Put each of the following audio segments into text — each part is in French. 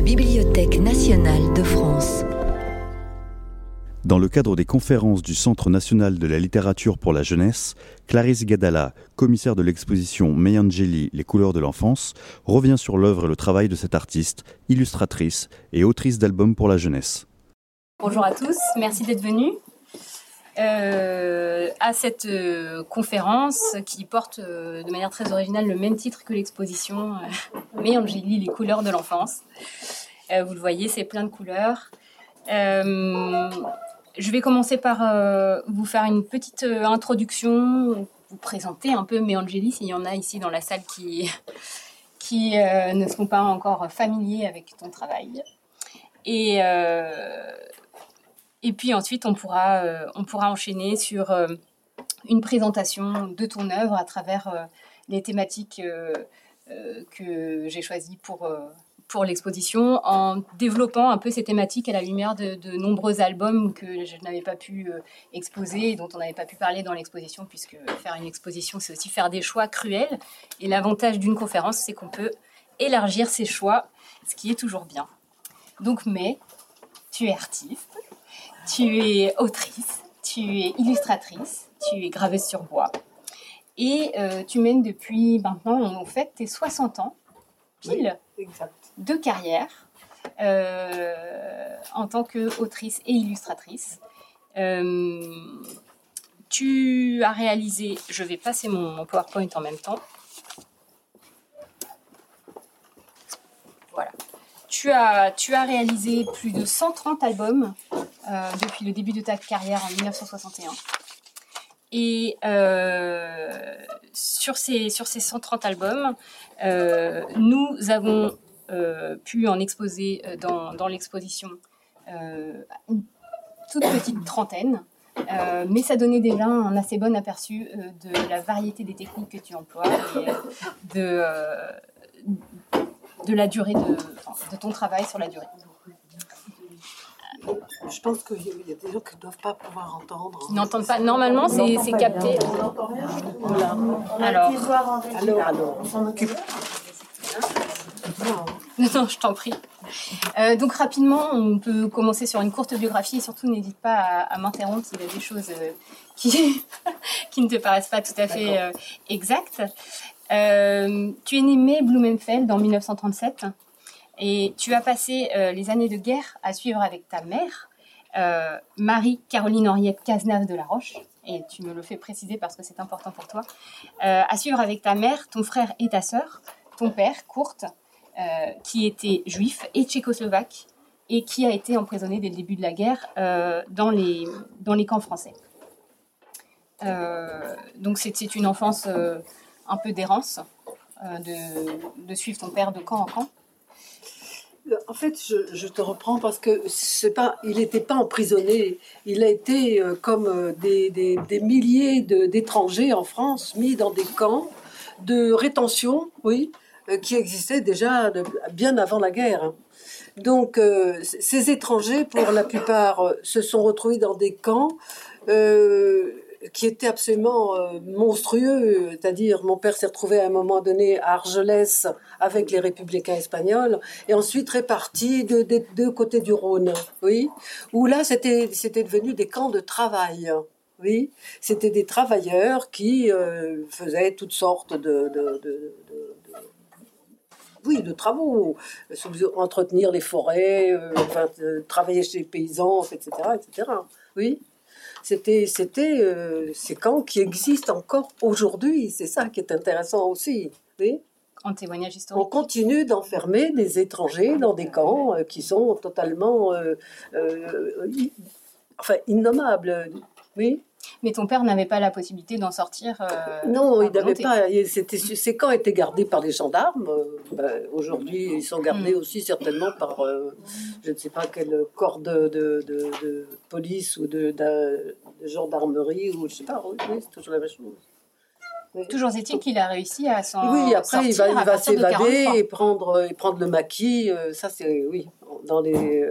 la Bibliothèque nationale de France. Dans le cadre des conférences du Centre national de la littérature pour la jeunesse, Clarisse Gadala, commissaire de l'exposition Meyangeli Les couleurs de l'enfance, revient sur l'œuvre et le travail de cette artiste, illustratrice et autrice d'albums pour la jeunesse. Bonjour à tous, merci d'être venus. Euh, à cette euh, conférence qui porte euh, de manière très originale le même titre que l'exposition Mais les couleurs de l'enfance. vous le voyez, c'est plein de couleurs. je vais commencer par vous faire une petite introduction, vous présenter un peu Angélie, s'il y en a ici dans la salle qui, qui ne sont pas encore familiers avec ton travail. Et et puis ensuite, on pourra, euh, on pourra enchaîner sur euh, une présentation de ton œuvre à travers euh, les thématiques que j'ai choisies pour, pour l'exposition, en développant un peu ces thématiques à la lumière de, de nombreux albums que je n'avais pas pu exposer et dont on n'avait pas pu parler dans l'exposition, puisque faire une exposition, c'est aussi faire des choix cruels. Et l'avantage d'une conférence, c'est qu'on peut élargir ses choix, ce qui est toujours bien. Donc, mais, tu es artiste, tu es autrice, tu es illustratrice, tu es graveuse sur bois. Et euh, tu mènes depuis maintenant, en fait, tes 60 ans, pile, de carrière euh, en tant qu'autrice et illustratrice. Euh, tu as réalisé, je vais passer mon PowerPoint en même temps. Voilà. Tu as, tu as réalisé plus de 130 albums euh, depuis le début de ta carrière en 1961. Et euh, sur, ces, sur ces 130 albums, euh, nous avons pu en exposer dans, dans l'exposition une toute petite trentaine. mais ça donnait déjà un assez bon aperçu de la variété des techniques que tu emploies de la durée de, de ton travail sur la durée. Je pense qu'il y a des gens qui ne doivent pas pouvoir entendre. Ils n'entendent pas. Normalement, c'est capté. Voilà. Alors, alors, alors, on s'en occupe. Non, non, je t'en prie. Euh, donc rapidement, on peut commencer sur une courte biographie et surtout n'hésite pas à, m'interrompre s'il y a des choses euh, qui, qui ne te paraissent pas tout à fait euh, exactes. Tu es né Blumenfeld en 1937 et tu as passé les années de guerre à suivre avec ta mère euh, Marie-Caroline Henriette Cazenave de la Roche, et tu me le fais préciser parce que c'est important pour toi, euh, à suivre avec ta mère, ton frère et ta sœur, ton père, euh, qui était juif et tchécoslovaque, et qui a été emprisonné dès le début de la guerre dans, les, dans les camps français. donc c'était une enfance un peu d'errance, de, de, suivre ton père de camp en camp. En fait, je, te reprends parce que c'est pas, il n'était pas emprisonné. Il a été, euh, comme euh, des, des, milliers d'étrangers en France, mis dans des camps de rétention, oui, euh, qui existaient déjà bien avant la guerre. Donc, ces étrangers, pour la plupart, se sont retrouvés dans des camps qui était absolument euh, monstrueux. C'est-à-dire, mon père s'est retrouvé à un moment donné à Argelès avec les républicains espagnols, et ensuite réparti de, deux côtés du Rhône, oui, où là, c'était, devenu des camps de travail. Oui, c'était des travailleurs qui euh, faisaient toutes sortes de, oui, de travaux, entretenir les forêts, euh, travailler chez les paysans, etc., etc. Oui. C'était, c'était euh, ces camps qui existent encore aujourd'hui. C'est ça qui est intéressant aussi. Oui en témoignage historique. On continue d'enfermer des étrangers dans des camps euh, qui sont totalement euh, enfin, innommables. Oui. Mais ton père n'avait pas la possibilité d'en sortir euh, Non, il n'avait pas. C'était, ces camps étaient gardés par les gendarmes. Euh, ben, aujourd'hui, ils sont gardés hmm. aussi certainement par, euh, je ne sais pas quel corps de, de, de, police ou de, gendarmerie, ou je ne sais pas. Oui, c'est toujours la même chose. Toujours est-il qu'il a réussi à s'en Oui, après il va, il va s'évader et prendre, et prendre le maquis. ça, c'est oui, dans les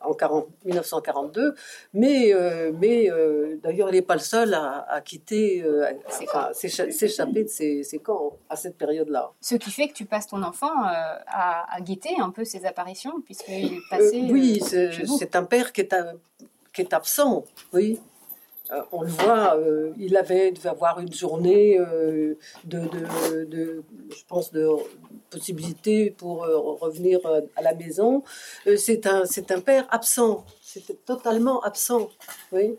en 1942. Mais, mais d'ailleurs, il n'est pas le seul à, quitter, à s'échapper de ces, camps à cette période-là. Ce qui fait que tu passes ton enfant à, guetter un peu ces apparitions, puisqu'il passait. oui, c'est un père qui est, qui est absent, oui. Euh, on le voit, euh, il avait devait avoir une journée euh, de, de, je pense, de possibilité pour revenir à la maison. c'est un, c'est un père absent. C'était totalement absent. Oui.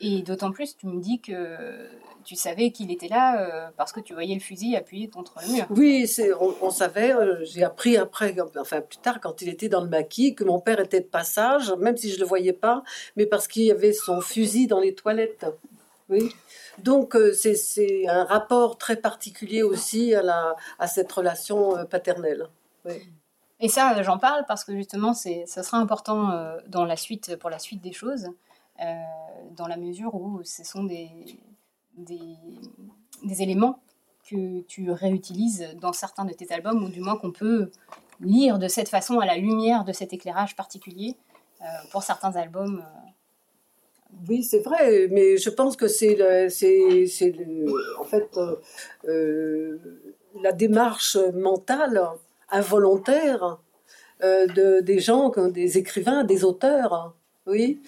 Et d'autant plus, tu me dis que tu savais qu'il était là euh, parce que tu voyais le fusil appuyé contre le mur. Oui, c'est, on, savait. Euh, j'ai appris après, enfin plus tard, quand il était dans le maquis, que mon père était de passage, même si je ne le voyais pas, mais parce qu'il y avait son fusil dans les toilettes. Oui. Donc euh, c'est, un rapport très particulier aussi à, la, à cette relation paternelle. Et ça, j'en parle parce que justement, c'est, ça sera important dans la suite, pour la suite des choses, dans la mesure où ce sont des, des, éléments que tu réutilises dans certains de tes albums, ou du moins qu'on peut lire de cette façon à la lumière de cet éclairage particulier euh, pour certains albums. Euh. Oui, c'est vrai, mais je pense que c'est, en fait euh, la démarche mentale involontaire de, des gens, des écrivains, des auteurs, oui,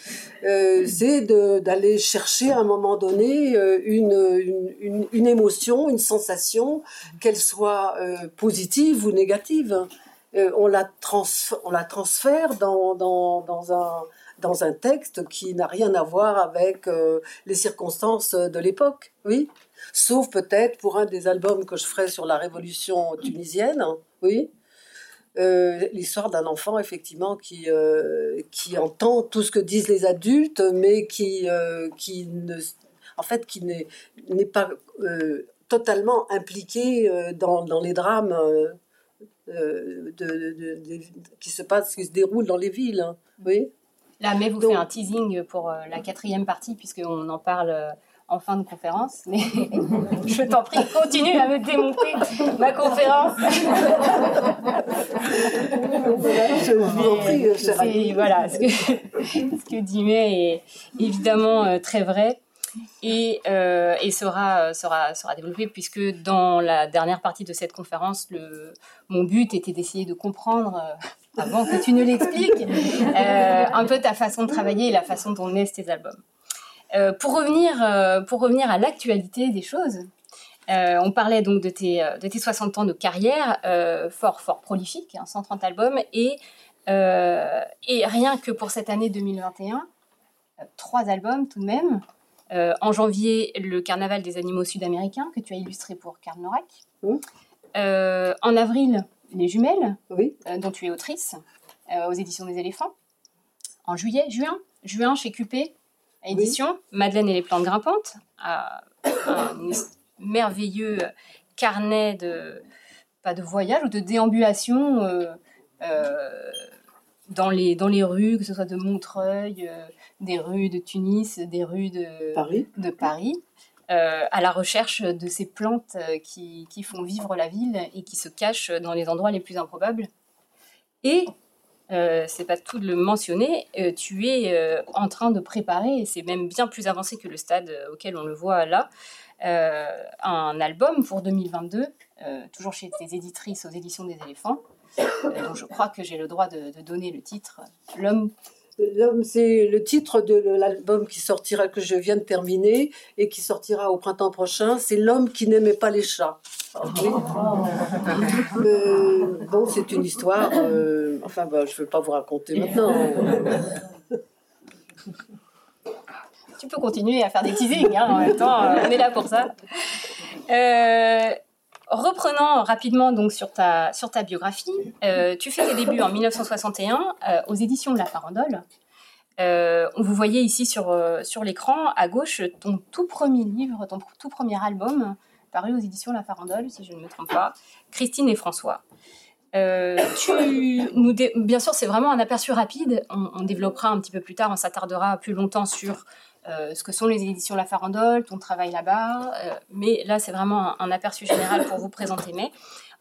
euh, c'est d'aller chercher à un moment donné euh, une, une, émotion, une sensation, qu'elle soit euh, positive ou négative. on, la on la transfère dans, dans, dans, un, dans un texte qui n'a rien à voir avec les circonstances de l'époque, oui. Sauf peut-être pour un des albums que je ferai sur la révolution tunisienne, oui. Euh, l'histoire d'un enfant effectivement qui euh, qui entend tout ce que disent les adultes mais qui euh, qui ne en fait qui n'est n'est pas totalement impliqué dans, dans les drames de, qui se passent qui se déroulent dans les villes hein. oui là mais vous faites un teasing pour la quatrième partie puisqu'on en parle en fin de conférence, mais je t'en prie, continue à me démonter ma conférence. voilà, ce que, ce que Dimet est évidemment euh, très vrai et, euh, et sera, sera, sera développé puisque dans la dernière partie de cette conférence, le, mon but était d'essayer de comprendre, euh, avant que tu ne l'expliques, un peu ta façon de travailler et la façon dont naissent tes albums. Euh, pour, revenir, euh, pour revenir à l'actualité des choses, euh, on parlait donc de tes, de tes 60 ans de carrière, fort, fort prolifique, 130 hein, albums, et, et rien que pour cette année 2021, trois albums tout de même. en janvier, le Carnaval des animaux sud-américains, que tu as illustré pour Karl Norak. en avril, Les Jumelles, dont tu es autrice, aux éditions des éléphants. En juillet, juin, juin chez QP, édition, Madeleine et les plantes grimpantes, un merveilleux carnet de pas de voyage ou de déambulation euh, euh, dans les dans les rues, que ce soit de Montreuil, euh, des rues de Tunis, des rues de Paris, de Paris. à la recherche de ces plantes qui, qui, font vivre la ville et qui se cachent dans les endroits les plus improbables. Et euh, c'est pas tout de le mentionner, euh, tu es euh, en train de préparer, et c'est même bien plus avancé que le stade auquel on le voit là, un album pour 2022, toujours chez tes éditrices aux éditions des éléphants, dont je crois que j'ai le droit de, de donner le titre, L'homme L'homme, c'est le titre de l'album qui sortira, que je viens de terminer et qui sortira au printemps prochain. C'est L'homme qui n'aimait pas les chats. Euh, bon, c'est une histoire. Euh, enfin, bah, je ne vais pas vous raconter maintenant. Tu peux continuer à faire des teasings hein, en même temps. Euh, on est là pour ça. Euh, reprenant rapidement donc sur ta, sur ta biographie, euh, tu fais tes débuts en 1961 euh, aux éditions de La Farandole. Euh, on vous voyait ici sur, sur l'écran, à gauche, ton tout premier livre, ton tout premier album, paru aux éditions La Farandole, si je ne me trompe pas, Christine et François. tu nous Bien sûr, c'est vraiment un aperçu rapide. On, développera un petit peu plus tard, on s'attardera plus longtemps sur ce que sont les éditions La Farandole, ton travail là-bas. mais là, c'est vraiment un, aperçu général pour vous présenter. Mais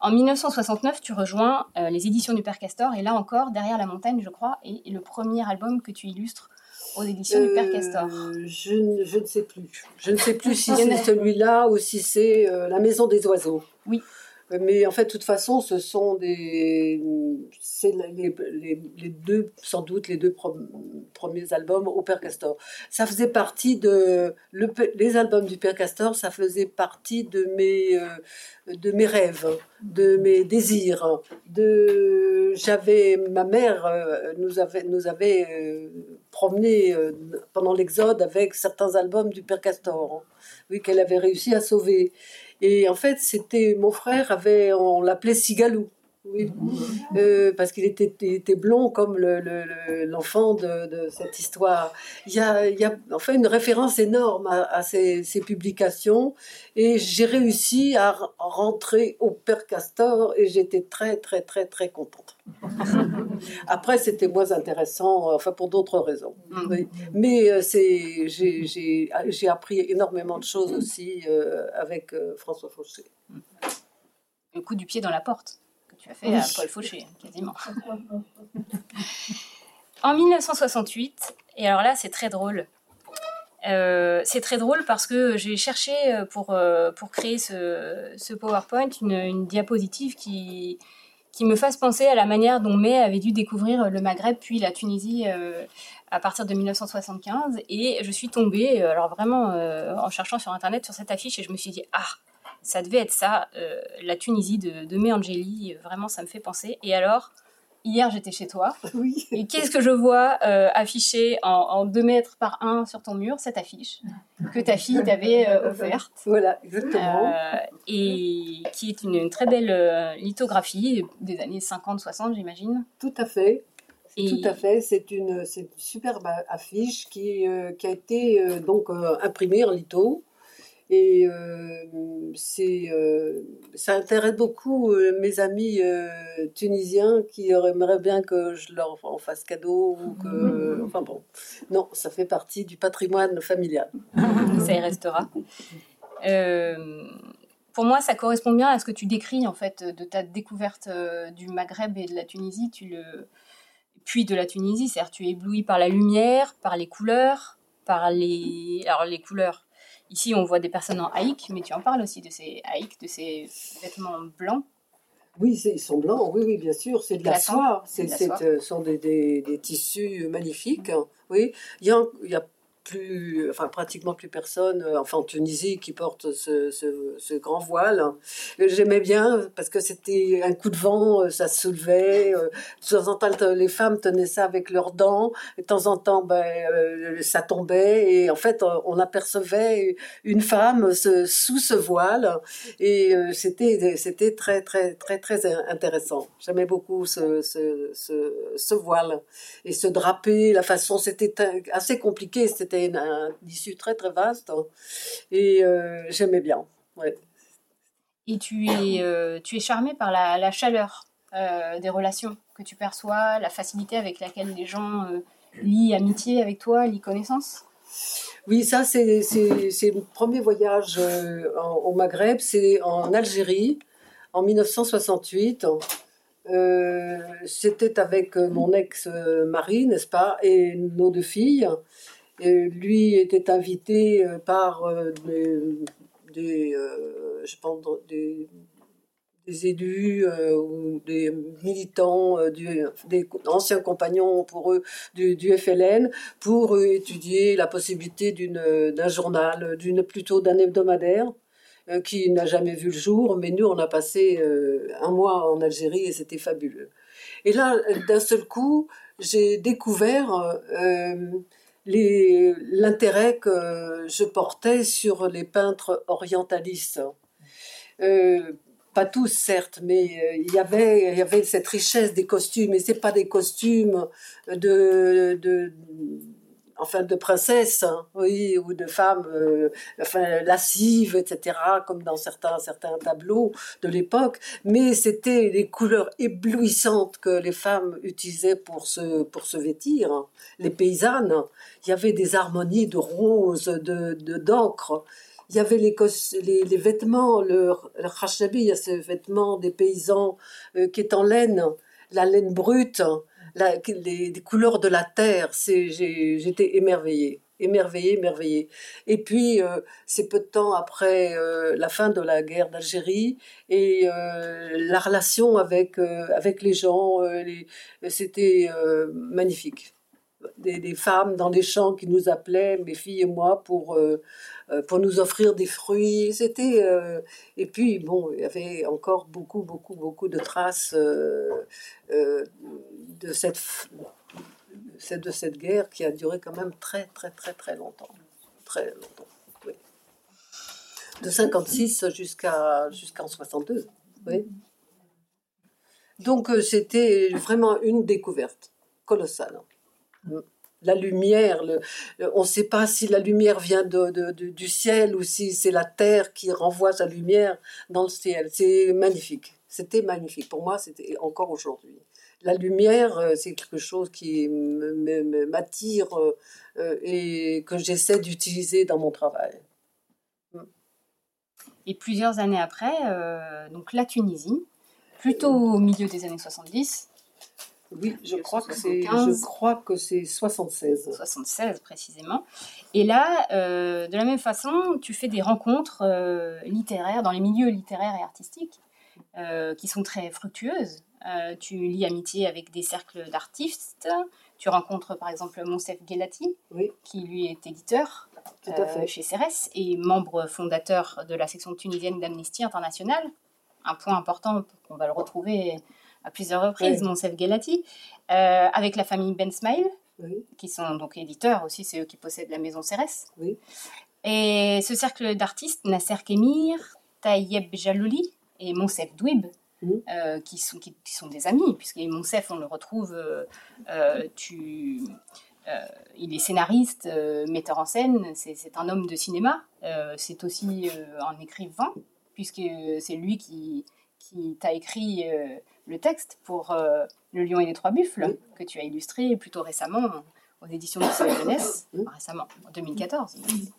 en 1969, tu rejoins les éditions du Père Castor. Et là encore, Derrière la montagne, je crois, est le premier album que tu illustres aux éditions du Père Castor euh, je, je, ne sais plus. Je ne sais plus si c'est celui-là ou si c'est euh, La Maison des Oiseaux. Oui. Mais en fait, de toute façon, ce sont des. C'est les, deux, sans doute, les deux premiers albums au Père Castor. Ça faisait partie de. Le, les albums du Père Castor, ça faisait partie de mes, euh, de mes rêves, de mes désirs. J'avais. Ma mère euh, nous avait, nous avait euh, promené pendant l'Exode avec certains albums du Père Castor. Oui, qu'elle avait réussi à sauver. Et en fait, c'était mon frère avait, on l'appelait Sigalou. Oui, euh, parce qu'il était, était, blond comme l'enfant le, de, de, cette histoire. Il y a, il y a en fait une référence énorme à, ces, ces, publications et j'ai réussi à rentrer au Père Castor et j'étais très très très très contente. Après, c'était moins intéressant, enfin pour d'autres raisons. Mm. Mais euh, c'est, j'ai appris énormément de choses aussi euh, avec François Fauché. Le coup du pied dans la porte tu as fait à Paul Fauché, quasiment. en 1968, et alors là, c'est très drôle. Euh, c'est très drôle parce que j'ai cherché euh, pour, euh, pour créer ce, ce PowerPoint une, diapositive qui, qui me fasse penser à la manière dont May avait dû découvrir le Maghreb puis la Tunisie à partir de 1975. Et je suis tombée, alors vraiment en cherchant sur Internet, sur cette affiche et je me suis dit, ah, ça devait être ça, euh, la Tunisie de, de Angeli, vraiment ça me fait penser. Et alors, hier j'étais chez toi, oui. et qu'est-ce que je vois euh, affiché en, 2 mètres par 1 sur ton mur? Cette affiche que ta fille t'avait euh, offerte. Voilà, exactement. et qui est une, très belle lithographie des années 50-60 j'imagine. Tout à fait. Tout à fait, c'est une, une, superbe affiche qui, qui a été donc imprimée en litho et euh, c'est, euh, ça intéresse beaucoup euh, mes amis tunisiens qui aimeraient bien que je leur en fasse cadeau. Ou que, enfin bon, non, ça fait partie du patrimoine familial. ça y restera. pour moi, ça correspond bien à ce que tu décris en fait de ta découverte du Maghreb et de la Tunisie. Tu le puis de la Tunisie, c'est-à-dire tu es ébloui par la lumière, par les couleurs, par les alors les couleurs Ici, on voit des personnes en haïk, mais tu en parles aussi de ces haïks, de ces vêtements blancs. Oui, ils sont blancs, oui, oui, bien sûr, c'est de la soie. Ce sont des, des, tissus magnifiques. Oui, il y a, il y a plus, enfin pratiquement plus personne, euh, enfin en Tunisie, qui porte ce, ce, grand voile. J'aimais bien parce que c'était un coup de vent, euh, ça se soulevait. Euh, de temps en temps, les femmes tenaient ça avec leurs dents. de temps en temps, ben, ça tombait et en fait, on apercevait une femme sous ce voile et c'était c'était très très très très intéressant. J'aimais beaucoup ce, ce, ce, voile et ce drapé, la façon, c'était assez compliqué. C'était c'était un tissu très très vaste hein. et euh, j'aimais bien. Et tu es, euh, tu es charmé par la, chaleur euh, des relations que tu perçois, la facilité avec laquelle les gens lient amitié avec toi, lient connaissance? Oui, ça, c'est le premier voyage au Maghreb. C'est en Algérie, en 1968. C'était avec mon ex-mari, n'est-ce pas, et nos deux filles lui était invité euh, par euh, des, euh, des, élus ou des militants, des anciens compagnons pour eux du, du FLN, pour étudier la possibilité d'un journal, d'une plutôt d'un hebdomadaire qui n'a jamais vu le jour, mais nous on a passé un mois en Algérie et c'était fabuleux. Et là, d'un seul coup, j'ai découvert l'intérêt que je portais sur les peintres orientalistes. Euh, pas tous certes, mais euh, il y avait cette richesse des costumes et c'est pas des costumes de enfin de princesses, hein, oui, ou de femmes, euh, enfin lascives, etc., comme dans certains certains tableaux de l'époque. Mais c'était les couleurs éblouissantes que les femmes utilisaient pour se pour se vêtir. Hein. Les paysannes, il y avait des harmonies de roses, de d'encre. il y avait les, les, vêtements, le, le il y a ce vêtement des paysans euh, qui est en laine, la laine brute, la, les, couleurs de la terre, j'étais émerveillée, émerveillée, émerveillée. Et puis, euh, c'est peu de temps après euh, la fin de la guerre d'Algérie et euh, la relation avec, avec les gens, c'était magnifique. Des, des, femmes dans les champs qui nous appelaient, mes filles et moi, pour, pour nous offrir des fruits. C'était et puis bon, il y avait encore beaucoup, beaucoup, beaucoup de traces de cette, de cette guerre qui a duré quand même très, très, très, très longtemps. Très longtemps, oui. De 56 jusqu'à jusqu'en 62, oui. Donc euh, c'était vraiment une découverte colossale. La lumière, le, on ne sait pas si la lumière vient de, du ciel ou si c'est la terre qui renvoie sa lumière dans le ciel. C'est magnifique. C'était magnifique. Pour moi, c'était encore aujourd'hui la lumière, euh, c'est quelque chose qui m'attire euh, euh, et que j'essaie d'utiliser dans mon travail. Mm. Et plusieurs années après, donc la Tunisie, plutôt au milieu des années 70. Oui, je crois, que c'est, je crois que c'est 76. 76 précisément. Et là, de la même façon, tu fais des rencontres littéraires dans les milieux littéraires et artistiques qui sont très fructueuses. Euh, tu lis amitié avec des cercles d'artistes. Tu rencontres par exemple Monsef Gelati, qui lui est éditeur euh, chez CERES et membre fondateur de la section tunisienne d'Amnesty International. Un point important qu'on va le retrouver à plusieurs reprises, Monsef Gelati, euh, avec la famille Ben Smile, qui sont donc éditeurs aussi, c'est eux qui possèdent la maison CERES. Et ce cercle d'artistes, Nasser Kemir, Tayeb Jalouli et Monsef Douib, euh, qui, sont, qui, sont des amis, puisque Monsef, on le retrouve, euh, euh, tu, il est scénariste, metteur en scène, c'est un homme de cinéma, c'est aussi un écrivain, puisque c'est lui qui, qui t'a écrit le texte pour Le Lion et les Trois Buffles, que tu as illustré plutôt récemment aux éditions de la jeunesse, récemment, en 2014,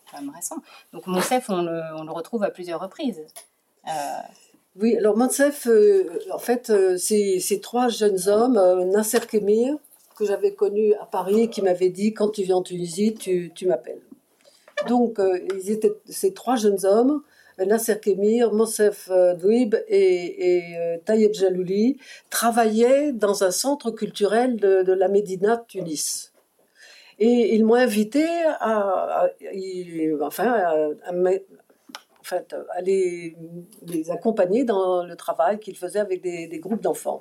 quand même récent. Donc Monsef, on le, on le retrouve à plusieurs reprises. Oui, alors Mansef, euh, en fait, euh, ces trois jeunes hommes, euh, Nasser Kemir, que j'avais connu à Paris, qui m'avait dit quand tu viens en Tunisie, tu, m'appelles. Donc, ils étaient ces trois jeunes hommes, Nasser Kemir, Monsef Douib et, Tayeb Jalouli, travaillaient dans un centre culturel de, de la Médina, Tunis. Et ils m'ont invité à, à, enfin, à, en fait, à les, accompagner dans le travail qu'ils faisaient avec des, groupes d'enfants.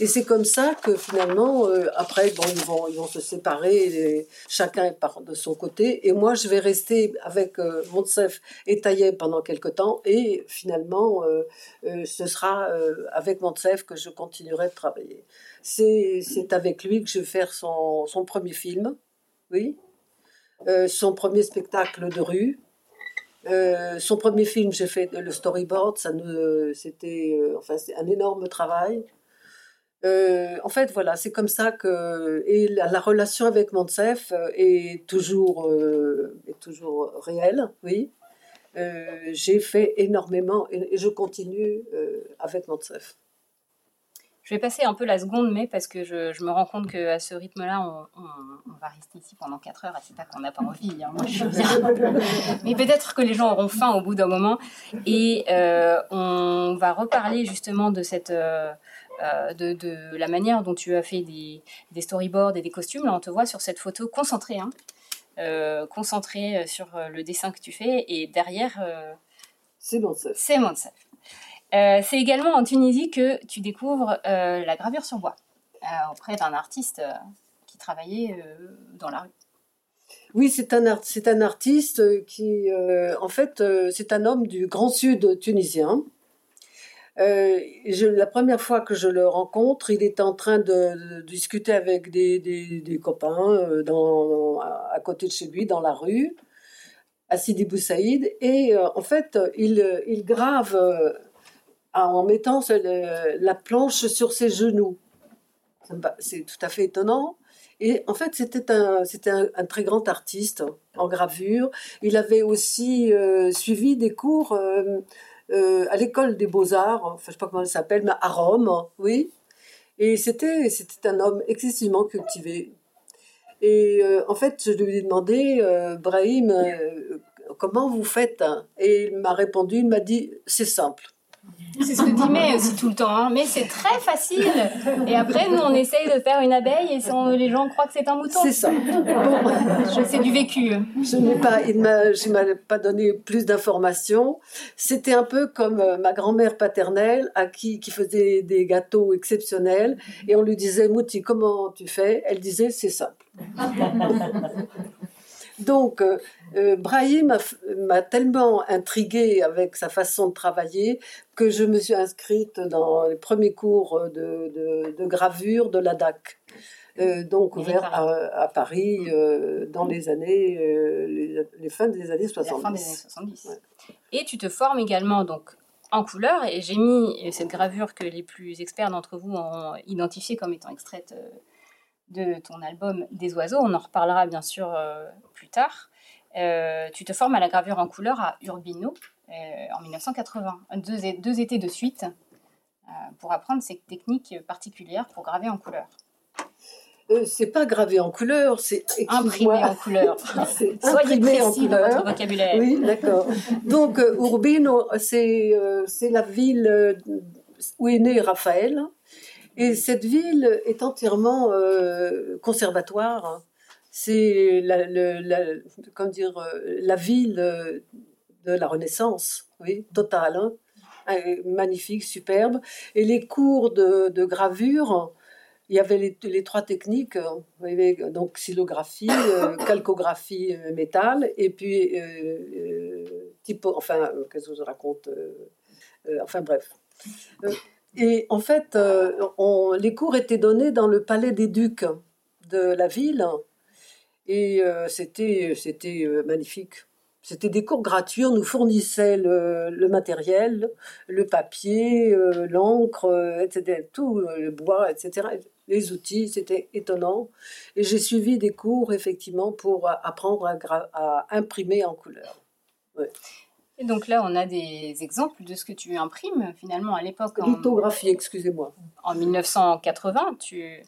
Et c'est comme ça que finalement, euh, après, ils vont, ils vont se séparer, chacun part de son côté. Et moi, je vais rester avec euh, Monsef et Taïeb pendant quelques temps. Et finalement, euh, ce sera avec Monsef que je continuerai de travailler. C'est avec lui que je vais faire son, son premier film, oui, son premier spectacle de rue. Euh, son premier film, j'ai fait le storyboard, ça c'était euh, enfin c'est un énorme travail. Euh, en fait, voilà, c'est comme ça que et la, relation avec Monsef est toujours est toujours réelle, oui. j'ai fait énormément et, et je continue avec Monsef. Je vais passer un peu la seconde mais parce que je, me rends compte qu'à ce rythme-là, on, va rester ici pendant 4 heures et c'est pas qu'on n'a pas envie. Hein. moi, je mais peut-être que les gens auront faim au bout d'un moment. Et euh, on va reparler justement de cette. Euh, euh, de, la manière dont tu as fait des, storyboards et des costumes. Là, on te voit sur cette photo concentrée, hein, concentrée sur le dessin que tu fais. Et derrière, c'est Monsef. C'est Monsef. Euh, c'est également en Tunisie que tu découvres euh, la gravure sur bois euh, auprès d'un artiste qui travaillait dans la rue. Oui, c'est un, artiste qui, en fait, c'est un homme du Grand Sud tunisien. La première fois que je le rencontre, il est en train de, discuter avec des, copains à, côté de chez lui, dans la rue, à Sidi Boussaïd. Et en fait, il, grave en mettant la planche sur ses genoux. C'est tout à fait étonnant. Et en fait, c'était un, très grand artiste en gravure. Il avait aussi euh, suivi des cours euh, euh, à l'école des beaux-arts, enfin, je sais pas comment elle s'appelle, mais à Rome, oui. Et c'était, un homme excessivement cultivé. Et en fait, je lui ai demandé, Brahim, comment vous faites? Et il m'a répondu, il m'a dit, c'est simple. C'est ce que dit May aussi tout le temps. Hein. Mais c'est très facile. Et après, nous, on essaye de faire une abeille et les gens croient que c'est un mouton. C'est ça. Bon, c'est du vécu. Je n'ai pas, il m'a, je m'a pas donné plus d'informations. C'était un peu comme euh, ma grand-mère paternelle à qui, qui faisait des gâteaux exceptionnels et on lui disait, Mouti, comment tu fais? Elle disait, c'est simple. Donc, euh, euh, Brahim m'a tellement intriguée avec sa façon de travailler que je me suis inscrite dans les premiers cours de, de, de gravure de la DAC. Euh, donc ouvert à, à, Paris euh, dans les années euh, les, les, fins des années 70. La fin des années 70. Ouais. Et tu te formes également donc en couleur et j'ai mis cette gravure que les plus experts d'entre vous ont identifiée comme étant extraite de ton album Des oiseaux. On en reparlera bien sûr euh, plus tard. Euh, tu te formes à la gravure en couleur à Urbino euh, en 1980, deux, deux, étés de suite, pour apprendre ces techniques particulières pour graver en couleur. C'est pas gravé en couleur, c'est imprimé en couleur. Soyez précis en couleur. dans votre vocabulaire. Oui, d'accord. Donc Urbino, c'est la ville où est né Raphaël. Et cette ville est entièrement euh, conservatoire. C'est la, la, dire, la ville de la Renaissance, oui, totale, hein. magnifique, superbe. Et les cours de, gravure, il y avait les, trois techniques, donc xylographie, euh, calcographie euh, métal, et puis euh, euh typo, enfin, qu'est-ce que je raconte Enfin bref. Et en fait, euh, les cours étaient donnés dans le palais des ducs de la ville. Et euh, c'était, c'était euh, magnifique. C'était des cours gratuits, on nous fournissait le, matériel, le papier, l'encre, etc., tout, le bois, etc., les outils, c'était étonnant. Et j'ai suivi des cours, effectivement, pour apprendre à, imprimer en couleur. Et donc là, on a des exemples de ce que tu imprimes finalement à l'époque. Lithographie, excusez-moi. En 1980, tu,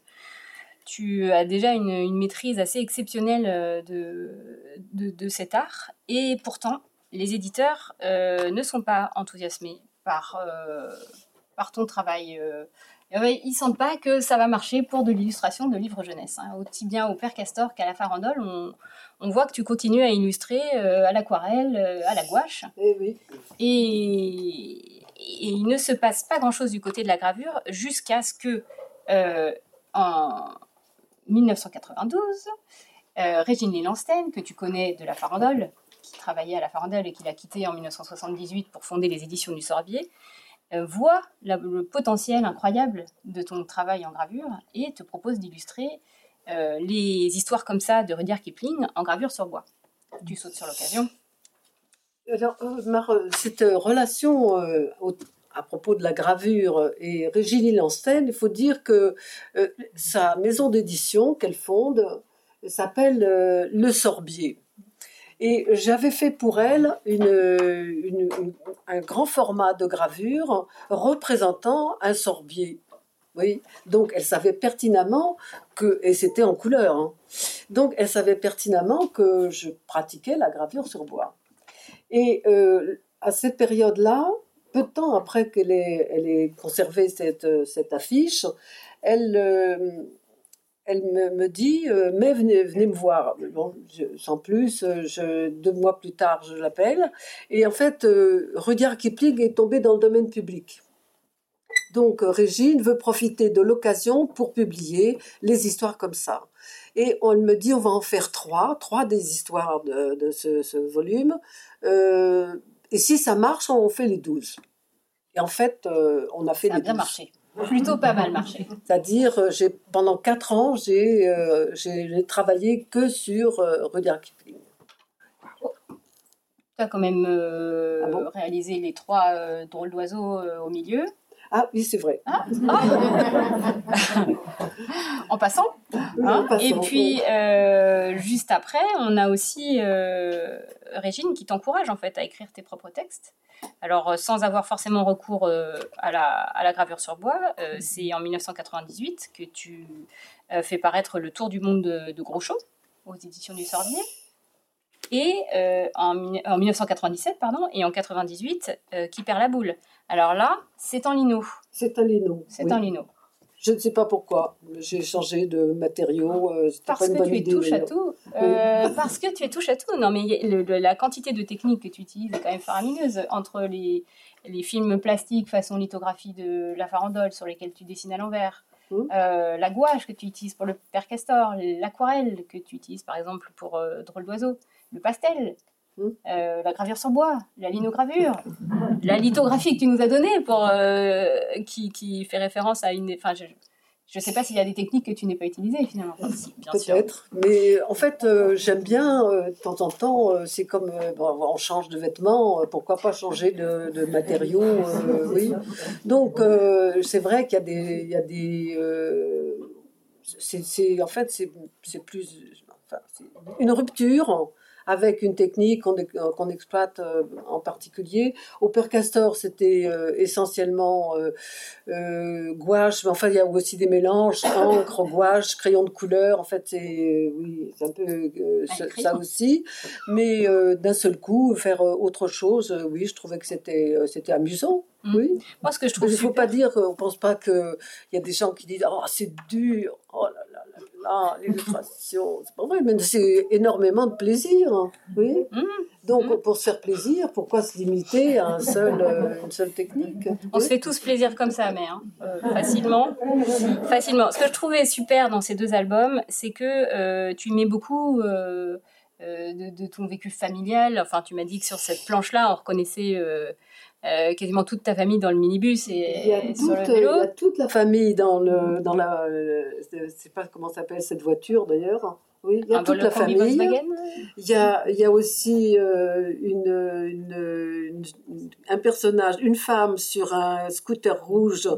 tu as déjà une, une, maîtrise assez exceptionnelle de, de, de, cet art. Et pourtant, les éditeurs euh, ne sont pas enthousiasmés par, euh, par ton travail. Euh, ils ne sentent pas que ça va marcher pour de l'illustration de livres jeunesse. Hein. Aussi bien au Père Castor qu'à la Farandole, on, on voit que tu continues à illustrer euh, à l'aquarelle, euh, à la gouache. Et, oui. et, et, il ne se passe pas grand-chose du côté de la gravure jusqu'à ce que, euh, en 1992, euh, Régine Lélansten, que tu connais de la Farandole, qui travaillait à la Farandole et qui l'a quittée en 1978 pour fonder les éditions du Sorbier, voit la, le potentiel incroyable de ton travail en gravure et te propose d'illustrer euh, les histoires comme ça de Rudyard Kipling en gravure sur bois. Tu sautes sur l'occasion. Alors, euh, cette relation euh, à propos de la gravure et Régine Lansten, il faut dire que euh, sa maison d'édition qu'elle fonde s'appelle euh, Le Sorbier. Et j'avais fait pour elle une, un grand format de gravure représentant un sorbier. Oui, donc elle savait pertinemment que, et c'était en couleur, hein, donc elle savait pertinemment que je pratiquais la gravure sur bois. Et euh, à cette période-là, peu de temps après qu'elle ait, elle ait conservé cette, cette affiche, elle, euh, elle me, me, dit euh, mais venez, venez me voir. Bon, je, sans plus, je, deux mois plus tard, je l'appelle. Et en fait, euh, Rudyard Kipling est tombé dans le domaine public. Donc Régine veut profiter de l'occasion pour publier les histoires comme ça. Et on me dit on va en faire trois, trois des histoires de, de ce, ce, volume. Euh, et si ça marche, on fait les douze. Et en fait, euh, on a fait Ça a les bien deux. marché. Plutôt pas mal marché. C'est-à-dire, euh, j'ai pendant quatre ans, j'ai euh, travaillé que sur euh, Rudyard Kipling. Tu as quand même euh, Ah bon? réalisé les trois drôles d'oiseaux au milieu. Ah oui, c'est vrai. en passant. Hein. passant, Et puis, euh, juste après, on a aussi euh, Régine qui t'encourage en fait à écrire tes propres textes. Alors, euh, sans avoir forcément recours euh, à, la, à la gravure sur bois, c'est en 1998 que tu fais paraître Le Tour du monde de, de Groucho aux éditions du Sorbier. Et en, mille- en 1997, pardon, et en 98, euh, Qui perd la boule. Alors là, c'est en lino. C'est un lino. C'est oui. en lino. Je ne sais pas pourquoi. J'ai changé de matériaux. euh, Parce pas une que bonne tu es idée. touche à tout. Euh, parce que tu es touche à tout. Non, mais le- le- la quantité de techniques que tu utilises est quand même faramineuse. Entre les, les films plastiques façon lithographie de la farandole sur lesquels tu dessines à l'envers, Mhm. euh, la gouache que tu utilises pour le père castor, l'aquarelle que tu utilises par exemple pour Drôle d'oiseau, le pastel. Mhm. euh, la gravure sur bois, la linogravure, la lithographie que tu nous as donnée pour euh, qui, qui fait référence à une. Enfin, je, je sais pas s'il y a des techniques que tu n'aies pas utilisées finalement. Enfin, si, bien sûr. Peut-être, mais en fait, euh, j'aime bien euh, de temps en temps. euh, c'est comme euh, bon, on change de vêtements, euh, pourquoi pas changer de, de matériaux, euh, oui. Donc euh, c'est vrai qu'il y a des, il y a des, euh, c'est, en fait c'est, plus, enfin, une rupture avec une technique qu'on, qu'on exploite euh, en particulier. Au Père Castor, c'était euh, essentiellement euh, euh, gouache, mais enfin il y a aussi des mélanges, encre, gouache, crayon de couleur. En fait, c'est oui, c'est un peu euh, Ah, ça, aussi. Mais euh, d'un seul coup, faire euh, autre chose, euh, oui, je trouvais que c'était euh, c'était amusant. Mm. Oui. Moi, ce que je trouve Il ne faut super- pas dire, euh, on pense pas qu'il y a des gens qui disent Oh, c'est dur, oh là là l'illustration. C'est pas vrai, mais c'est énormément de plaisir. hein. Oui. Mm. Donc, Mm. pour se faire plaisir, pourquoi se limiter à un seul, euh, une seule technique On se fait tous plaisir comme ça, mais hein, euh, facilement. Facilement. Ce que je trouvais super dans ces deux albums, c'est que euh, tu mets beaucoup euh, de, de ton vécu familial. Enfin, tu m'as dit que sur cette planche-là, on reconnaissait euh, quasiment toute ta famille dans le minibus Il y, a et toute, sur le il vélo. y a toute la famille dans le dans la euh, sais pas comment s'appelle cette voiture d'ailleurs oui il y a Un toute la famille. Il y a il y a aussi euh, une, une- une- un personnage une femme sur un scooter rouge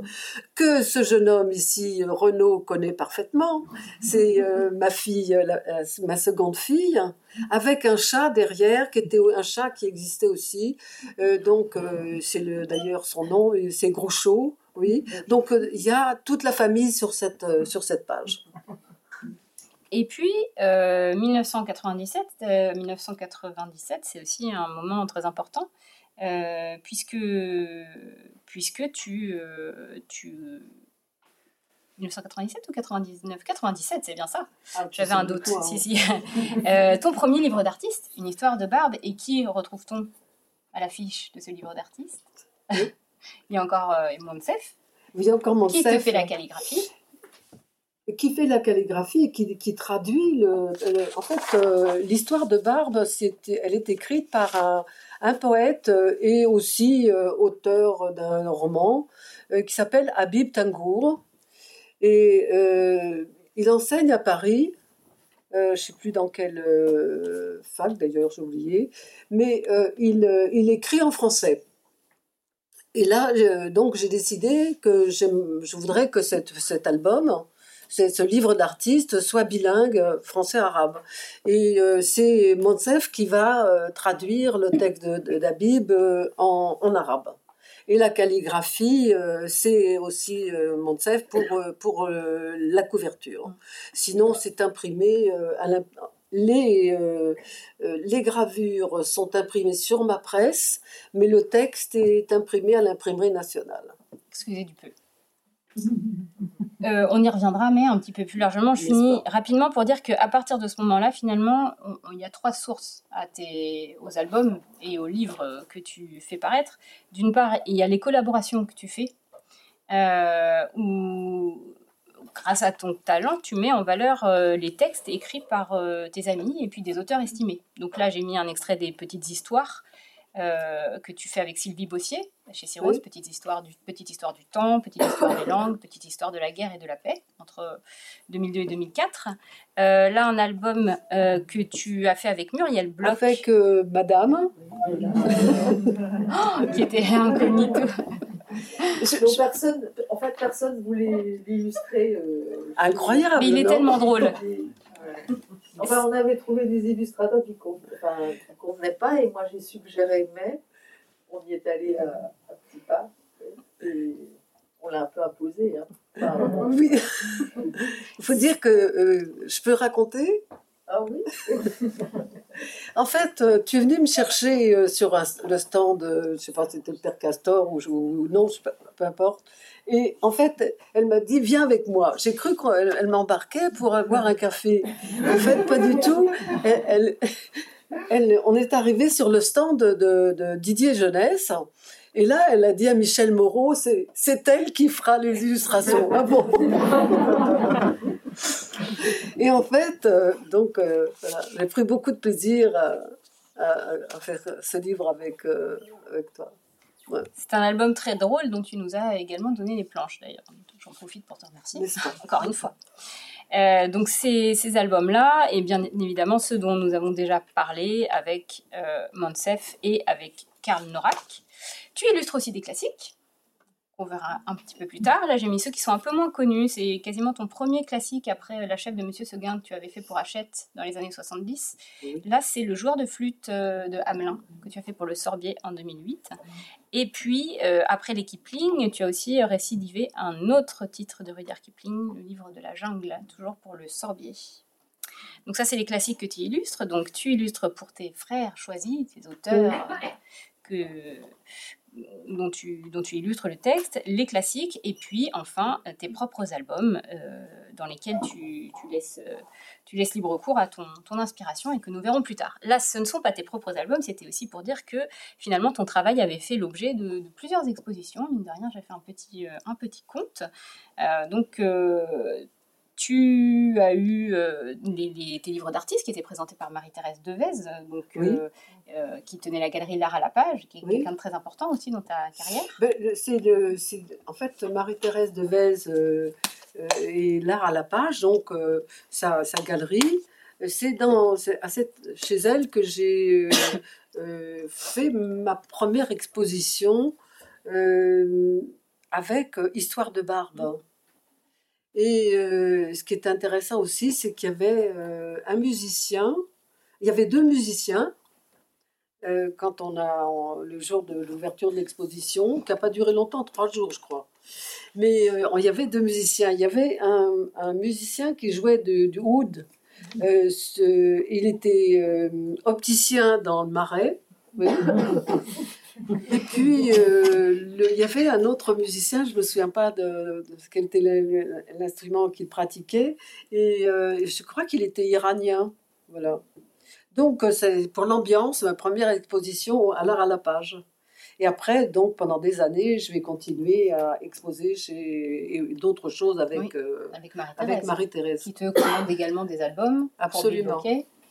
que ce jeune homme ici Renaud connaît parfaitement. C'est euh, ma fille la- ma seconde fille avec un chat derrière qui était un chat qui existait aussi. Euh, donc, c'est le- d'ailleurs son nom, c'est Groucho, oui. Donc, il y a toute la famille sur cette, sur cette page. Et puis, euh, 1997, euh, 1997, c'est aussi un moment très important, euh, puisque, puisque tu, euh, tu... 1997 ou 99 97, c'est bien ça. J'avais un doute. hein. Si, si. Euh, ton premier livre d'artiste, une histoire de barbe, et qui retrouve-t-on à l'affiche de ce livre d'artiste? Oui. Il y a encore euh, Monsef, a encore mon qui te fait la calligraphie? Qui fait la calligraphie et qui, traduit en fait euh, l'histoire de Barbe elle est écrite par un, poète euh, et aussi euh, auteur d'un roman qui s'appelle Habib Tangour. Et il enseigne à Paris je ne sais plus dans quelle fac d'ailleurs j'ai oublié mais il, écrit en français. Et là, donc, j'ai décidé que je voudrais que cet album, ce livre d'artiste, soit bilingue euh, français-arabe. Et euh, c'est Monsef qui va euh, traduire le texte d'Habib en, en arabe. Et la calligraphie, c'est aussi euh, Monsef pour, pour la couverture. Sinon, c'est imprimé les, les gravures sont imprimées sur ma presse, mais le texte est imprimé à l'imprimerie nationale. Excusez du peu. Euh, on y reviendra, mais un petit peu plus largement. Je finis rapidement pour dire qu'à partir de ce moment-là, finalement, il y a trois sources à tes, aux albums et aux livres euh, que tu fais paraître. D'une part, il y a les collaborations que tu fais, euh, où, grâce à ton talent, tu mets en valeur euh, les textes écrits par tes amis et puis des auteurs estimés. Donc là, j'ai mis un extrait des petites histoires que tu fais avec Sylvie Bossier, chez Cyrus, petite, histoire du, petite histoire du temps, petite histoire des langues, petite histoire de la guerre et de la paix, entre 2002 et 2004. là, un album que tu as fait avec Muriel Bloch. Avec Madame. oh, qui était incognito. personne, en fait, personne voulait l'illustrer. Incroyable. Mais il est tellement drôle. Enfin, on avait trouvé des illustrateurs qui ne convenaient pas, et moi j'ai suggéré mais on y est allé à, petits pas, et on l'a un peu imposé. Hein. oui. Il faut dire que euh, je peux raconter? Ah oui En fait, euh, tu es venu me chercher euh, sur le stand, je ne sais pas si c'était le Père Castor ou, ou non, peu importe. Et en fait, elle m'a dit, viens avec moi. J'ai cru qu'elle m'embarquait pour avoir un café. En fait, pas du tout. On est arrivé sur le stand de, Didier Jeunesse. Et là, elle a dit à Michel Moreau, c'est elle qui fera les illustrations. Ah Et en fait, euh, donc, euh, j'ai pris beaucoup de plaisir à, faire ce livre avec, euh, avec toi. C'est un album très drôle dont tu nous as également donné les planches d'ailleurs. J'en profite pour te remercier encore une fois. Euh, donc ces, albums-là, et bien évidemment ceux dont nous avons déjà parlé avec euh, Monsef et avec Karl Norak. Tu illustres aussi des classiques on verra un petit peu plus tard. Là, j'ai mis ceux qui sont un peu moins connus. C'est quasiment ton premier classique après La chef de Monsieur Seguin que tu avais fait pour Hachette dans les années 70. Là, c'est Le joueur de flûte euh, de Hamelin que tu as fait pour Le Sorbier en 2008. Et puis, euh, après les Kipling, tu as aussi récidivé un autre titre de Rudyard Kipling, Le livre de la jungle, toujours pour Le Sorbier. Donc ça, c'est les classiques que tu illustres. Donc tu illustres pour tes frères choisis, tes auteurs que, dont tu, illustres le texte, les classiques, et puis enfin tes propres albums euh, dans lesquels tu, laisses, euh, libre cours à ton, inspiration et que nous verrons plus tard. Là, ce ne sont pas tes propres albums, c'était aussi pour dire que finalement ton travail avait fait l'objet de, plusieurs expositions. Mine de rien, j'ai fait un petit, euh, compte. donc, tu as eu euh, les, tes livres d'artistes qui étaient présentés par Marie-Thérèse Devez, euh, donc, euh, qui tenait la galerie L'Art à la page, qui est quelqu'un de très important aussi dans ta carrière. Ben, c'est le, en fait, Marie-Thérèse Devez et L'Art à la page, donc sa, sa, galerie. C'est dans, à cette, chez elle que j'ai fait ma première exposition avec Histoire de Barbe. Et euh, ce qui est intéressant aussi, c'est qu'il y avait euh, un musicien, il y avait deux musiciens euh, quand on a le jour de l'ouverture de l'exposition, qui n'a pas duré longtemps, trois jours je crois. Mais il y avait deux musiciens. Il y avait un, musicien qui jouait du oud. il était opticien dans le marais. Et puis, euh, il y avait un autre musicien, je ne me souviens pas de, quel était l'instrument qu'il pratiquait, et euh, je crois qu'il était iranien. Voilà. Donc, euh, c'est pour l'ambiance, ma première exposition à l'art à la page. Et après, donc, pendant des années, je vais continuer à exposer chez d'autres choses avec, avec Marie-Thérèse. qui te commande également des albums. Absolument.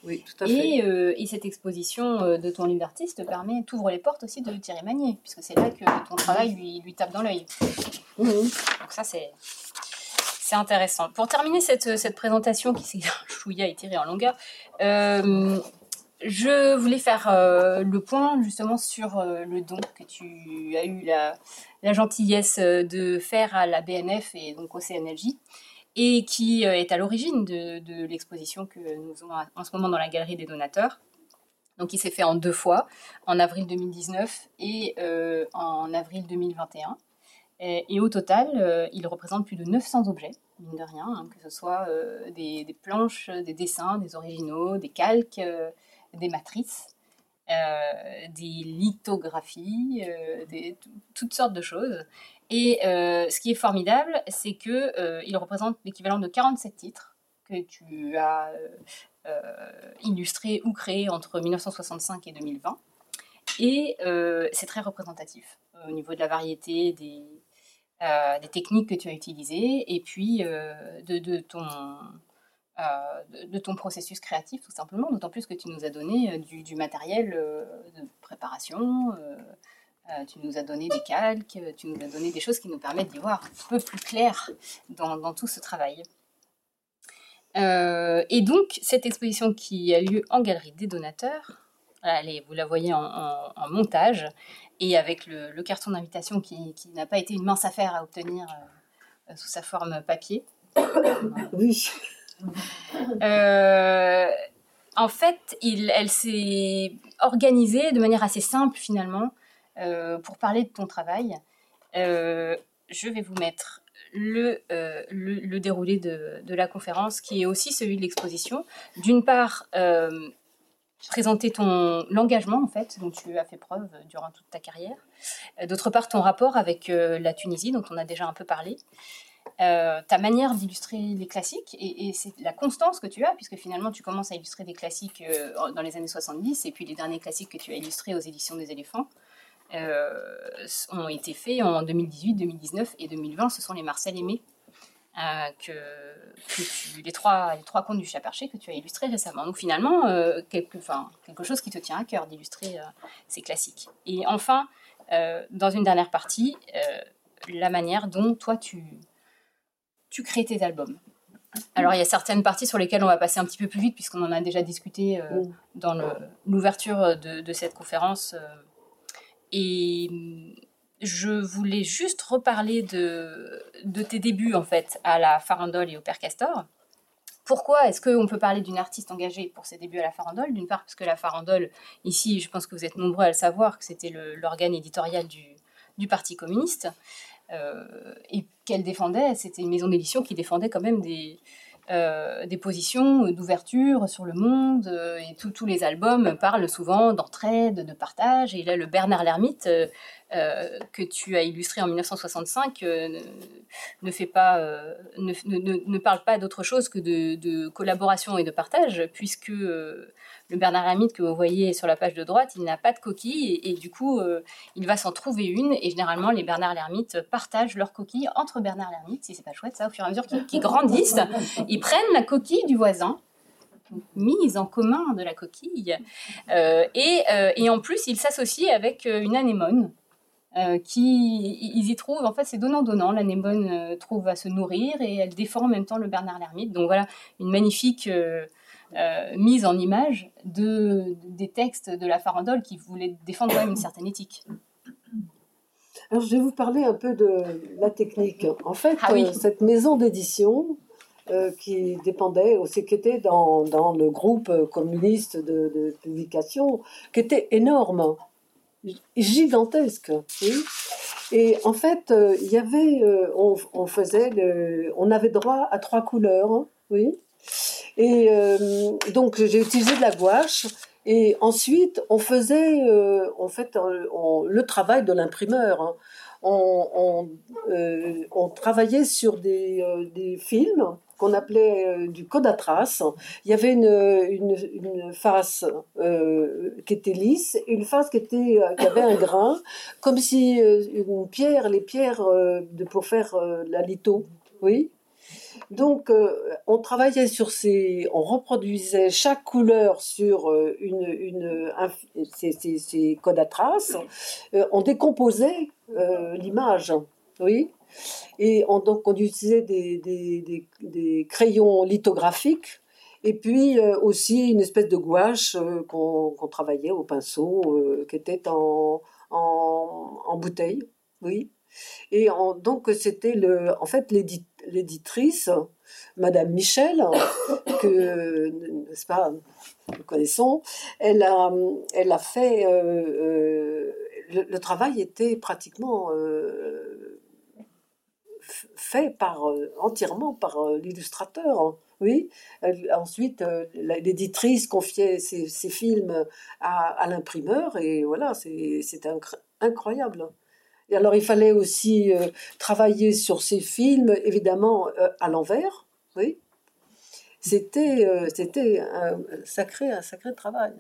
Oui, tout à fait. Et, euh, et cette exposition euh, de ton livre d'artiste permet, t'ouvre les portes aussi de Thierry Magnier, puisque c'est là que ton travail lui, lui tape dans l'œil. Mmh. Donc ça, c'est c'est intéressant. Pour terminer cette, cette présentation qui s'est chouïa tirée en longueur, euh, je voulais faire le point justement sur le don que tu as eu la, la, gentillesse de faire à la BNF et donc au CNLJ et qui euh, est à l'origine de, l'exposition que nous avons en ce moment dans la galerie des donateurs. Donc il s'est fait en deux fois, en avril 2019 et euh, en avril 2021. Et, au total, euh, il représente plus de 900 objets, mine de rien, hein, que ce soit des, planches, des dessins, des originaux, des calques, des matrices. des lithographies, des, toutes sortes de choses. Et euh, ce qui est formidable, c'est qu'il euh, représente l'équivalent de 47 titres que tu as euh, illustrés ou créés entre 1965 et 2020. Et c'est très représentatif au niveau de la variété des, techniques que tu as utilisées et puis de, ton processus créatif, tout simplement, d'autant plus que tu nous as donné du, matériel de préparation, tu nous as donné des calques, tu nous as donné des choses qui nous permettent d'y voir un peu plus clair dans, tout ce travail. et donc, cette exposition qui a lieu en galerie des donateurs, allez, vous la voyez en, montage, et avec le, carton d'invitation qui, n'a pas été une mince affaire à obtenir sous sa forme papier. Oui. Euh, en fait, il, elle s'est organisée de manière assez simple finalement euh, pour parler de ton travail. Euh, je vais vous mettre le, le, déroulé de, la conférence qui est aussi celui de l'exposition. D'une part, présenter ton l'engagement en fait dont tu as fait preuve durant toute ta carrière. D'autre part, ton rapport avec la Tunisie dont on a déjà un peu parlé. Euh, ta manière d'illustrer les classiques et, c'est la constance que tu as, puisque finalement tu commences à illustrer des classiques euh, dans les années 70 et puis les derniers classiques que tu as illustrés aux éditions des éléphants euh, ont été faits en 2018, 2019 et 2020. Ce sont les Marcel Aimé, que, les, trois, les trois contes du chat perché que tu as illustrés récemment. Donc finalement, quelque, quelque chose qui te tient à cœur d'illustrer ces classiques. Et enfin, dans une dernière partie, la manière dont toi tu tu crées tes albums. Alors, il y a certaines parties sur lesquelles on va passer un petit peu plus vite, puisqu'on en a déjà discuté euh, dans l'ouverture de, cette conférence. Et je voulais juste reparler de, de, tes débuts, en fait, à la farandole et au Père Castor. Pourquoi est-ce qu'on peut parler d'une artiste engagée pour ses débuts à la farandole? D'une part, parce que la farandole, ici, je pense que vous êtes nombreux à le savoir, que c'était l'organe éditorial du, du Parti communiste. Euh, et qu'elle défendait, c'était une maison d'édition qui défendait quand même des, euh, des positions d'ouverture sur le monde euh, et tous les albums parlent souvent d'entraide, de partage. Et là, le Bernard Lermite euh, que tu as illustré en 1965 ne, fait pas, ne, parle pas d'autre chose que de, collaboration et de partage, puisque le Bernard Lermite que vous voyez sur la page de droite, il n'a pas de coquille et, du coup, euh, il va s'en trouver une. Et généralement, les Bernard Lermite partagent leur coquille entre Bernard Lermite, si c'est pas chouette ça, au fur et à mesure qu'ils grandissent, ils prennent la coquille du voisin mise en commun de la coquille. Euh, et, euh, et, en plus, ils s'associent avec une anémone. Qui ils y trouvent en fait c'est donnant donnant l'anémone trouve à se nourrir et elle défend en même temps le Bernard Lermite donc voilà une magnifique euh, mise en image de, des textes de la farandole qui voulaient défendre quand même une certaine éthique. Alors, je vais vous parler un peu de la technique. En fait, ah euh, cette maison d'édition euh, qui dépendait, aussi qui était dans, dans le groupe communiste de, publication, qui était énorme, gigantesque. Et en fait, il y avait, on, on, faisait, on avait droit à trois couleurs, oui. Et euh, donc j'ai utilisé de la gouache. Et ensuite, on faisait euh, en fait le travail de l'imprimeur. Hein. On, euh, travaillait sur des films qu'on appelait du code à traces. Il y avait une, une, face qui était lisse et une face qui, était, qui avait un grain, comme si une pierre, les pierres de, pour faire la litho, oui. Donc, euh, on travaillait sur ces, on reproduisait chaque couleur sur euh, une, une ces, codes à traces. Euh, on décomposait l'image, oui. Et on, donc, on utilisait des, des, crayons lithographiques et puis aussi une espèce de gouache qu'on travaillait au pinceau, qui était en, en, bouteille, oui. Et donc c'était en fait l'éditrice, Madame Michel, que nous connaissons, elle a, elle a fait, euh, euh, le, travail était pratiquement euh, fait par entièrement par l'illustrateur. Hein. Oui. ensuite, l'éditrice confiait ses, films à, à l'imprimeur et voilà, c'est incroyable. Et alors, il fallait aussi euh, travailler sur ces films, évidemment, euh, à l'envers. Oui. C'était, euh, c'était un sacré, un sacré travail.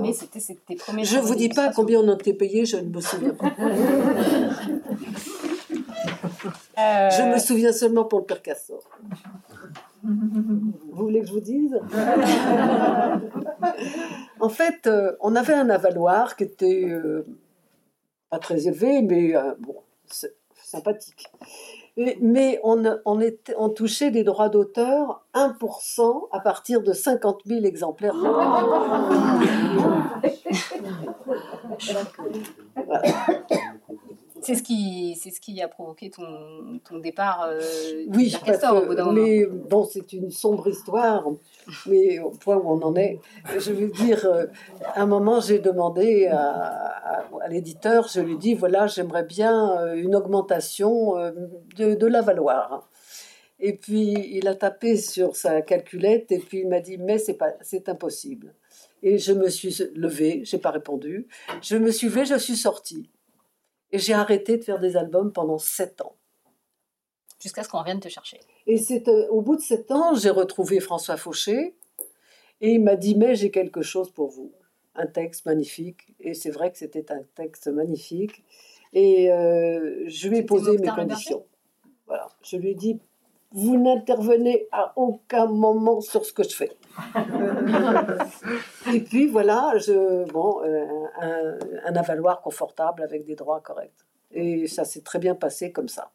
Mais c'était tes premiers. Je ne vous dis pas combien on été payé, je ne me souviens pas. Je me souviens seulement pour le Père Cassor. Vous voulez que je vous dise? En fait, euh, on avait un avaloir qui était euh, pas très élevé, mais euh, bon, c'est sympathique. Et- mais on, on, était, on touchait des droits d'auteur 1% à partir de 50 000 exemplaires. C'est ce qui, c'est ce qui a provoqué ton, ton départ euh, Oui, parce Castor au bout d'un moment. mais bon, c'est une sombre histoire, mais au point où on en est, je veux dire, euh, à un moment, j'ai demandé à, à- à l'éditeur, je lui ai dit, voilà, j'aimerais bien euh, une augmentation de, de la valoir. Et puis, il a tapé sur sa calculette et puis il m'a dit, mais c'est pas, c'est impossible. Et je me suis levée, j'ai pas répondu. Je me suis levée, je suis sortie. Et j'ai arrêté de faire des albums pendant sept ans. Jusqu'à ce qu'on revienne te chercher. Et c'est euh, au bout de sept ans, j'ai retrouvé François Fauché et il m'a dit mais j'ai quelque chose pour vous, un texte magnifique. Et c'est vrai que c'était un texte magnifique. Et euh, je lui ai posé mes conditions. Voilà, je lui ai dit vous n'intervenez à aucun moment sur ce que je fais. et puis voilà, je, bon, euh, un, un avaloir confortable avec des droits corrects. Et ça s'est très bien passé comme ça.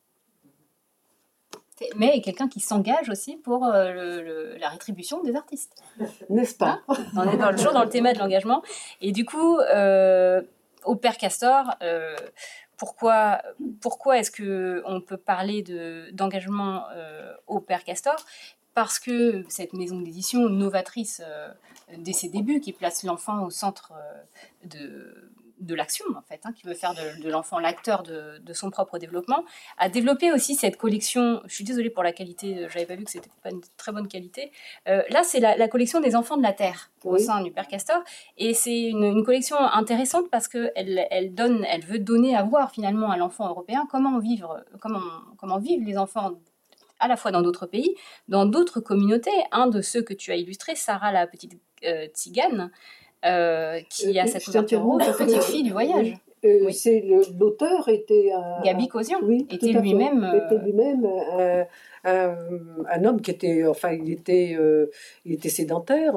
Mais quelqu'un qui s'engage aussi pour euh, le- le- la rétribution des artistes. N'est-ce pas? On est dans, toujours dans le thème de l'engagement. Et du coup, euh, au Père Castor, pourquoi, pourquoi est-ce que on peut parler de, d'engagement euh, au Père Castor? Parce que cette maison d'édition novatrice euh, dès ses débuts, qui place l'enfant au centre euh, de, de l'action, en fait, hein, qui veut faire de, de l'enfant l'acteur de, de son propre développement, a développé aussi cette collection. Je suis désolée pour la qualité, j'avais pas vu que c'était pas une très bonne qualité. Euh, là, c'est la, la collection des enfants de la Terre au sein du Père Castor, et c'est une, une collection intéressante parce que elle, elle donne, elle veut donner à voir finalement à l'enfant européen comment vivre, comment comment vivent les enfants à la fois dans d'autres pays, dans d'autres communautés. Un de ceux que tu as illustré, Sarah la petite euh, tzigane, euh, qui Euh, a cette rouge, petite fille du voyage. Euh, Oui. C'est l'auteur était un, Gabi Causion oui, était lui-même, un, un homme qui était enfin il était il était sédentaire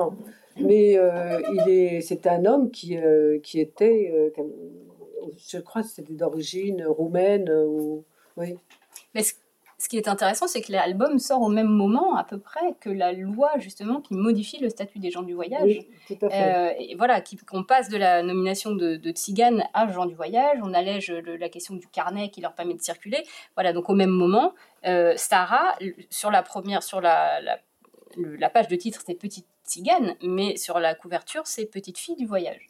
mais euh, il est c'était un homme qui euh, qui était euh, je crois c'était d'origine roumaine ou oui Mais ce, ce qui est intéressant, c'est que l'album sort au même moment à peu près que la loi justement qui modifie le statut des gens du voyage. oui tout à fait Euh, et voilà, qu'on passe de la nomination de, de Tzigane à gens du voyage, on allège le- la question du carnet qui leur permet de circuler. Voilà, donc au même moment, euh, Sarah, sur la première, sur la, la, page de titre, c'est Petite Tzigane, mais sur la couverture, c'est Petite fille du voyage.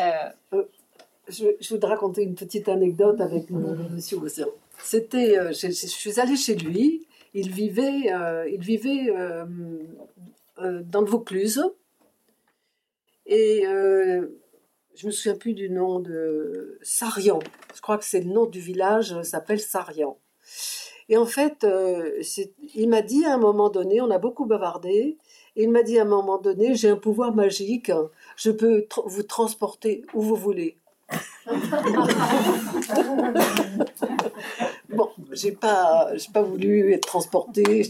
Euh, je, je voudrais raconter une petite anecdote avec mon monsieur Océan. C'était, euh, je, suis allée chez lui. Il vivait, euh, il vivait euh, dans le Vaucluse. Et je me souviens plus du nom de Sarian. Je crois que c'est le nom du village, s'appelle Sarian. Et en fait, il m'a dit à un moment donné, on a beaucoup bavardé, il m'a dit à un moment donné, j'ai un pouvoir magique, je peux vous transporter où vous voulez. Bon, j'ai pas, j'ai pas voulu être transportée,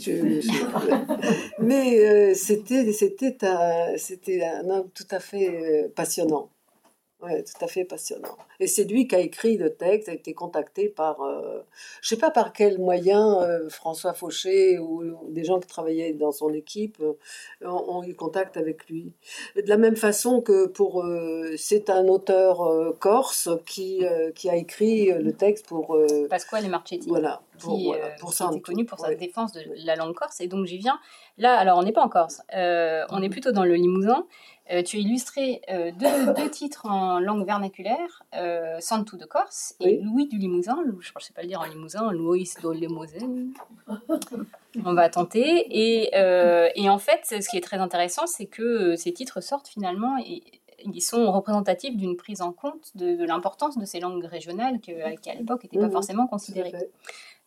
mais euh, c'était, c'était un, c'était un homme tout à fait euh, passionnant. Ouais, tout à fait passionnant. Et c'est lui qui a écrit le texte, a été contacté par, euh, je sais pas par quel moyen, euh, François Fauché ou, ou des gens qui travaillaient dans son équipe euh, ont, ont eu contact avec lui. De la même façon que pour, euh, c'est un auteur corse qui, qui a écrit le texte pour, Pasquale et Marchetti. voilà, pour, qui, voilà, pour qui était connu pour sa défense de la langue corse. Et donc j'y viens. Là, alors on n'est pas en Corse, on est plutôt dans le Limousin. Euh, tu as illustré euh, deux, deux titres en langue vernaculaire, euh, Santou de Corse et Oui. Louis du Limousin. Je ne sais pas le dire en Limousin, Louis do Limousin. On va tenter. Et, euh, et en fait, ce qui est très intéressant, c'est que ces titres sortent finalement et ils sont représentatifs d'une prise en compte de, de l'importance de ces langues régionales qui, à l'époque, n'étaient pas Mhm. forcément considérées.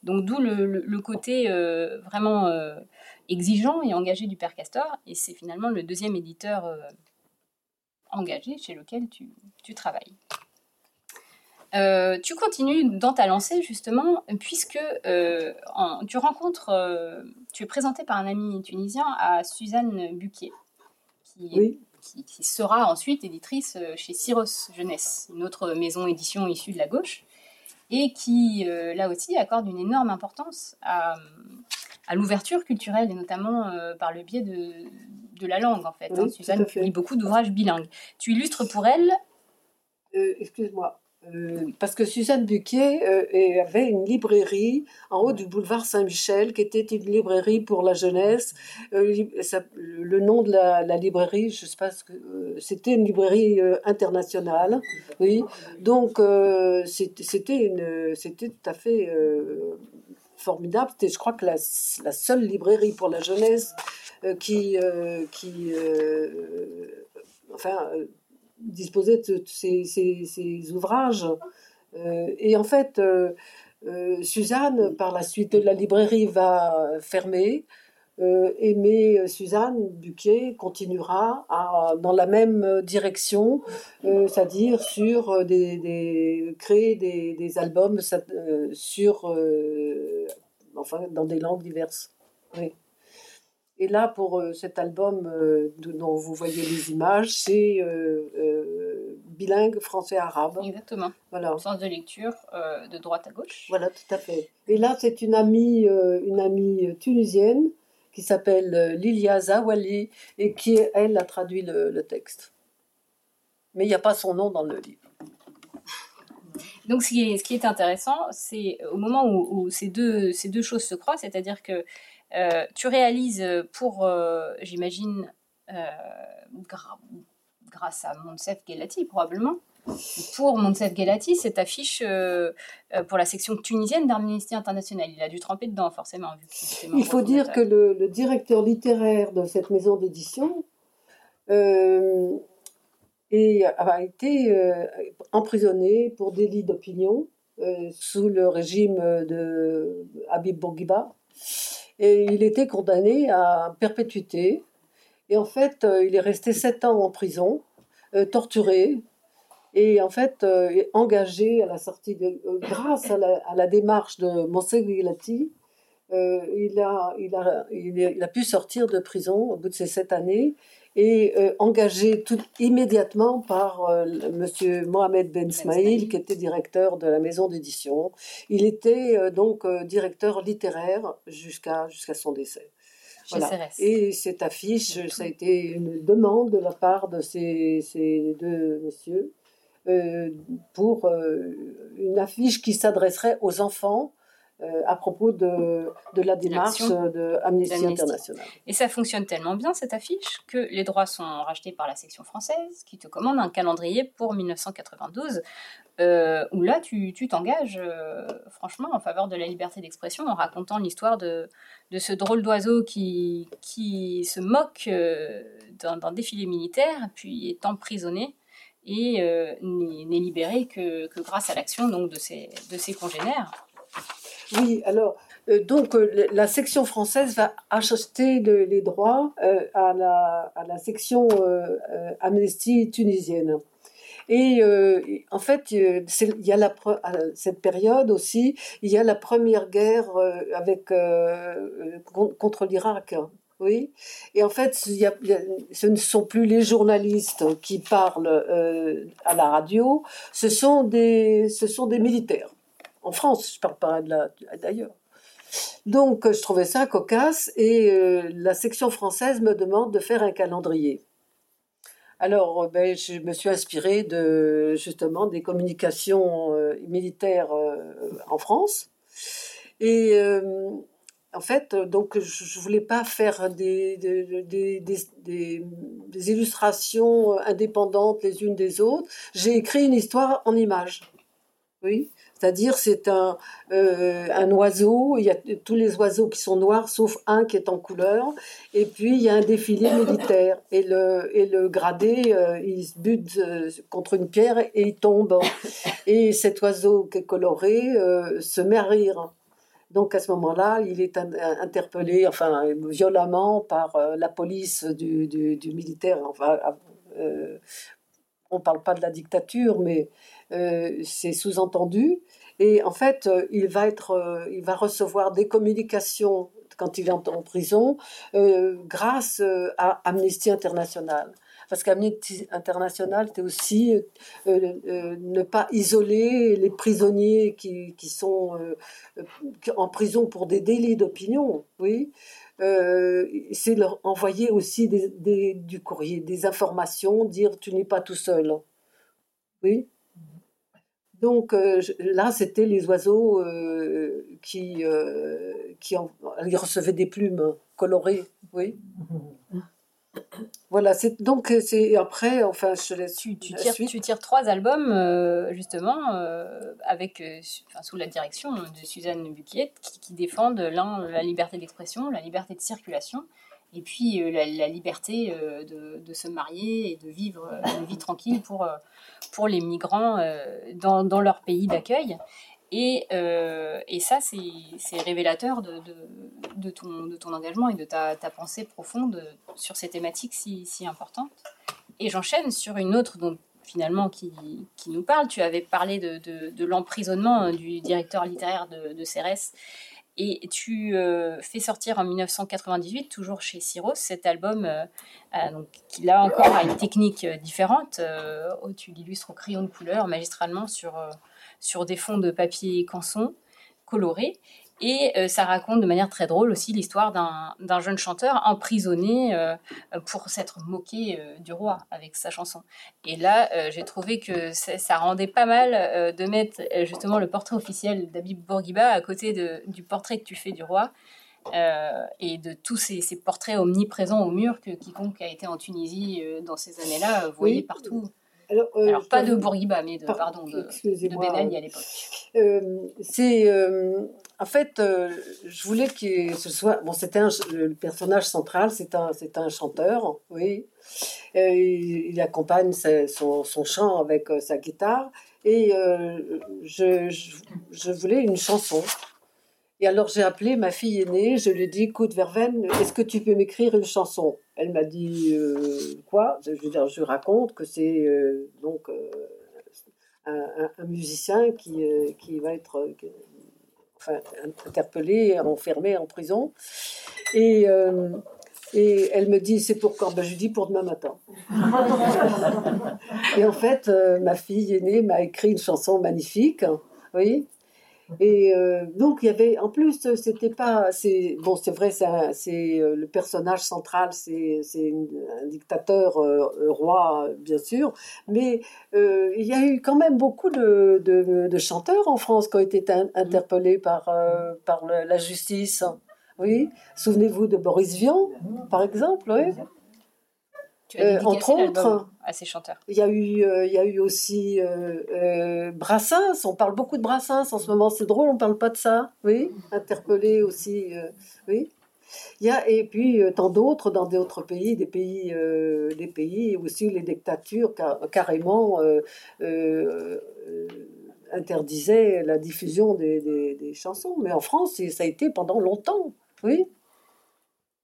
Donc d'où le, le- le côté euh, vraiment euh, exigeant et engagé du Père Castor. Et c'est finalement le deuxième éditeur euh, engagé chez lequel tu, tu travailles. Euh, tu continues dans ta lancée justement, puisque euh, tu rencontres, euh, tu es présenté par un ami tunisien à Suzanne Buquier, qui, qui, sera ensuite éditrice chez Syros Jeunesse, une autre maison édition issue de la gauche, et qui là aussi accorde une énorme importance à, à l'ouverture culturelle et notamment par le biais de, de la langue en fait. Hein. Suzanne publie beaucoup d'ouvrages bilingues. Tu illustres pour elle. Excuse-moi, euh, parce que Suzanne Buquet euh, avait une librairie en haut du boulevard Saint-Michel, qui était une librairie pour la jeunesse. Euh, le nom de la, librairie, je sais pas ce que c'était une librairie internationale, oui. Donc c'était c'était tout à fait formidable. C'était, je crois que la, la, seule librairie pour la jeunesse qui, qui, enfin disposait de ces, ouvrages. Euh, et en fait, euh, euh, Suzanne, par la suite, la librairie va fermer. Et mais Suzanne Buquet continuera à, dans la même direction, c'est-à-dire sur des, créer des, albums sur, enfin, dans des langues diverses. Oui. Et là, pour euh, cet album euh, dont vous voyez les images, c'est euh, bilingue français-arabe. Exactement. Voilà. Au sens de lecture de droite à gauche. Voilà, tout à fait. Et là, c'est une amie, une amie tunisienne qui s'appelle Lilia Zawali et qui, elle, a traduit le, texte. Mais il n'y a pas son nom dans le livre. Donc, ce qui est, intéressant, c'est au moment où, ces, deux, ces deux choses se croisent, c'est-à-dire que euh, tu réalises pour, euh, j'imagine, euh, grâce à Monsef Gelati probablement, pour Monsef Gelati, cette affiche pour la section tunisienne d'Amnesty International. Il a dû tremper dedans, forcément. Il faut dire que le, directeur littéraire de cette maison d'édition et a été emprisonné pour délit d'opinion sous le régime de Habib Bourguiba. Et il était condamné à perpétuité. Et en fait, euh, il est resté sept ans en prison, euh, torturé, et en fait euh, engagé à la sortie de, grâce à la, démarche de Monseigneur Guilati, il, a, il, a, il, a, pu sortir de prison au bout de ces sept années et engagé tout, immédiatement par Monsieur Mohamed Ben, ben Smaïl, qui était directeur de la maison d'édition. Il était donc directeur littéraire jusqu'à jusqu'à son décès. Et cette affiche, ça a été une demande de la part de ces, ces deux messieurs pour une affiche qui s'adresserait aux enfants euh, à propos de, de la démarche de Amnesty International. Et ça fonctionne tellement bien cette affiche que les droits sont rachetés par la section française qui te commande un calendrier pour 1992 euh, où là tu t'engages euh, franchement en faveur de la liberté d'expression en racontant l'histoire de, de ce drôle d'oiseau qui, qui se moque d'un défilé militaire puis est emprisonné et n'est libéré que, grâce à l'action donc de ses, congénères. Oui, alors, euh, donc euh, la section française va acheter les droits euh, à, la, section Amnesty tunisienne. Et en fait, il y a cette période aussi, il y a la première guerre avec, contre l'Irak. Oui. Et en fait, ce ne sont plus les journalistes qui parlent à la radio, ce sont des, ce sont des militaires en France, je parle pas d'ailleurs. Donc je trouvais ça cocasse et euh, la section française me demande de faire un calendrier. Alors ben, je me suis inspirée de justement des communications euh, militaires euh, en France et en fait, donc, je voulais pas faire des, illustrations indépendantes les unes des autres. J'ai écrit une histoire en images. Oui. C'est-à-dire, c'est un, euh, un oiseau, il y a tous les oiseaux qui sont noirs, sauf un qui est en couleur, et puis il y a un défilé militaire, et le, et le gradé, euh, il se bute euh, contre une pierre et il tombe. Et cet oiseau qui est coloré se met à rire. Donc à ce moment-là, il est interpellé, enfin violemment, par la police du, militaire. Enfin, on ne parle pas de la dictature, mais c'est sous-entendu. Et en fait, il va être, il va recevoir des communications quand il est en, prison grâce à Amnesty International parce qu'Amnesty International, c'est aussi euh, euh, ne pas isoler les prisonniers qui, sont euh, en prison pour des délits d'opinion, oui. c'est leur envoyer aussi du courrier, des informations, dire tu n'es pas tout seul. Oui. Donc là, c'était les oiseaux qui, qui ils recevaient des plumes colorées, oui. Voilà, c'est donc euh, c'est après, enfin, je laisse. Tu, tu, tires, tu tires trois albums euh, justement euh, avec sous la direction de Suzanne Buquiette qui, défendent l'un la liberté d'expression, la liberté de circulation, et puis la, liberté de, de, se marier et de vivre une vie tranquille pour pour les migrants dans, dans leur pays d'accueil. Et, euh, et ça, c'est révélateur de, ton, engagement et de ta, pensée profonde sur ces thématiques si, importantes. Et j'enchaîne sur une autre finalement qui, nous parle. Tu avais parlé de, l'emprisonnement du directeur littéraire de, CRS et tu euh, fais sortir en 1998, toujours chez Syros, cet album euh, qui là encore a une technique différente. où tu l'illustres au crayon de couleur magistralement sur sur des fonds de papier canson colorés. Et euh, ça raconte de manière très drôle aussi l'histoire d'un jeune chanteur emprisonné euh, pour s'être moqué euh, du roi avec sa chanson. Et là, j'ai trouvé que ça rendait pas mal de mettre justement le portrait officiel d'Abib Bourguiba à côté de, du portrait que tu fais du roi. et de tous ces, portraits omniprésents au mur que quiconque a été en Tunisie dans ces années-là voyait partout. Alors, euh, pas de Bourguiba, mais de, pardon, de, de à l'époque. Euh, c'est. Euh, en fait, je voulais que ce soit. Bon, c'était le personnage central, c'est un, c'est un chanteur, oui. il, accompagne son, son, chant avec sa guitare. Et je, je, je voulais une chanson. Et alors j'ai appelé ma fille aînée, je lui ai dit, écoute Verveine, est-ce que tu peux m'écrire une chanson? Elle m'a dit, euh, quoi? Je, dire, je raconte que c'est euh, donc euh, un, musicien qui, qui va être interpellé, enfermé en prison. Et, et elle me dit, c'est pour quand? Ben, Je lui dis, pour demain matin. et en fait, ma fille aînée m'a écrit une chanson magnifique, oui, et euh, donc il y avait, en plus, c'était pas, c'est bon, c'est vrai, c'est euh, le personnage central, c'est un dictateur euh, roi, bien sûr, mais il y a eu quand même beaucoup de, de, chanteurs en France qui ont été interpellés par par la justice. Oui, souvenez-vous de Boris Vian, par exemple, oui. Euh, entre autres, à ces chanteurs. Il y a eu, euh, il y a eu aussi euh, Brassens. On parle beaucoup de Brassens en ce moment. C'est drôle, on parle pas de ça. Oui, interpellé aussi. oui. Il y a, et puis tant d'autres dans d'autres pays, des pays, des pays aussi les dictatures carrément interdisaient la diffusion des, des, des, chansons. Mais en France, ça a été pendant longtemps. Oui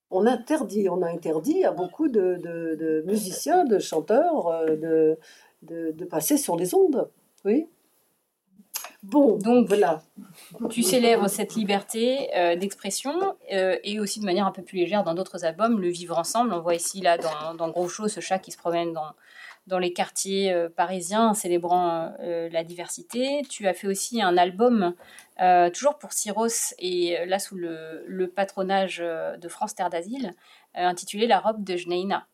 on interdit, on a interdit à beaucoup de, musiciens, de chanteurs euh, de, passer sur les ondes. Oui. Bon, donc voilà. Tu célèbres cette liberté euh, d'expression euh, et aussi de manière un peu plus légère dans d'autres albums, le vivre ensemble. On voit ici là dans, dans Gros Show ce chat qui se promène dans, dans les quartiers euh, parisiens célébrant euh, la diversité. Tu as fait aussi un album, euh, toujours pour Syros, et là sous le, patronage de France Terre d'Asile, intitulé La robe de Jneina.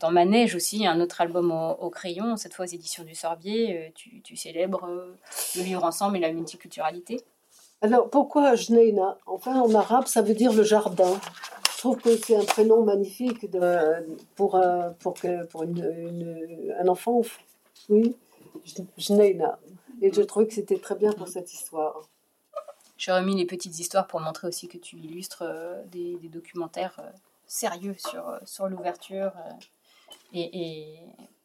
dans Ma aussi, un autre album au, crayon, cette fois aux éditions du Sorbier, tu, célèbres le vivre ensemble et la multiculturalité. Alors pourquoi Jneina? Enfin en arabe ça veut dire le jardin. Je trouve que c'est un prénom magnifique pour, un, pour, que, pour une, un enfant. Oui, Jneina. Et je trouvais que c'était très bien pour cette histoire. J'ai remis les petites histoires pour montrer aussi que tu illustres euh, des, des, documentaires euh, sérieux sur, euh, sur l'ouverture. et, et,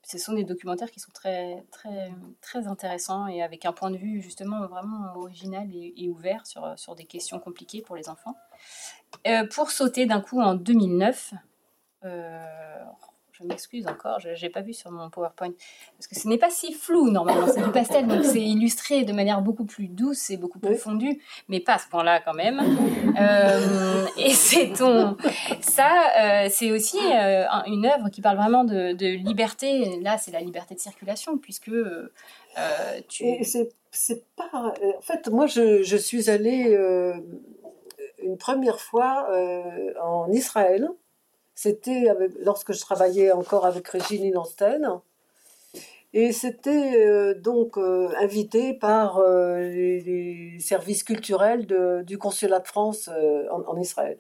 ce sont des documentaires qui sont très, très, très intéressants et avec un point de vue justement vraiment original et, ouvert sur, sur des questions compliquées pour les enfants. Euh, pour sauter d'un coup en 2009, euh, je m'excuse encore, je n'ai pas vu sur mon PowerPoint. Parce que ce n'est pas si flou normalement, c'est du pastel, donc c'est illustré de manière beaucoup plus douce et beaucoup plus fondue, mais pas à ce point-là quand même. Euh, et c'est ton. Ça, euh, c'est aussi euh, une œuvre qui parle vraiment de, de liberté. Là, c'est la liberté de circulation, puisque tu. C'est pas. En fait, moi, je, je suis allée une première fois en Israël c'était lorsque je travaillais encore avec Régine Inansten. Et c'était euh, donc euh, invité par euh, les, services culturels du consulat de France en, Israël.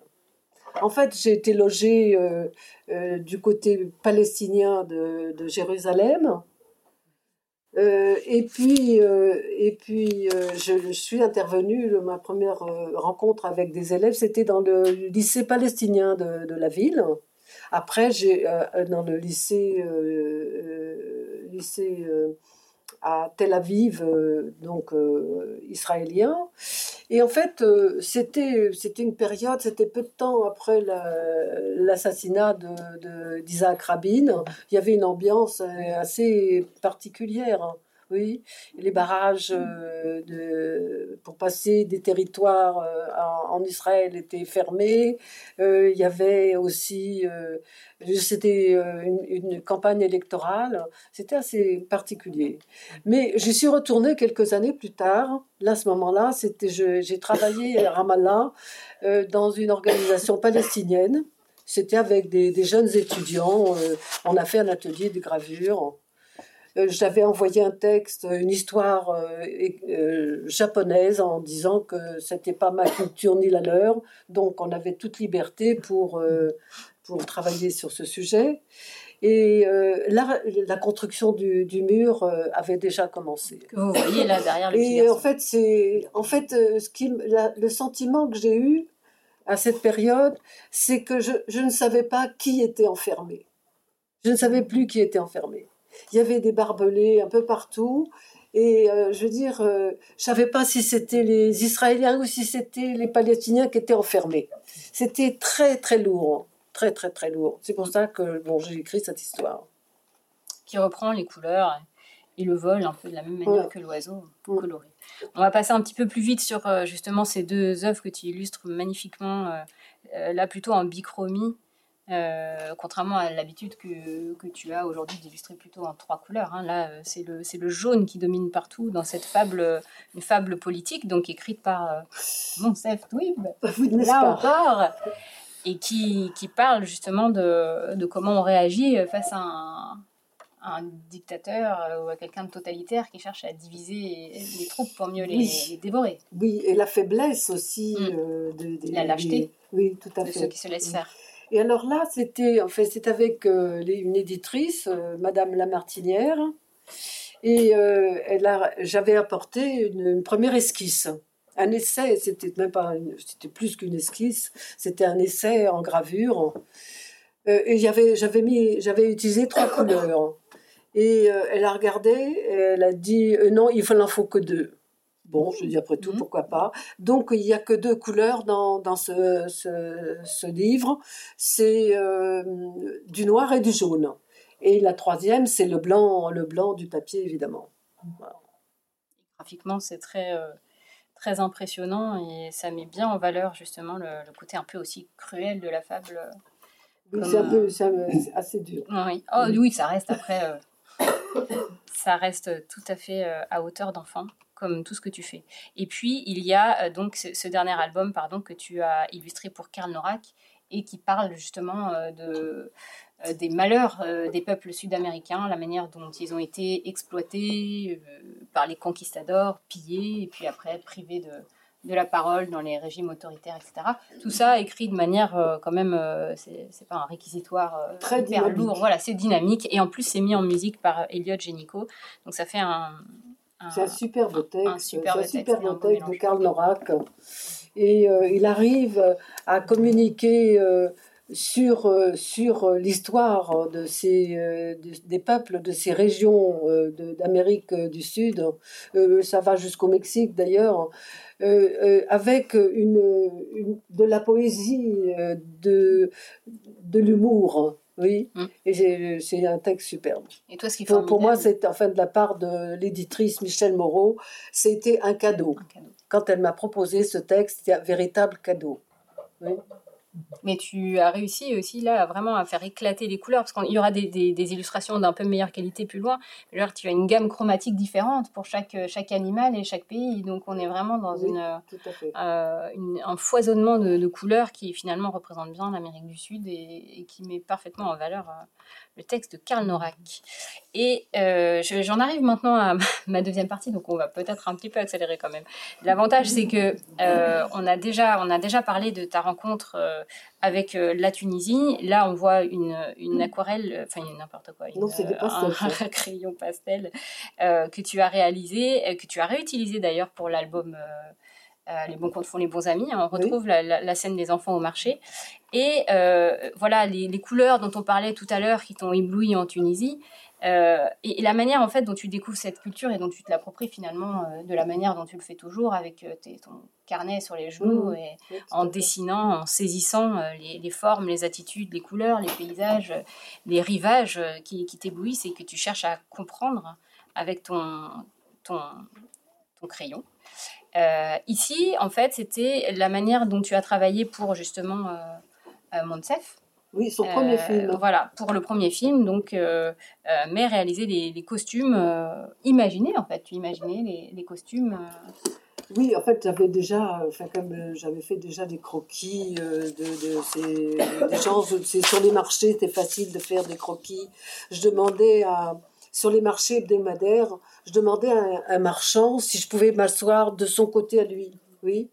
En fait, j'ai été logée du côté palestinien de, Jérusalem. et puis, et puis je, suis intervenue, ma première rencontre avec des élèves, c'était dans le lycée palestinien de la ville. Après, j'ai euh, euh, dans le lycée, euh, lycée à Tel Aviv, donc israélien. Et en fait, c'était c'était une période, c'était peu de temps après l'assassinat d'Isaac Rabin. Il y avait une ambiance assez particulière. Oui, les barrages euh, pour passer des territoires euh, en, Israël étaient fermés. Euh, il y avait aussi, c'était une, campagne électorale. C'était assez particulier. Mais je suis retournée quelques années plus tard. Là, à ce moment-là, c'était, j'ai travaillé à Ramallah dans une organisation palestinienne. C'était avec des, jeunes étudiants. on a fait un atelier de gravure. Euh, j'avais envoyé un texte, une histoire euh, euh, japonaise en disant que c'était pas ma culture ni la leur, donc on avait toute liberté pour, pour travailler sur ce sujet. Et là, la construction du, du mur avait déjà commencé. vous voyez là derrière le Et en fait, c'est en fait ce qui, le sentiment que j'ai eu à cette période, c'est que je, je ne savais pas qui était enfermé. Je ne savais plus qui était enfermé il y avait des barbelés un peu partout. Et euh, je veux dire, euh, je savais pas si c'était les Israéliens ou si c'était les Palestiniens qui étaient enfermés. C'était très très lourd, très très très lourd. C'est pour ça que bon, j'ai écrit cette histoire. Qui reprend les couleurs et le vol un peu de la même manière que l'oiseau coloré. On va passer un petit peu plus vite sur euh, justement ces deux œuvres que tu illustres magnifiquement, là plutôt en bichromie euh, contrairement à l'habitude que, que, tu as aujourd'hui d'illustrer plutôt en trois couleurs. Hein. Là, euh, c'est le, le, jaune qui domine partout dans cette fable, une fable politique, donc écrite par euh, Monsef Twib, là encore, et qui, qui, parle justement de, de, comment on réagit face à un, un dictateur ou à quelqu'un de totalitaire qui cherche à diviser les troupes pour mieux les, dévorer. Oui, et la faiblesse aussi mm. de, la lâcheté oui, tout à de ceux qui se laissent faire. Et alors là, c'était en fait, avec euh, une éditrice, euh, Madame Lamartinière, et euh, j'avais apporté une, première esquisse, un essai. C'était même pas, c'était plus qu'une esquisse, c'était un essai en gravure. et j'avais, utilisé trois couleurs. Et elle a regardé, elle a dit non, il n'en faut que deux. Bon, je dis après tout, mhm. pourquoi pas. Donc, il n'y a que deux couleurs dans, dans ce, ce, livre. C'est euh, du noir et du jaune. Et la troisième, c'est le blanc, le blanc du papier, évidemment. Graphiquement, c'est très, euh, très impressionnant et ça met bien en valeur justement le, côté un peu aussi cruel de la fable. Oui, c'est un peu assez dur. Oui. Oh, oui, ça reste après. Euh, ça reste tout à fait à hauteur d'enfant comme tout ce que tu fais. Et puis, il y a euh, donc ce, dernier album pardon, que tu as illustré pour Karl Norak et qui parle justement euh, de, euh, des malheurs des peuples sud-américains, la manière dont ils ont été exploités par les conquistadors, pillés, et puis après privés de, de la parole dans les régimes autoritaires, etc. Tout ça écrit de manière quand même, c'est pas un réquisitoire très hyper lourd, voilà, c'est dynamique, et en plus c'est mis en musique par Elliot Genico, donc ça fait un, c'est un superbe texte, un superbe, texte, de Karl Norak. Et euh, il arrive à communiquer euh, sur, euh, sur l'histoire de ces, des peuples de ces régions d'Amérique du Sud. ça va jusqu'au Mexique d'ailleurs. avec une, de la poésie, de, de l'humour. Oui, Mm. et c'est- un texte superbe. Et toi, ce qui est Pour, moi, c'est enfin de la part de l'éditrice Michel Moreau, c'était un cadeau. Un cadeau. Quand elle m'a proposé ce texte, c'était un véritable cadeau. Oui. Mais tu as réussi aussi là vraiment à faire éclater les couleurs parce qu'il y aura des, des- des illustrations d'un peu meilleure qualité plus loin. Là, tu as une gamme chromatique différente pour chaque, chaque animal et chaque pays. Donc on est vraiment dans Oui. une, euh, une- un foisonnement de, de couleurs qui finalement représente bien l'Amérique du Sud et, et qui met parfaitement en valeur euh, le texte de Karl Norak. Et euh, je- j'en arrive maintenant à ma, deuxième partie, donc on va peut-être un petit peu accélérer quand même. L'avantage, c'est que euh, on a déjà on a déjà parlé de ta rencontre euh, avec la Tunisie. Là, on voit une, une aquarelle, enfin n'importe quoi, une, Non, pastels, un, crayon pastel que tu as réalisé, que tu as réutilisé d'ailleurs pour l'album. Euh, les bons comptes font les bons amis. hein. on Oui. retrouve la, la- la scène des enfants au marché. Et euh, voilà, les, les couleurs dont on parlait tout à l'heure qui t'ont ébloui en Tunisie. euh, et, et la manière en fait dont tu découvres cette culture et dont tu te l'appropries finalement euh, de la manière dont tu le fais toujours avec euh, tes- ton carnet sur les genoux Mhm. et Oui, en dessinant, en saisissant les, les formes, les attitudes, les couleurs, les paysages, les rivages qui, qui t'éblouissent et que tu cherches à comprendre avec ton, ton, ton crayon. Euh, ici, en fait, c'était la manière dont tu as travaillé pour justement euh, euh, Monsef. Oui, son premier Euh, film. Voilà, pour le premier film, donc, mais réaliser les, les costumes imaginés, en fait. Tu imaginais les, les costumes. Oui, en fait, j'avais déjà, enfin, comme j'avais fait déjà des croquis euh, de, de ces des gens, c'est sur les marchés, c'était facile de faire des croquis. Je demandais à, sur les marchés hebdomadaires, je demandais à un, marchand si je pouvais m'asseoir de son côté à lui. Oui.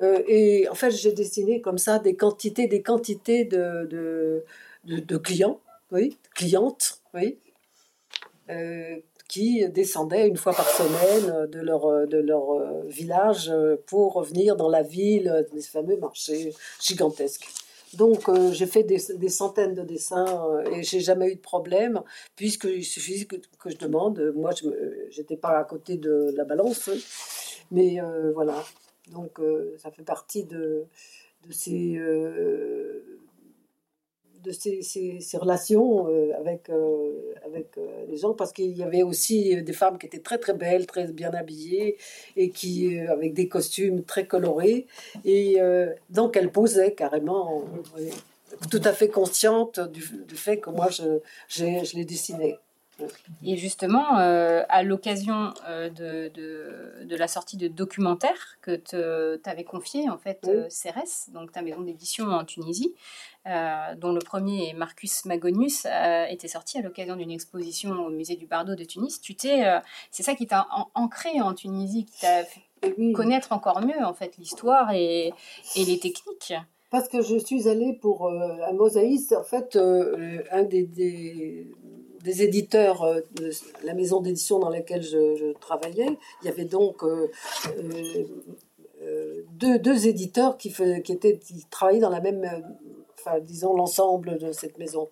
Euh, et en fait, j'ai dessiné comme ça des quantités, des quantités de, de, de, clients, oui, clientes, oui, euh, qui descendaient une fois par semaine de leur, de leur euh, village pour revenir dans la ville, des fameux marchés gigantesques. Donc euh, j'ai fait des, centaines de dessins euh, et j'ai jamais eu de problème puisque il suffit que, je demande. Moi, je n'étais pas à côté de la balance, mais euh, voilà. Donc euh, ça fait partie de, ces de ces, ces, ces relations euh, avec, euh, avec euh, les gens, parce qu'il y avait aussi des femmes qui étaient très très belles, très bien habillées, et qui, avec des costumes très colorés, et donc elles posaient carrément, tout à fait consciente du, du fait que moi je, j'ai- je les dessinais. Et justement, euh, à l'occasion euh, de, de, de la sortie de documentaires que tu avais confié, en fait, Oui. euh, donc ta maison d'édition en Tunisie, dont le premier Marcus Magonius, était sorti à l'occasion d'une exposition au musée du Bardo de Tunis. Tu t'es, c'est ça qui t'a an- ancré en Tunisie, qui t'a fait oui, connaître encore mieux, en fait, l'histoire et, et les techniques. Parce que je suis allée pour euh, un mosaïste, en fait, euh, un des, des, des éditeurs euh, de la maison d'édition dans laquelle je, travaillais, il y avait donc euh, euh, deux, deux éditeurs qui, qui, étaient, travaillaient dans la même, enfin, disons, l'ensemble de cette maison.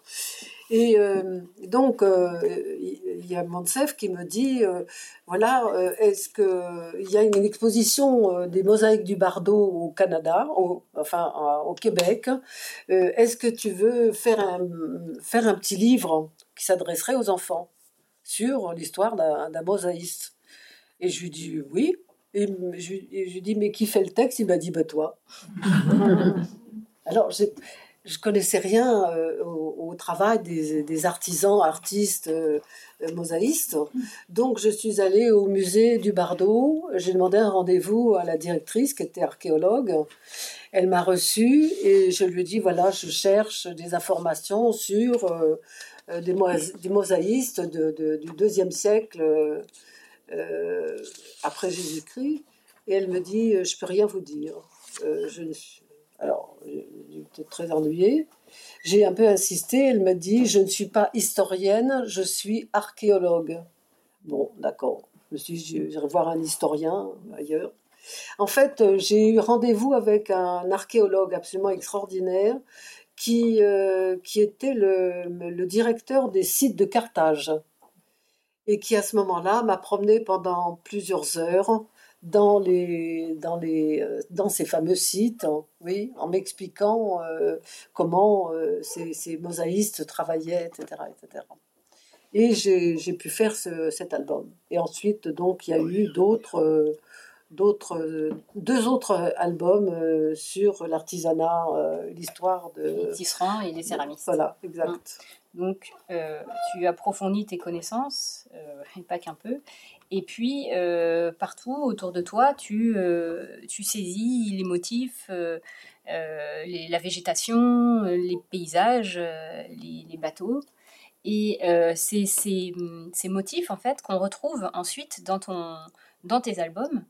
Et donc, il y a Monsef qui me dit, voilà, est-ce qu'il y a une exposition des mosaïques du Bardo au Canada, au, enfin au Québec, est-ce que tu veux faire un, faire un petit livre? S'adresserait aux enfants sur l'histoire d'un mosaïste Et je lui dis oui. Et je, je lui dis, mais qui fait le texte? Il m'a dit, bah toi. Alors, j'ai- je connaissais rien euh, au, travail des, artisans, artistes, euh, euh, mosaïstes. Donc, je suis allée au musée du Bardo. J'ai demandé un rendez-vous à la directrice, qui était archéologue. Elle m'a reçue et je lui ai dit voilà, je cherche des informations sur des, mosa- des mosaïstes de- de- du deuxième siècle euh, euh, après Jésus-Christ. Et elle me dit euh, je peux rien vous dire. Euh, je ne suis- Alors, j'étais très ennuyée. J'ai un peu insisté. Elle me dit je ne suis pas historienne, je suis archéologue. Bon, d'accord. Je me suis dit, j'irai voir un historien ailleurs. En fait, euh, j'ai eu rendez-vous avec un archéologue absolument extraordinaire qui, euh, qui était le, le directeur des sites de Carthage et qui, à ce moment-là, m'a promené pendant plusieurs heures dans, les, dans, les, dans ces fameux sites, oui, en m'expliquant comment ces, ces, mosaïstes travaillaient, etc. etc. Et j'ai pu faire ce, cet album. Et ensuite, donc, il y a eu d'autres d'autres, deux autres albums euh, sur l'artisanat, euh, l'histoire de... Les tisserands et les céramistes. Voilà, exact. Hum. Donc, euh, tu approfondis tes connaissances, et pas qu'un peu. Et puis, partout autour de toi, tu, tu saisis les motifs, la végétation, les paysages, les, les bateaux. Et c'est ces, ces, motifs, en fait, qu'on retrouve ensuite dans, ton, dans tes albums.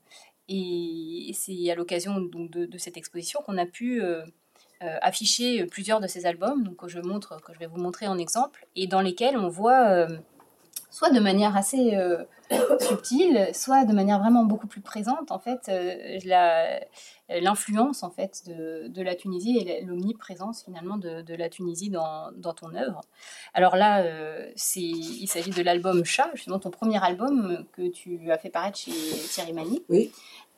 Et c'est à l'occasion de, cette exposition qu'on a pu euh, euh, afficher plusieurs de ces albums, donc que je que je vais vous montrer en exemple, et dans lesquels on voit euh, soit de manière assez subtile, soit de manière vraiment beaucoup plus présente, en fait, l'influence en fait de, la Tunisie et l'omniprésence finalement de, la Tunisie dans, ton œuvre. Alors là, il s'agit de l'album Chat, justement ton premier album que tu as fait paraître chez Thierry. Oui.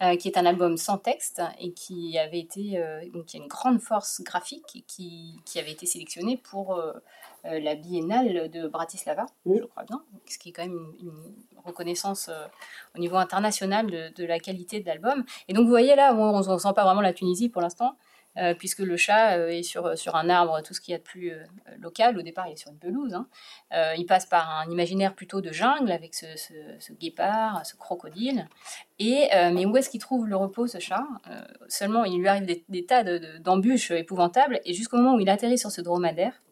Euh, qui est un album sans texte et qui avait été euh, donc qui a une grande force graphique et qui, qui avait été sélectionné pour euh, la biennale de Bratislava, je crois bien, ce qui est quand même une, reconnaissance au niveau international de, de la qualité de l'album. Et donc vous voyez là, on ne sent pas vraiment la Tunisie pour l'instant, euh, puisque le chat euh, est sur, sur un arbre, tout ce qu'il y a de plus euh, local. Au départ, il est sur une pelouse. Hein. il passe par un imaginaire plutôt de jungle avec ce, ce, guépard, ce crocodile. Et, mais où est-ce qu'il trouve le repos, ce chat? Seulement, il lui arrive des, tas d'embûches épouvantables, et jusqu'au moment où il atterrit sur ce dromadaire,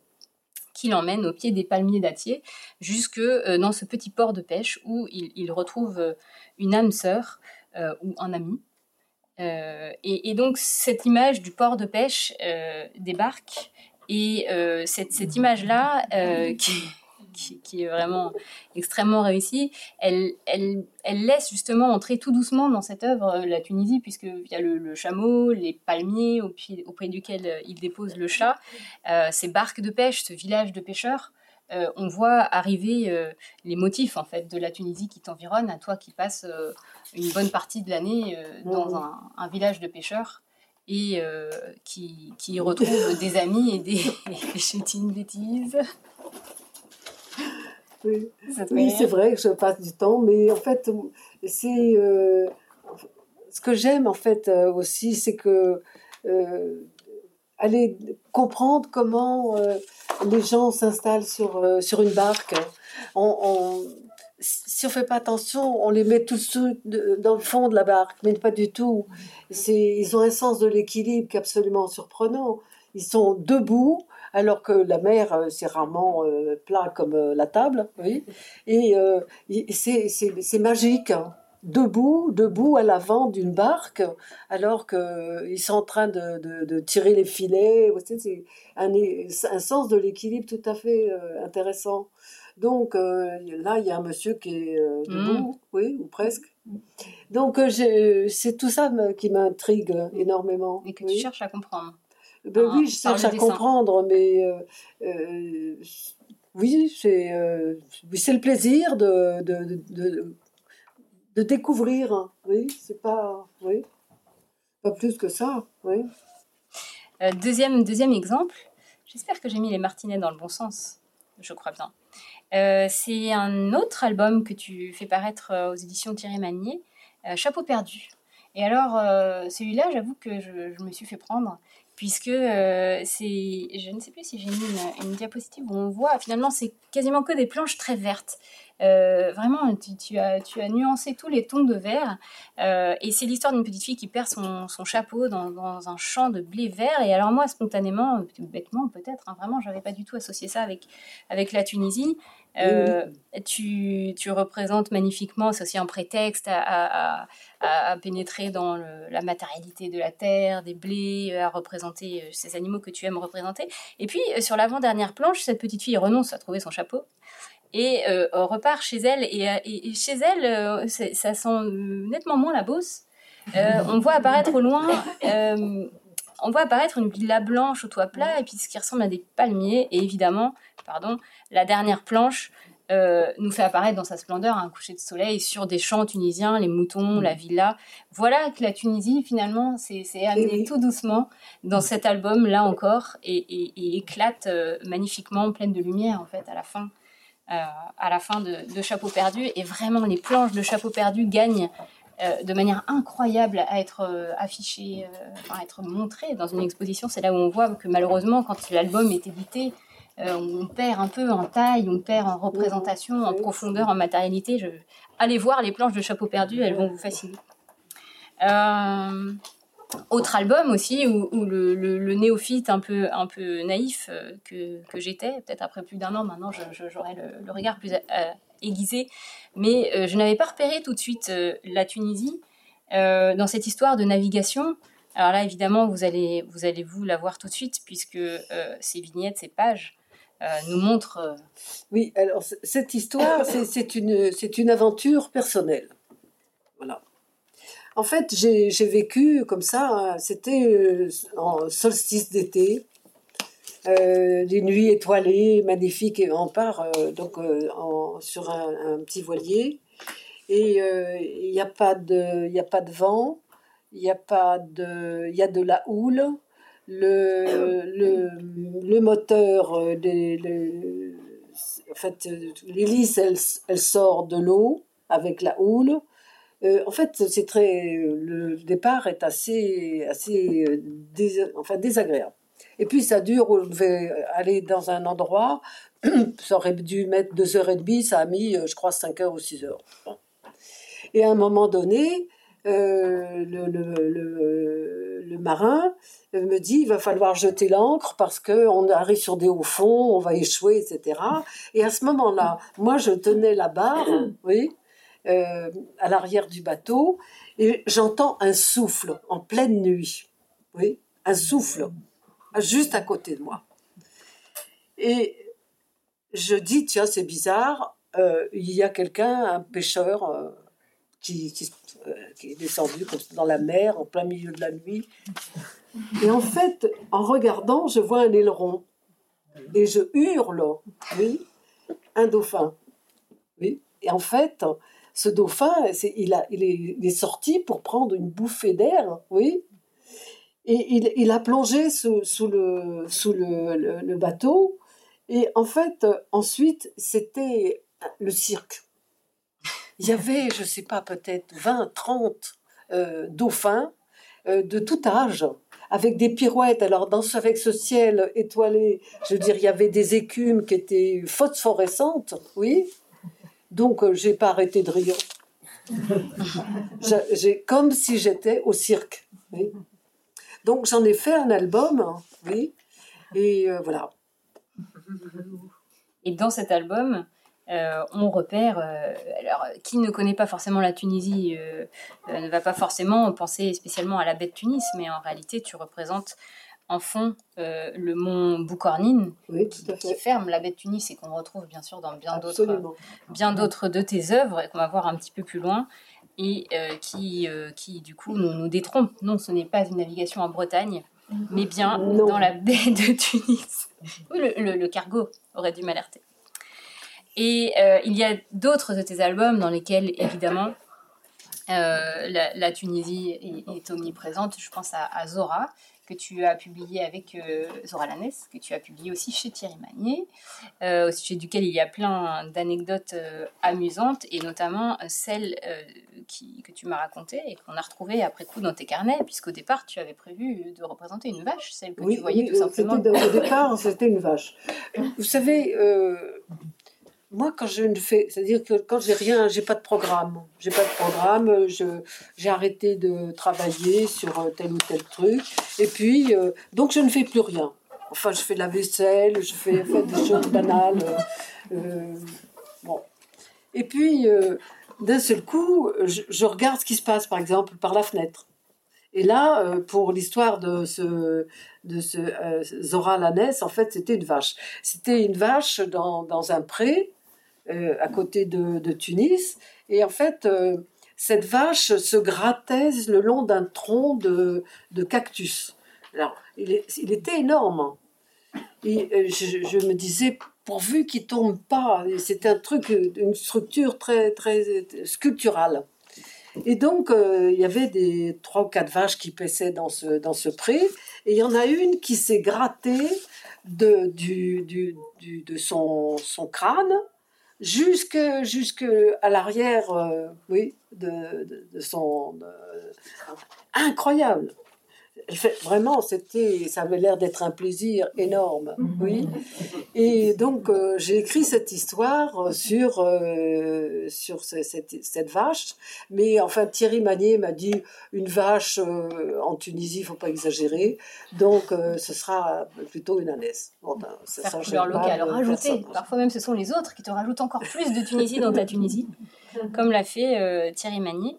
qui l'emmène au pied des palmiers dattiers, jusque dans ce petit port de pêche où il, retrouve une âme sœur ou un ami, euh, et, donc cette image du port de pêche euh, débarque. Et euh, cette, cette image-là, qui, qui, est vraiment extrêmement réussie, elle, elle, elle, laisse justement entrer tout doucement dans cette œuvre la Tunisie, puisqu'il y a le, le, chameau, les palmiers auprès duquel il dépose le chat, ces barques de pêche, ce village de pêcheurs. Euh, on voit arriver euh, les motifs en fait de la Tunisie qui t'environne, à toi qui passes euh, une bonne partie de l'année dans un, village de pêcheurs et qui, qui, retrouve des amis et des et une bêtise. Oui, oui c'est vrai que je passe du temps, mais en fait, c'est ce que j'aime en fait aussi, c'est que aller comprendre comment euh, les gens s'installent sur, euh, sur une barque. On, si on fait pas attention, on les met tous dans le fond de la barque, mais pas du tout. Ils ont un sens de l'équilibre qui est absolument surprenant. Ils sont debout, alors que la mer, euh, c'est rarement plat comme la table, oui. Et c'est magique. Hein debout, debout à l'avant d'une barque, alors qu'ils sont en train de, tirer les filets. C'est un, un, sens de l'équilibre tout à fait euh, intéressant. Donc euh, là, il y a un monsieur qui est euh, debout, oui, ou presque. Donc c'est tout ça qui m'intrigue énormément. Et que tu cherches à comprendre. Ben oui, je cherche à comprendre, mais oui, c'est le plaisir de, de de découvrir. Hein. Oui, c'est pas, oui, pas plus que ça. Oui. Euh, deuxième, deuxième exemple, j'espère que j'ai mis les martinets dans le bon sens, je crois bien. Euh, c'est un autre album que tu fais paraître euh, aux éditions Thierry Magnier, Chapeau perdu. Et alors, celui-là, j'avoue que je, me suis fait prendre, puisque c'est, je ne sais plus si j'ai mis une, une, diapositive où on voit, finalement, c'est quasiment que des planches très vertes. Euh, vraiment, tu, as, tu as nuancé tous les tons de vert. Euh, et c'est l'histoire d'une petite fille qui perd son, son chapeau dans, dans, un champ de blé vert. Et alors moi, spontanément, bêtement peut-être, hein, vraiment, j'avais pas du tout associé ça avec, avec la Tunisie. Euh, tu, tu, représentes magnifiquement, c'est aussi un prétexte à, à, à, pénétrer dans la matérialité de la terre, des blés, à représenter ces animaux que tu aimes représenter. Et puis, sur l'avant-dernière planche, cette petite fille renonce à trouver son chapeau et euh, repart chez elle. Et, euh, chez elle, euh, ça sent nettement moins la bosse. on voit apparaître au loin, on voit apparaître une villa blanche au toit plat et puis ce qui ressemble à des palmiers. Et évidemment, pardon, la dernière planche euh, nous fait apparaître dans sa splendeur un coucher de soleil sur des champs tunisiens, les moutons, la villa. Voilà que la Tunisie, finalement, s'est amenée tout doucement dans cet album, là encore, et, éclate euh, magnifiquement, pleine de lumière, en fait, à la fin. Euh, à la fin de, Chapeau perdu. Et vraiment, les planches de Chapeau perdu gagnent de manière incroyable à être affichées, à être montrées dans une exposition. C'est là où on voit que malheureusement, quand l'album est édité, euh, on perd un peu en taille, on perd en représentation, en profondeur, en matérialité. Allez voir les planches de Chapeau perdu, elles vont vous fasciner. Euh, autre album aussi où, le, néophyte un peu, un peu naïf euh, que, j'étais, peut-être après plus d'un an maintenant, j'aurais le, regard plus aiguisé, mais je n'avais pas repéré tout de suite la Tunisie dans cette histoire de navigation. Alors là, évidemment, vous allez vous, allez vous la voir tout de suite, puisque ces vignettes, ces pages euh, nous montre. Euh, oui, alors cette histoire, c'est une, une aventure personnelle. En fait, j'ai vécu comme ça, hein, c'était euh, en solstice d'été, des nuits étoilées, magnifiques, et on part donc sur un, petit voilier, et il n'y a, pas de, a pas de vent, il y a de, y a de la houle, le, le, moteur, euh, en fait, l'hélice, elle, sort de l'eau avec la houle. Euh, en fait, c'est très, le départ est assez, assez euh, enfin, désagréable. Et puis ça dure, on devait aller dans un endroit, ça aurait dû mettre deux heures et demie, ça a mis, je crois, cinq heures ou six heures. Et à un moment donné, euh, le, le, marin me dit il va falloir jeter l'ancre parce que on arrive sur des hauts fonds, on va échouer, etc. Et à ce moment-là, moi je tenais la barre, oui, euh, à l'arrière du bateau, et j'entends un souffle en pleine nuit, oui, un souffle juste à côté de moi. Et je dis tiens c'est bizarre, euh, il y a quelqu'un, un pêcheur qui, euh, qui, est descendu dans la mer en plein milieu de la nuit. Et en fait, en regardant, je vois un aileron. Et je hurle, oui, un dauphin. Oui. Et en fait, ce dauphin, il, a, il, est, sorti pour prendre une bouffée d'air, oui. Et il, a plongé sous, le, bateau. Et en fait, ensuite, c'était le cirque il y avait, je ne sais pas, peut-être 20, 30 euh, dauphins euh, de tout âge, avec des pirouettes. Alors, dans, avec ce ciel étoilé, je veux dire, il y avait des écumes qui étaient phosphorescentes, oui. Donc, euh, j'ai pas arrêté de rire. j'ai, comme si j'étais au cirque. Oui. Donc, j'en ai fait un album, oui. Et voilà. Et dans cet album, euh, on repère. Euh, alors, qui ne connaît pas forcément la Tunisie euh, ne va pas forcément penser spécialement à la baie de Tunis, mais en réalité, tu représentes en fond le mont Boukornine qui, ferme la baie de Tunis et qu'on retrouve bien sûr dans bien d'autres, bien d'autres de tes œuvres et qu'on va voir un petit peu plus loin et qui, qui du coup nous, nous détrompe. Non, ce n'est pas une navigation en Bretagne, mais bien dans la baie de Tunis. Oui, le cargo aurait dû m'alerter. Et euh, il y a d'autres de tes albums dans lesquels, évidemment, euh, la, Tunisie est, omniprésente. Je pense à, Zora, que tu as publié avec euh, Zora Lanès, que tu as publié aussi chez Thierry Magnier, au sujet duquel il y a plein d'anecdotes amusantes, et notamment celle qui, que tu m'as racontée et qu'on a retrouvée après coup dans tes carnets, puisqu'au départ, tu avais prévu de représenter une vache, celle que tu voyais tout simplement. Au départ, c'était une vache. Vous savez, moi, quand je ne fais, c'est-à-dire que quand j'ai rien, j'ai pas de programme, j'ai pas de programme, je, j'ai arrêté de travailler sur tel ou tel truc, et puis, euh, donc je ne fais plus rien. Enfin, je fais la vaisselle, je fais, des choses banales. Euh, euh, bon. Et puis, d'un seul coup, je, regarde ce qui se passe, par exemple, par la fenêtre. Et là, pour l'histoire de ce, de ce Zora Lanès, en fait, c'était une vache. C'était une vache dans, dans un pré, euh, à côté de, Tunis. Et en fait, euh, cette vache se grattait le long d'un tronc de, cactus. Alors, il, était énorme. Et euh, je, me disais, pourvu qu'il tombe pas. C'est un truc, une structure très, très sculpturale. Et donc, il y avait des trois ou quatre vaches qui paissaient dans ce, dans ce pré, et il y en a une qui s'est grattée de, du, du, de son, son crâne jusque, jusque à l'arrière, euh, oui, de, son... incroyable vraiment, c'était, ça avait l'air d'être un plaisir énorme, mhm. oui. Et donc, euh, j'ai écrit cette histoire sur, euh, sur cette, cette, vache. Mais enfin, Thierry Magnier m'a dit une vache euh, en Tunisie, il faut pas exagérer. Donc, ce sera plutôt une ânesse. Bon, ben, ça, Faire couleur locale, rajouter. Parfois même, ce sont les autres qui te rajoutent encore plus de Tunisie dans ta Tunisie, comme l'a fait Thierry Magnier.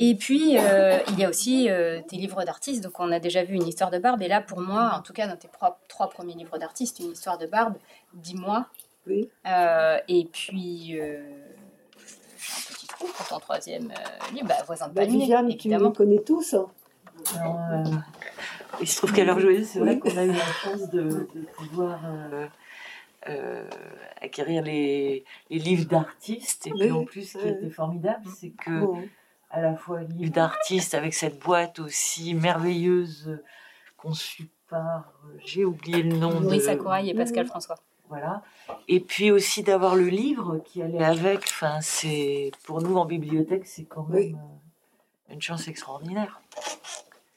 Et puis, euh, il y a aussi euh, tes livres d'artistes. Donc, on a déjà vu une histoire de Barbe. Et là, pour moi, en tout cas, dans tes trois premiers livres d'artistes, une histoire de Barbe, dis-moi. Oui. Euh, et puis, un petit trou pour ton troisième livre, bah, Voisin de bah, Viviane, évidemment. tu connais tous. Hein. il se trouve qu'à l'heure joyeuse, c'est vrai qu'on a eu la chance de, de pouvoir acquérir les, les livres d'artistes. Et puis, en plus, ce qui était formidable, c'est que à la fois livre d'artiste avec cette boîte aussi merveilleuse conçue par, euh, j'ai oublié le nom. Louis de... et Pascal François. Voilà. Et puis aussi d'avoir le livre qui allait avec. Enfin, c'est pour nous en bibliothèque, c'est quand même euh, une chance extraordinaire.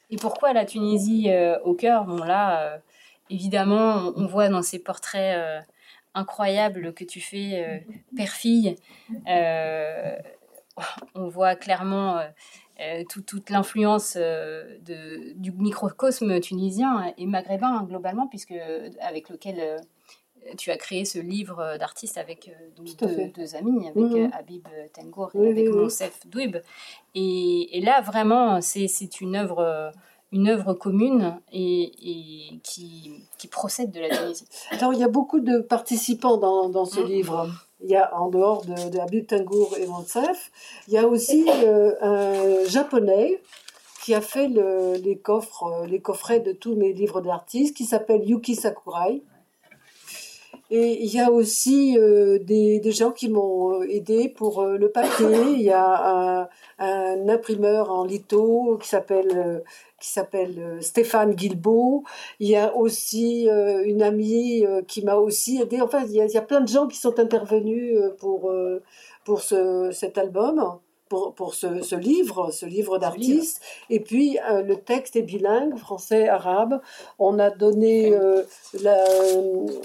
Et pourquoi la Tunisie euh, au cœur? Bon là, évidemment, on, voit dans ces portraits incroyables que tu fais, père-fille on voit clairement euh, euh, toute l'influence euh, du microcosme tunisien et maghrébin globalement, puisque avec lequel tu as créé ce livre d'artistes avec deux, amis, avec mhm. Habib Tengour et avec Monsef Douib. Et, là, vraiment, c'est une œuvre une œuvre commune et, qui, procède de la Tunisie. Alors, il y a beaucoup de participants dans, ce mmh. livre il y a en dehors de, de Habib Tengour et Monsef, il y a aussi un japonais qui a fait les coffres, euh, les coffrets de tous mes livres d'artistes, qui s'appelle Yuki Sakurai. Et il y a aussi euh, des, gens qui m'ont aidé pour le papier. Il y a un, imprimeur en litho qui s'appelle qui s'appelle euh, Stéphane Guilbeault. Il y a aussi euh, une amie euh, qui m'a aussi aidé. Enfin, il y, a, il y, a, plein de gens qui sont intervenus pour, pour ce, cet album. Pour, pour ce, ce, livre, ce livre d'artiste. Et puis, le texte est bilingue, français-arabe. On a donné la,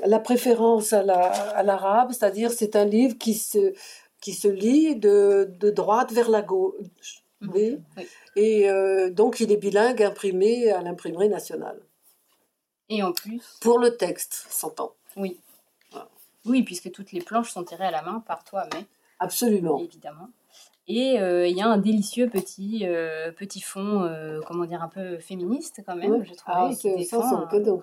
la, préférence à l'arabe, c'est-à-dire c'est un livre qui se, qui se lit de, de droite vers la gauche. Oui. oui. Et euh, donc, il est bilingue, imprimé à l'imprimerie nationale. Et en plus Pour le texte, s'entend. Oui. Oui, puisque toutes les planches sont tirées à la main par toi, mais. Absolument. Évidemment. Et euh, il y a un délicieux petit, euh, petit fond, comment dire, un peu féministe quand même, je trouve. Ah, c'est sans cadeau.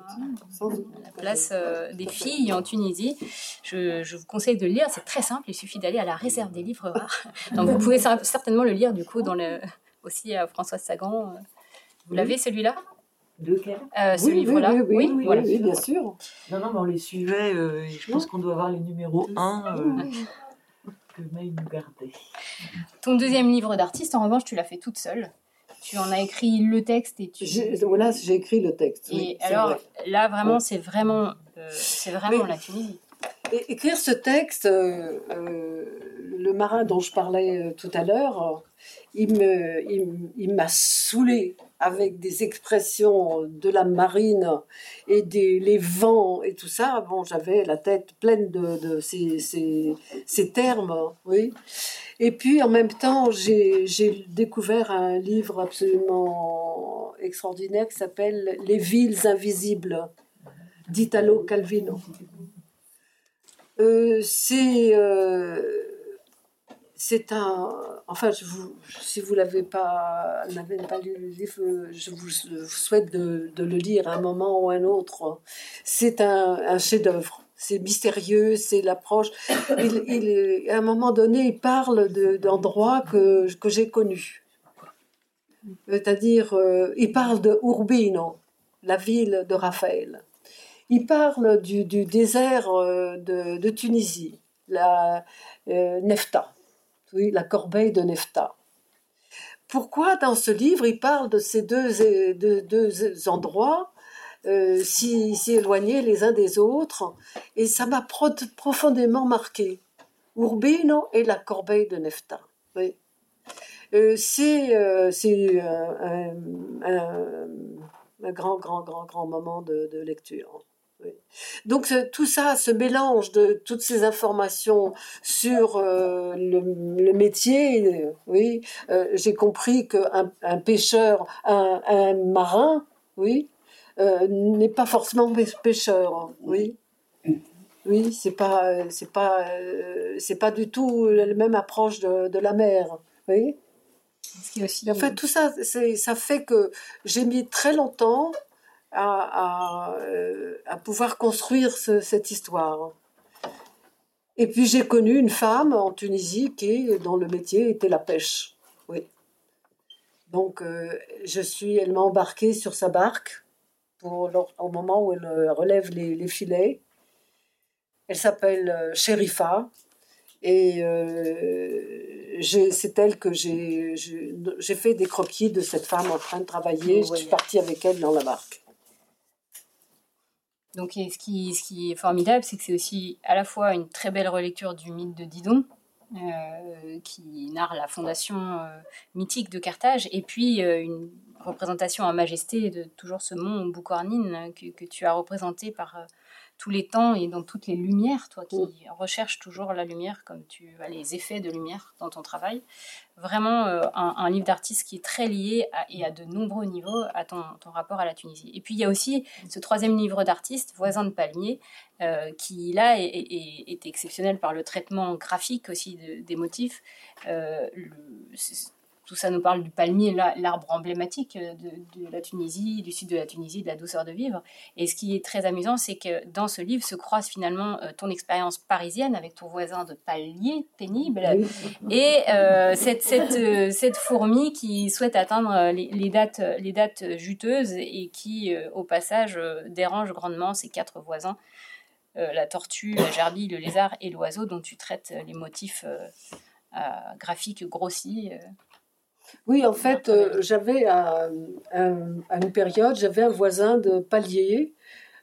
La place des filles en Tunisie. Je, je, vous conseille de le lire, c'est très simple, il suffit d'aller à la réserve des livres rares. Donc vous pouvez certainement le lire du coup dans le, aussi à Françoise Sagan. Euh, vous l'avez celui-là? De quel? Euh, Ce livre-là oui oui, bien sûr. Non, non, mais on les suivait. Euh, je pense qu'on doit avoir les numéros 1 nous gardait. Ton deuxième livre d'artiste, en revanche, tu l'as fait toute seule. Tu en as écrit le texte et tu. Voilà, j'ai écrit le texte. Et alors, là, vraiment, c'est vraiment, c'est vraiment la Tunisie. Écrire ce texte, le marin dont je parlais tout à l'heure, il m'a saoulé avec des expressions de la marine et des les vents et tout ça. Bon, j'avais la tête pleine de, ces, termes, oui. Et puis en même temps, j'ai découvert un livre absolument extraordinaire qui s'appelle Les villes invisibles d'Italo Calvino. Euh, c'est euh, c'est un. Enfin, si vous n'avez pas lu le livre, je vous souhaite de, le lire à un moment ou un autre. C'est un, un chef-d'œuvre. C'est mystérieux, c'est l'approche. Il, il, à un moment donné, il parle d'endroits que, que j'ai connus. C'est-à-dire, euh, il parle de Urbino, la ville de Raphaël. Il parle du, désert de, de, Tunisie, la Nefta, oui, la corbeille de Nefta. Pourquoi dans ce livre il parle de ces deux, deux endroits euh, si, éloignés les uns des autres? Et ça m'a profondément marqué. Urbino et la corbeille de Nefta. Euh, c'est euh, un, un, grand, grand, grand, grand moment de, lecture. Donc tout ça, ce mélange de toutes ces informations sur le, métier, oui, j'ai compris qu'un un pêcheur, un, un, marin, oui, euh, n'est pas forcément pêcheur. Oui. Oui, c'est pas, c'est pas, euh, c'est pas du tout la même approche de, la mer. Oui. Aussi... En fait, tout ça, ça fait que j'ai mis très longtemps à, euh, pouvoir construire cette histoire. Et puis j'ai connu une femme en Tunisie qui, dont le métier était la pêche. Oui. Donc je suis, elle m'a embarqué sur sa barque au moment où elle euh, relève les, filets. Elle s'appelle euh, Sherifa et euh, c'est elle que j'ai fait des croquis de cette femme en train de travailler. Je suis partie avec elle dans la barque. Donc, ce qui, est formidable, c'est que c'est aussi à la fois une très belle relecture du mythe de Didon, qui narre la fondation mythique de Carthage, et puis une représentation en majesté de toujours ce mont Boukornine que, que tu as représenté par euh, tous les temps et dans toutes les lumières, toi qui mm. recherches toujours la lumière comme tu as les effets de lumière dans ton travail. Vraiment euh, un, livre d'artiste qui est très lié et à de nombreux niveaux à ton, ton, rapport à la Tunisie. Et puis il y a aussi ce troisième livre d'artiste, Voisin de palmier, euh, qui là est, exceptionnel par le traitement graphique aussi des motifs. Le, tout ça nous parle du palmier, l'arbre emblématique de, la Tunisie, du sud de la Tunisie, de la douceur de vivre. Et ce qui est très amusant, c'est que dans ce livre se croise finalement euh, ton expérience parisienne avec ton voisin de palier pénible et euh, cette, cette, euh, cette, fourmi qui souhaite atteindre les, dates, les dates juteuses et qui, au passage, dérange grandement ses quatre voisins. la tortue, la gerbille, le lézard et l'oiseau dont tu traites les motifs graphiques grossis. Oui, en fait, euh, j'avais à, une période, j'avais un voisin de palier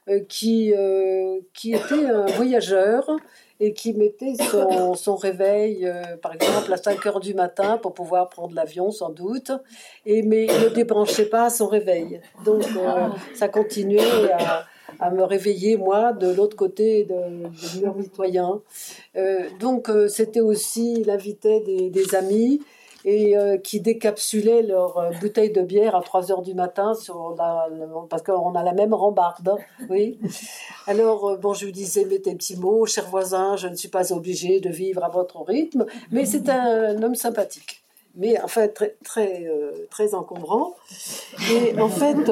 euh, qui, euh, qui était un voyageur et qui mettait son, son réveil, par exemple, à 5 heures du matin pour pouvoir prendre l'avion, sans doute, et, mais il ne débranchait pas son réveil. Donc, ça continuait à, à, me réveiller, moi, de l'autre côté de, du mur mitoyen. donc, c'était aussi, il invitait des, des amis et euh, qui décapsulaient leur euh, bouteille de bière à 3 heures du matin parce qu'on a la même rambarde. Oui. Alors, euh, bon, je lui disais, mettez petits mots, cher voisin, je ne suis pas obligé de vivre à votre rythme, mais c'est un, homme sympathique. Mais enfin très très très encombrant et en fait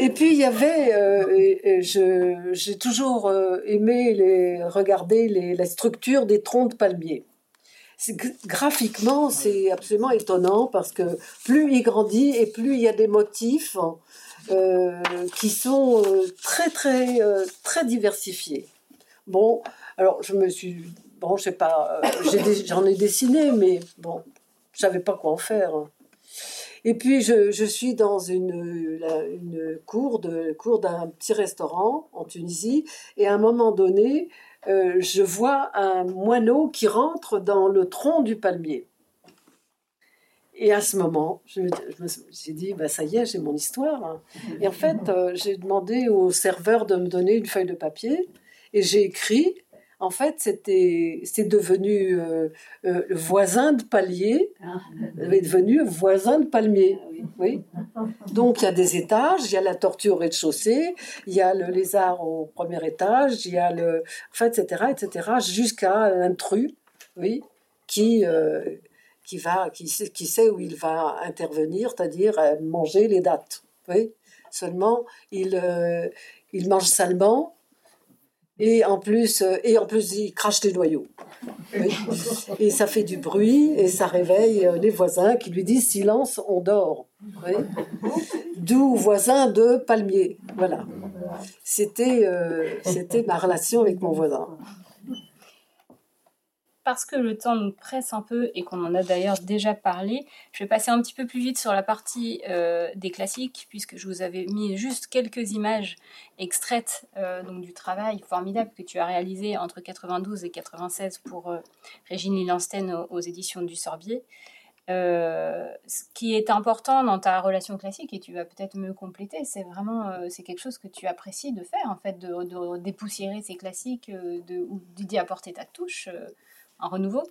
et puis il y avait j'ai toujours aimé regarder la structure des troncs de palmiers graphiquement, c'est absolument étonnant parce que plus il grandit et plus il y a des motifs euh, qui sont euh, très, très, euh, très diversifiés. Bon, alors je me suis. Bon, je sais pas, j'en ai, dessiné, mais bon, je savais pas quoi en faire. Et puis je, suis dans une, une cour d'un petit restaurant en Tunisie et à un moment donné, euh, je vois un moineau qui rentre dans le tronc du palmier. Et à ce moment, suis dit, bah, ça y est, j'ai mon histoire. Hein. Et en fait, euh, j'ai demandé au serveur de me donner une feuille de papier et j'ai écrit en fait, c'était, c'est devenu euh, euh, voisin de palier, ah. est devenu voisin de palmier. Ah oui. Donc il y a des étages, il y a la tortue au rez-de-chaussée, il y a le lézard au premier étage, il y a le, en fait, etc., etc., jusqu'à l'intrus, oui, qui euh, qui va, qui sait, qui sait où il va intervenir, c'est-à-dire manger les dates. Oui. Seulement, il il mange salement Et en plus, et en plus, il crache des noyaux. Et ça fait du bruit et ça réveille les voisins qui lui disent silence, on dort. D'où voisin de palmier. Voilà. C'était c'était ma relation avec mon voisin parce que le temps nous presse un peu et qu'on en a d'ailleurs déjà parlé, je vais passer un petit peu plus vite sur la partie euh, des classiques, puisque je vous avais mis juste quelques images extraites euh, donc du travail formidable que tu as réalisé entre 92 et 96 pour euh, Régine Lilansten aux, éditions du Sorbier. ce qui est important dans ta relation classique, et tu vas peut-être me compléter, c'est vraiment c'est quelque chose que tu apprécies de faire, en fait, de, dépoussiérer ces classiques, d'y apporter ta touche un renouveau?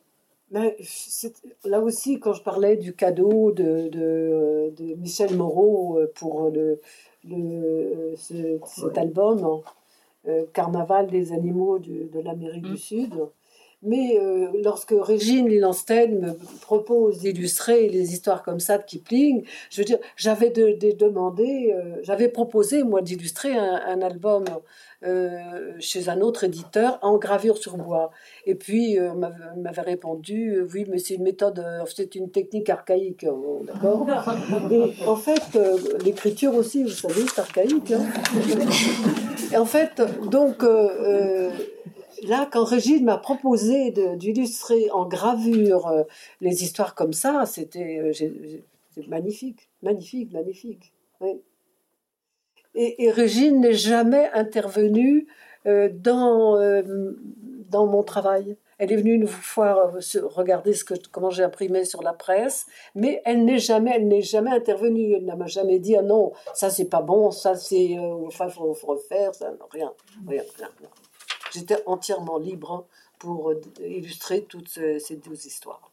Mais là aussi, quand je parlais du cadeau de, de, Michel Moreau euh, pour le, le cet album, hein, euh, Carnaval des animaux de l'Amérique du mm. Sud, mais euh, lorsque Régine Lilansten me propose d'illustrer les histoires comme ça de Kipling, je veux dire, j'avais de, demandé, euh, j'avais proposé moi d'illustrer un, album euh, chez un autre éditeur en gravure sur bois. Et puis on m'avait répondu, oui, mais c'est une méthode, c'est une technique archaïque, d'accord. Et en fait, l'écriture aussi, vous savez, c'est archaïque. Hein. Et en fait, donc là, quand Régine m'a proposé d'illustrer en gravure euh, les histoires comme ça, c'était euh, magnifique, magnifique, magnifique. Et, Régine n'est jamais intervenue euh, dans, dans mon travail. Elle est venue une fois regarder comment j'ai imprimé sur la presse, mais elle n'est jamais, jamais intervenue. Elle n'a jamais dit ah non, ça c'est pas bon, ça c'est, enfin faut, faut refaire, ça, rien, rien, rien j'étais entièrement libre pour euh, illustrer toutes ces douze histoires.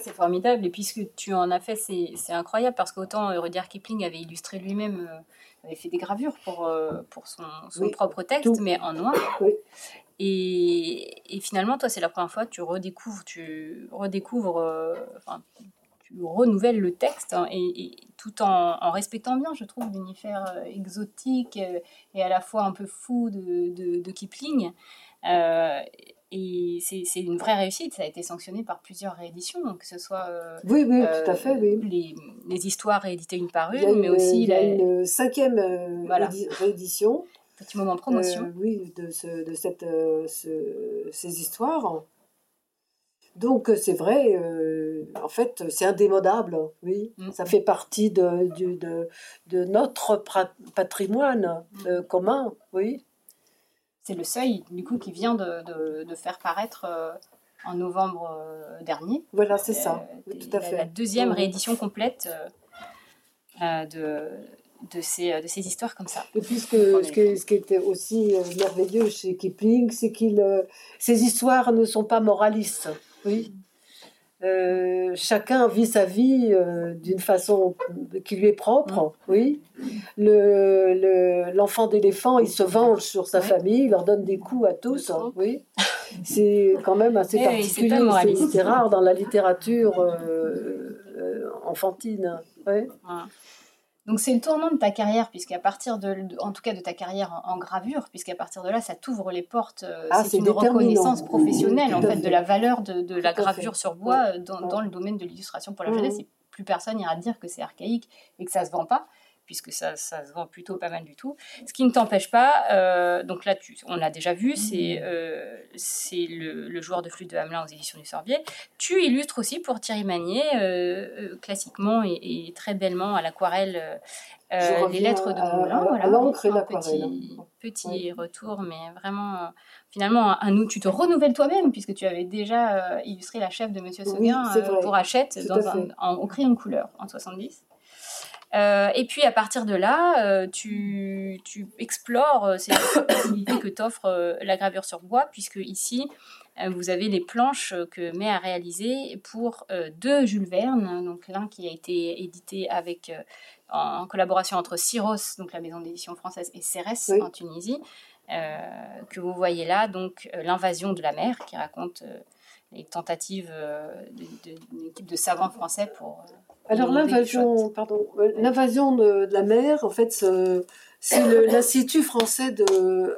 C'est formidable, et puisque tu en as fait, c'est incroyable, parce qu'autant euh, Rudyard Kipling avait illustré lui-même, euh, avait fait des gravures pour, pour son, son propre texte, mais en noir. Et, et, finalement, toi, c'est la première fois que tu redécouvres, tu redécouvres, enfin, tu renouvelles le texte, hein, et, tout en, en, respectant bien, je trouve, l'univers exotique et à la fois un peu fou de, de, de Kipling. Euh, et c'est une vraie réussite. Ça a été sanctionné par plusieurs rééditions, que ce soit euh, oui, oui, tout à fait, oui. les, les, histoires rééditées une par une, mais aussi il y a une cinquième euh, réédition. Petit moment de promotion. oui, de, ce, de cette, ce, ces histoires. Donc c'est vrai, en fait, c'est indémodable, oui. Mm. Ça fait partie de, de, de notre patrimoine mm. commun, oui c'est le seuil du coup qui vient de, faire paraître euh, en novembre euh, dernier. Voilà, c'est ça, euh, tout à fait. La deuxième réédition complète de, de, ces, de ces histoires comme ça. Et puis ce, que, ce, qui était aussi merveilleux chez Kipling, c'est que ces histoires ne sont pas moralistes. Oui. Euh, chacun vit sa vie euh, d'une façon qui lui est propre, oui. L'enfant le, d'éléphant, il se venge sur sa famille, il leur donne des coups à tous, oui. C'est quand même assez eh particulier, c'est rare dans la littérature euh, enfantine. Oui. Donc c'est le tournant de ta carrière, puisqu'à partir de, en tout cas de ta carrière en, gravure, puisqu'à partir de là, ça t'ouvre les portes. Euh, ah, c'est une reconnaissance professionnelle en fait de la valeur de, la gravure sur bois dans, le domaine de l'illustration pour la jeunesse. Et plus personne ira dire que c'est archaïque et que ça se vend pas puisque ça, ça, se vend plutôt pas mal du tout. Ce qui ne t'empêche pas, euh, donc là, tu, on l'a déjà vu, c'est euh, c'est le, joueur de flûte de Hamelin aux éditions du Sorbier. Tu illustres aussi pour Thierry Magnier, euh, classiquement et, très bellement à l'aquarelle, les lettres de Moulin. Voilà, et Petit, petit retour, mais vraiment, finalement, tu te renouvelles toi-même, puisque tu avais déjà illustré la chef de Monsieur Seguin pour Hachette dans un, en, au crayon couleur en 70. Euh, et puis à partir de là, euh, tu, tu, explores euh, ces possibilités que t'offre la gravure sur bois, puisque ici, vous avez les planches que May a réalisées pour deux Jules Verne, donc l'un qui a été édité avec, en, collaboration entre Syros, donc la maison d'édition française, et Cérès en Tunisie, que vous voyez là, donc l'invasion de la mer, qui raconte les tentatives d'une équipe de savants français pour alors l'invasion, pardon, euh, l'invasion de, la mer, en fait, c'est l'Institut français de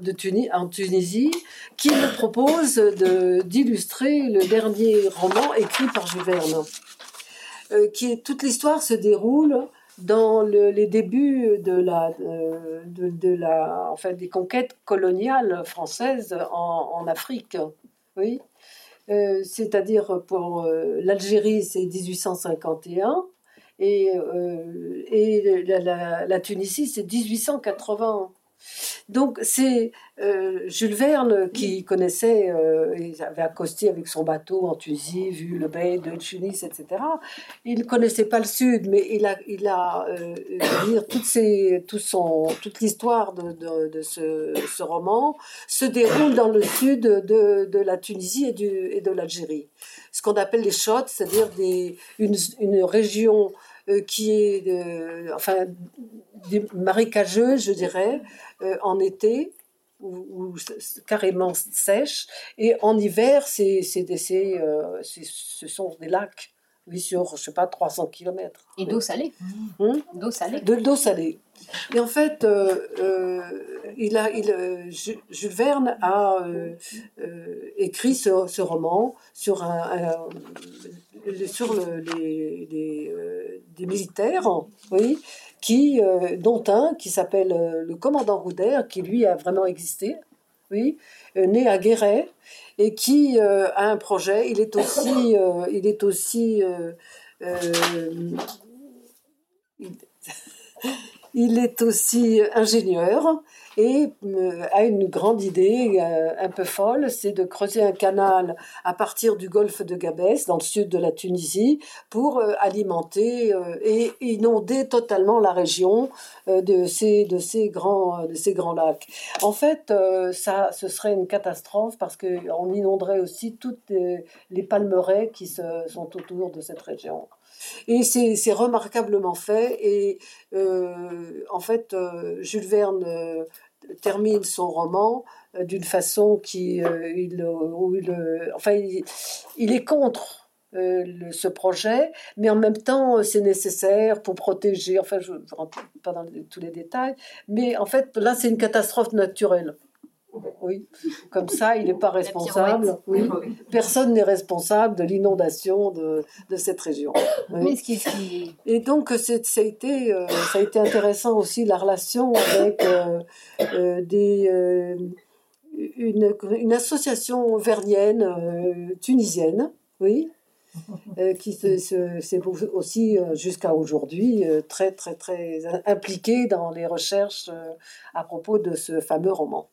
de Tunis, en Tunisie, qui me propose d'illustrer le dernier roman écrit par Jules Verne. Euh, qui toute l'histoire se déroule dans les débuts de la, de, de, la, enfin, des conquêtes coloniales françaises en, en Afrique. Oui. Euh, c'est-à-dire pour euh, l'Algérie, c'est 1851 et, la Tunisie, c'est 1880. Donc c'est euh, Jules Verne qui connaissait, euh, il avait accosté avec son bateau en Tunisie, vu le baie de Tunis, etc. Il ne connaissait pas le Sud, mais il a, il a euh, dire, toutes tout son, toute l'histoire de, de, de ce, ce, roman se déroule dans le sud de, de la Tunisie et, du, et de l'Algérie. Ce qu'on appelle les shots, c'est-à-dire une, une région euh, qui est euh, enfin marécageux, je dirais, euh, en été ou, carrément sèche, et en hiver, c'est, c'est, c'est, ce sont des lacs. Oui, sur, je sais pas, 300 km. Et d'eau salée. Hum? D'eau salée. De l'eau salée. Et en fait, il a, il, Jules Verne a écrit ce, ce, roman sur un, sur le, les, les, des militaires, oui, qui, euh, dont un qui s'appelle euh, le commandant Rouder, qui lui a vraiment existé, euh, né à Guéret, et qui a un projet. Il est aussi, il est aussi, il est aussi ingénieur et euh, a une grande idée euh, un peu folle, c'est de creuser un canal à partir du golfe de Gabès, dans le sud de la Tunisie, pour euh, alimenter et inonder totalement la région de ces, de ces, grands, de ces grands lacs. En fait, ça, ce serait une catastrophe parce qu'on inonderait aussi toutes les palmeraies qui se, sont autour de cette région. Et c'est remarquablement fait. Et en fait, Jules Verne termine son roman euh, d'une façon qui euh, il, où il, enfin il, est contre euh, ce projet, mais en même temps c'est nécessaire pour protéger. Enfin, je ne rentre pas dans tous les détails, mais en fait là c'est une catastrophe naturelle. Oui, comme ça, il n'est pas responsable. Oui. Personne n'est responsable de l'inondation de, de, cette région. Qui, Et donc, ça a, été, euh, ça a été intéressant aussi la relation avec euh, euh, des, une, une, association vernienne tunisienne, oui, qui s'est aussi jusqu'à aujourd'hui très, très, très impliquée dans les recherches à propos de ce fameux roman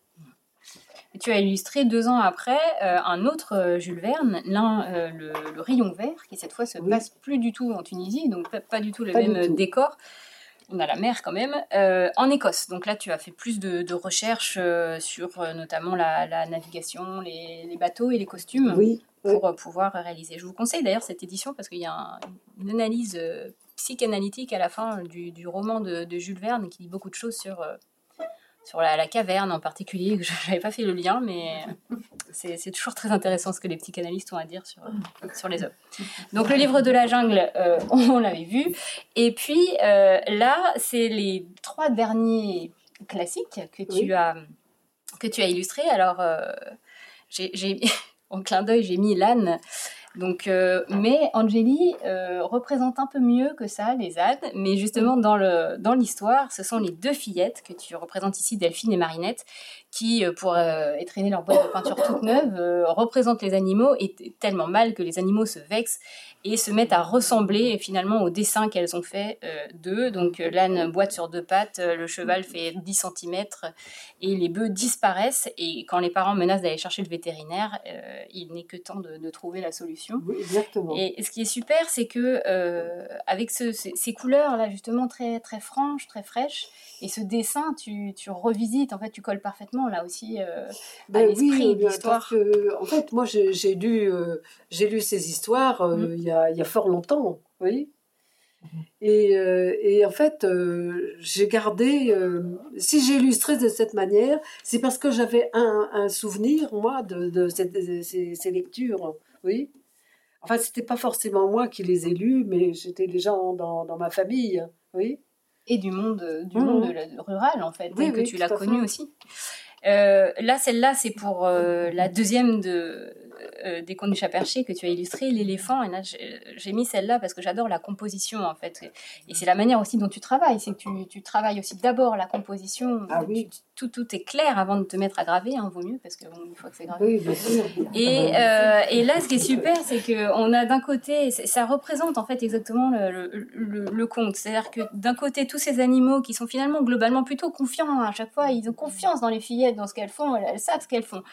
tu as illustré deux ans après euh, un autre euh, Jules Verne, l'un euh, le, Rayon Vert, qui cette fois se passe plus du tout en Tunisie, donc pas, du tout le même décor. On a la mer quand même, en Écosse. Donc là, tu as fait plus de, recherches sur notamment la, navigation, les, bateaux et les costumes pour pouvoir réaliser. Je vous conseille d'ailleurs cette édition parce qu'il y a une analyse psychanalytique à la fin du, roman de, de, Jules Verne qui dit beaucoup de choses sur sur la, caverne en particulier, que je n'avais pas fait le lien, mais c'est toujours très intéressant ce que les psychanalystes ont à dire sur, sur les œuvres. Donc le livre de la jungle, euh, on, l'avait vu. Et puis euh, là, c'est les trois derniers classiques que tu, as, que tu as illustrés. Alors, euh, j'ai en clin d'œil, j'ai mis l'âne donc, euh, mais Angélie euh, représente un peu mieux que ça les ânes, mais justement dans le dans l'histoire, ce sont les deux fillettes que tu représentes ici, Delphine et Marinette, qui, euh, pour euh, étraîner leur boîte de peinture toute neuve, euh, représentent les animaux et tellement mal que les animaux se vexent et se mettent à ressembler finalement au dessin qu'elles ont fait d'eux. Donc l'âne boite sur deux pattes, le cheval fait 10 cm et les bœufs disparaissent. Et quand les parents menacent d'aller chercher le vétérinaire, il n'est que temps de, trouver la solution. Oui, exactement. Et, ce qui est super, c'est que avec ces, ces couleurs là justement très très franches, très fraîches, et ce dessin, tu, tu revisites, en fait, tu colles parfaitement là aussi euh, ben l'esprit de l'histoire. En fait, moi, j'ai lu, euh, j'ai lu ces histoires euh, mm. il, y a, il y a fort longtemps, oui. Mm-hmm. Et, euh, et, en fait, j'ai gardé. si j'ai illustré de cette manière, c'est parce que j'avais un, un, souvenir, moi, de, de, cette, ces, ces, lectures. Oui. Enfin, c'était pas forcément moi qui les ai lues, mais c'était les gens dans, dans ma famille. Oui et du monde, du mmh. monde rural, en fait, que tu l'as connu aussi. Là, celle-là, c'est pour la deuxième de, euh, des contes du chat perché que tu as illustré, l'éléphant. Et là, j'ai mis celle-là parce que j'adore la composition, en fait. Et c'est la manière aussi dont tu travailles. C'est que tu, tu travailles aussi d'abord la composition. Ah oui. tout, tout est clair avant de te mettre à graver, hein, vaut mieux, parce que bon, une fois que c'est gravé. Oui, bien sûr. Et, euh, et là, ce qui est super, c'est qu'on a d'un côté, ça représente en fait exactement le, le, le, conte. C'est-à-dire que d'un côté, tous ces animaux qui sont finalement globalement plutôt confiants hein, à chaque fois, ils ont confiance dans les fillettes, dans ce qu'elles font, elles savent ce qu'elles font.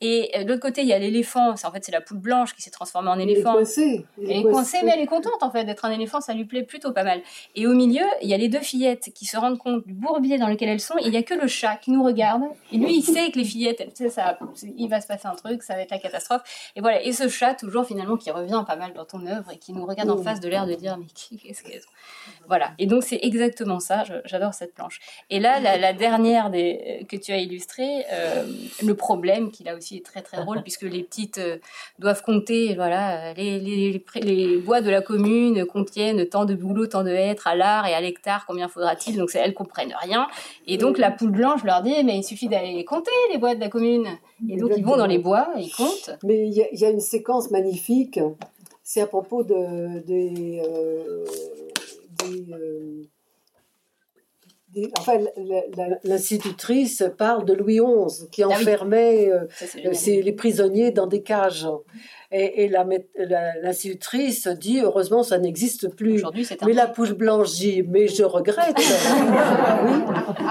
Et euh, de l'autre côté, il y a l'éléphant. En fait, c'est la poule blanche qui s'est transformée en éléphant. Elle est coincée. Elle est coincée, mais elle est contente en fait d'être un éléphant. Ça lui plaît plutôt pas mal. Et au milieu, il y a les deux fillettes qui se rendent compte du bourbier dans lequel elles sont. Et il y a que le chat qui nous regarde. Et lui, il sait que les fillettes, tu sais, ça, il va se passer un truc, ça va être la catastrophe. Et voilà. Et ce chat, toujours finalement, qui revient pas mal dans ton œuvre et qui nous regarde en face de l'air de dire mais qu'est-ce qu'elle Voilà. Et donc c'est exactement ça. J'adore cette planche. Et là, la, dernière des, que tu as illustrée, euh, le problème qui là aussi est très très drôle puisque les petites euh, doivent compter. Voilà, les, les, les, bois de la commune contiennent tant de bouleaux, tant de hêtres à l'art et à l'hectare. Combien faudra-t-il? Donc elles comprennent rien. Et donc la poule blanche leur dit mais il suffit d'aller compter les bois de la commune. Et donc ils vont dans les bois, ils comptent. Mais il y, a une séquence magnifique. C'est à propos de, des, euh, euh, enfin, l'institutrice parle de Louis XI qui ah enfermait euh, les prisonniers dans des cages. Et, et l'institutrice dit heureusement ça n'existe plus. Mais la poule blanche dit mais je regrette.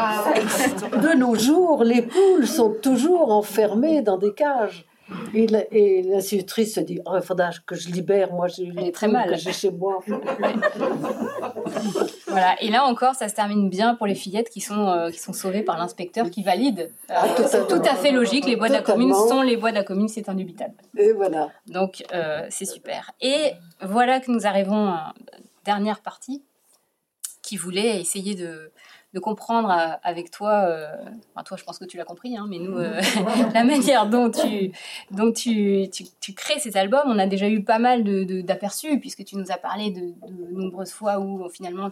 Ah de nos jours, les poules sont toujours enfermées dans des cages. Et l'institutrice se dit, oh, il faudra que je libère, moi, j'ai très mal. que j'ai chez moi. voilà. Et là encore, ça se termine bien pour les fillettes qui sont, euh, qui sont sauvées par l'inspecteur qui valide. Ah, c'est tout à fait logique. Les bois de la commune sont les bois de la commune, c'est indubitable. Et voilà. Donc, euh, c'est super. Et voilà que nous arrivons à la dernière partie qui voulait essayer de, de comprendre euh, avec toi, euh, enfin toi je pense que tu l'as compris, hein, mais nous, euh, la manière dont, tu, dont tu, tu, tu, crées ces albums, on a déjà eu pas mal d'aperçus, de, puisque tu nous as parlé de, de nombreuses fois où finalement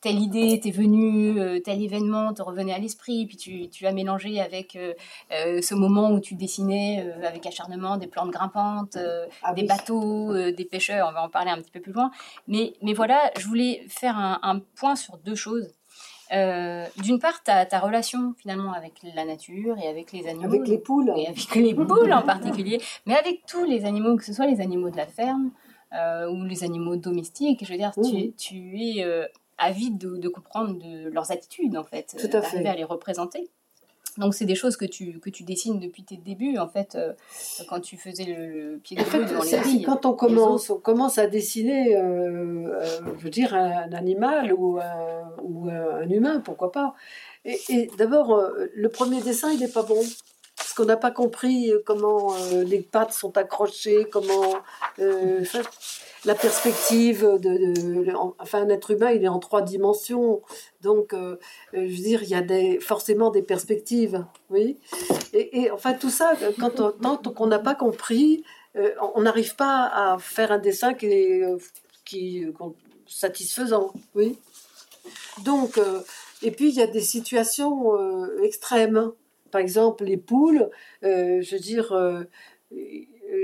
telle idée t'est venue, tel événement te revenait à l'esprit, puis tu, tu as mélangé avec ce moment où tu dessinais avec acharnement des plantes grimpantes, ah des bateaux, des pêcheurs, on va en parler un petit peu plus loin. Mais, mais voilà, je voulais faire un, un point sur deux choses. Euh, d'une part, ta, ta relation finalement avec la nature et avec les animaux. Avec les poules. Et avec les poules en particulier, mais avec tous les animaux, que ce soit les animaux de la ferme euh, ou les animaux domestiques. Je veux dire, tu, tu, es euh, avide de, de, comprendre de leurs attitudes en fait, d'arriver à les représenter. Donc c'est des choses que tu, que tu dessines depuis tes débuts, en fait, euh, quand tu faisais le, pied de fait, devant les Quand on commence, on commence à dessiner, euh, euh, je veux dire, un, animal ou, un, ou un humain, pourquoi pas. Et, d'abord, le premier dessin, il n'est pas bon. Parce qu'on n'a pas compris comment les pattes sont accrochées, comment la perspective de, enfin un être humain il est en trois dimensions. Donc euh, je veux dire il y a forcément des perspectives oui. Et, enfin tout ça quand on, tant qu'on n'a pas compris euh, on n'arrive pas à faire un dessin qui est qui satisfaisant oui. Donc euh, et puis il y a des situations extrêmes. Par exemple les poules je veux dire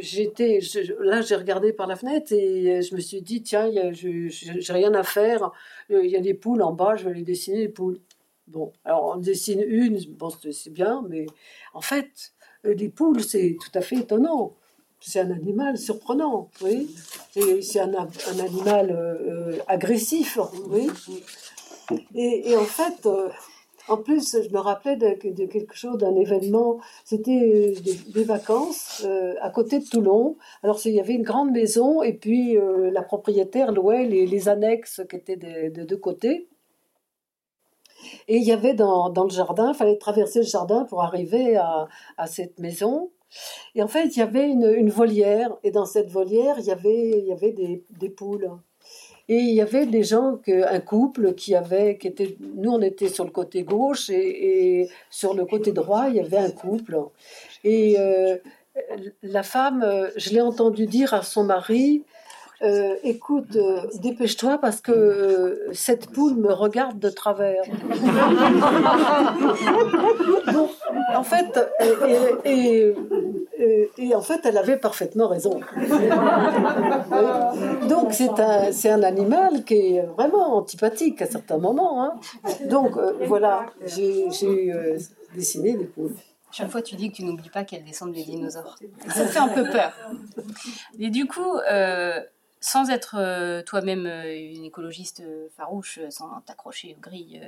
j'étais là j'ai regardé par la fenêtre et je me suis dit tiens j'ai rien à faire. Il y a des poules en bas je vais les dessiner les poules. Bon alors on dessine une bon c'est bien mais en fait les poules c'est tout à fait étonnant. C'est un animal surprenant oui c'est un, animal euh, agressif oui et, en fait euh, en plus, je me rappelais de, quelque chose, d'un événement. C'était euh, des, vacances euh, à côté de Toulon. Alors, il y avait une grande maison et puis euh, la propriétaire louait les, annexes qui étaient de, deux côtés. Et il y avait dans, le jardin, il fallait traverser le jardin pour arriver à, cette maison. Et en fait, il y avait une, volière. Et dans cette volière, il y avait des poules. Et il y avait des gens, un couple qui avait, qui était, nous on était sur le côté gauche et, sur le côté droit il y avait un couple. Et euh, la femme, euh, je l'ai entendu dire à son mari, euh, écoute, dépêche-toi parce que cette poule me regarde de travers. en fait, et, en fait, elle avait parfaitement raison. Donc, c'est un, c'est un animal qui est vraiment antipathique à certains moments. Hein. Donc, euh, voilà, j'ai, j'ai euh, dessiné des poules. Chaque fois, tu dis que tu n'oublies pas qu'elles descendent des dinosaures. Ça fait un peu peur. Et du coup, euh, sans être toi-même une écologiste farouche, sans t'accrocher aux grilles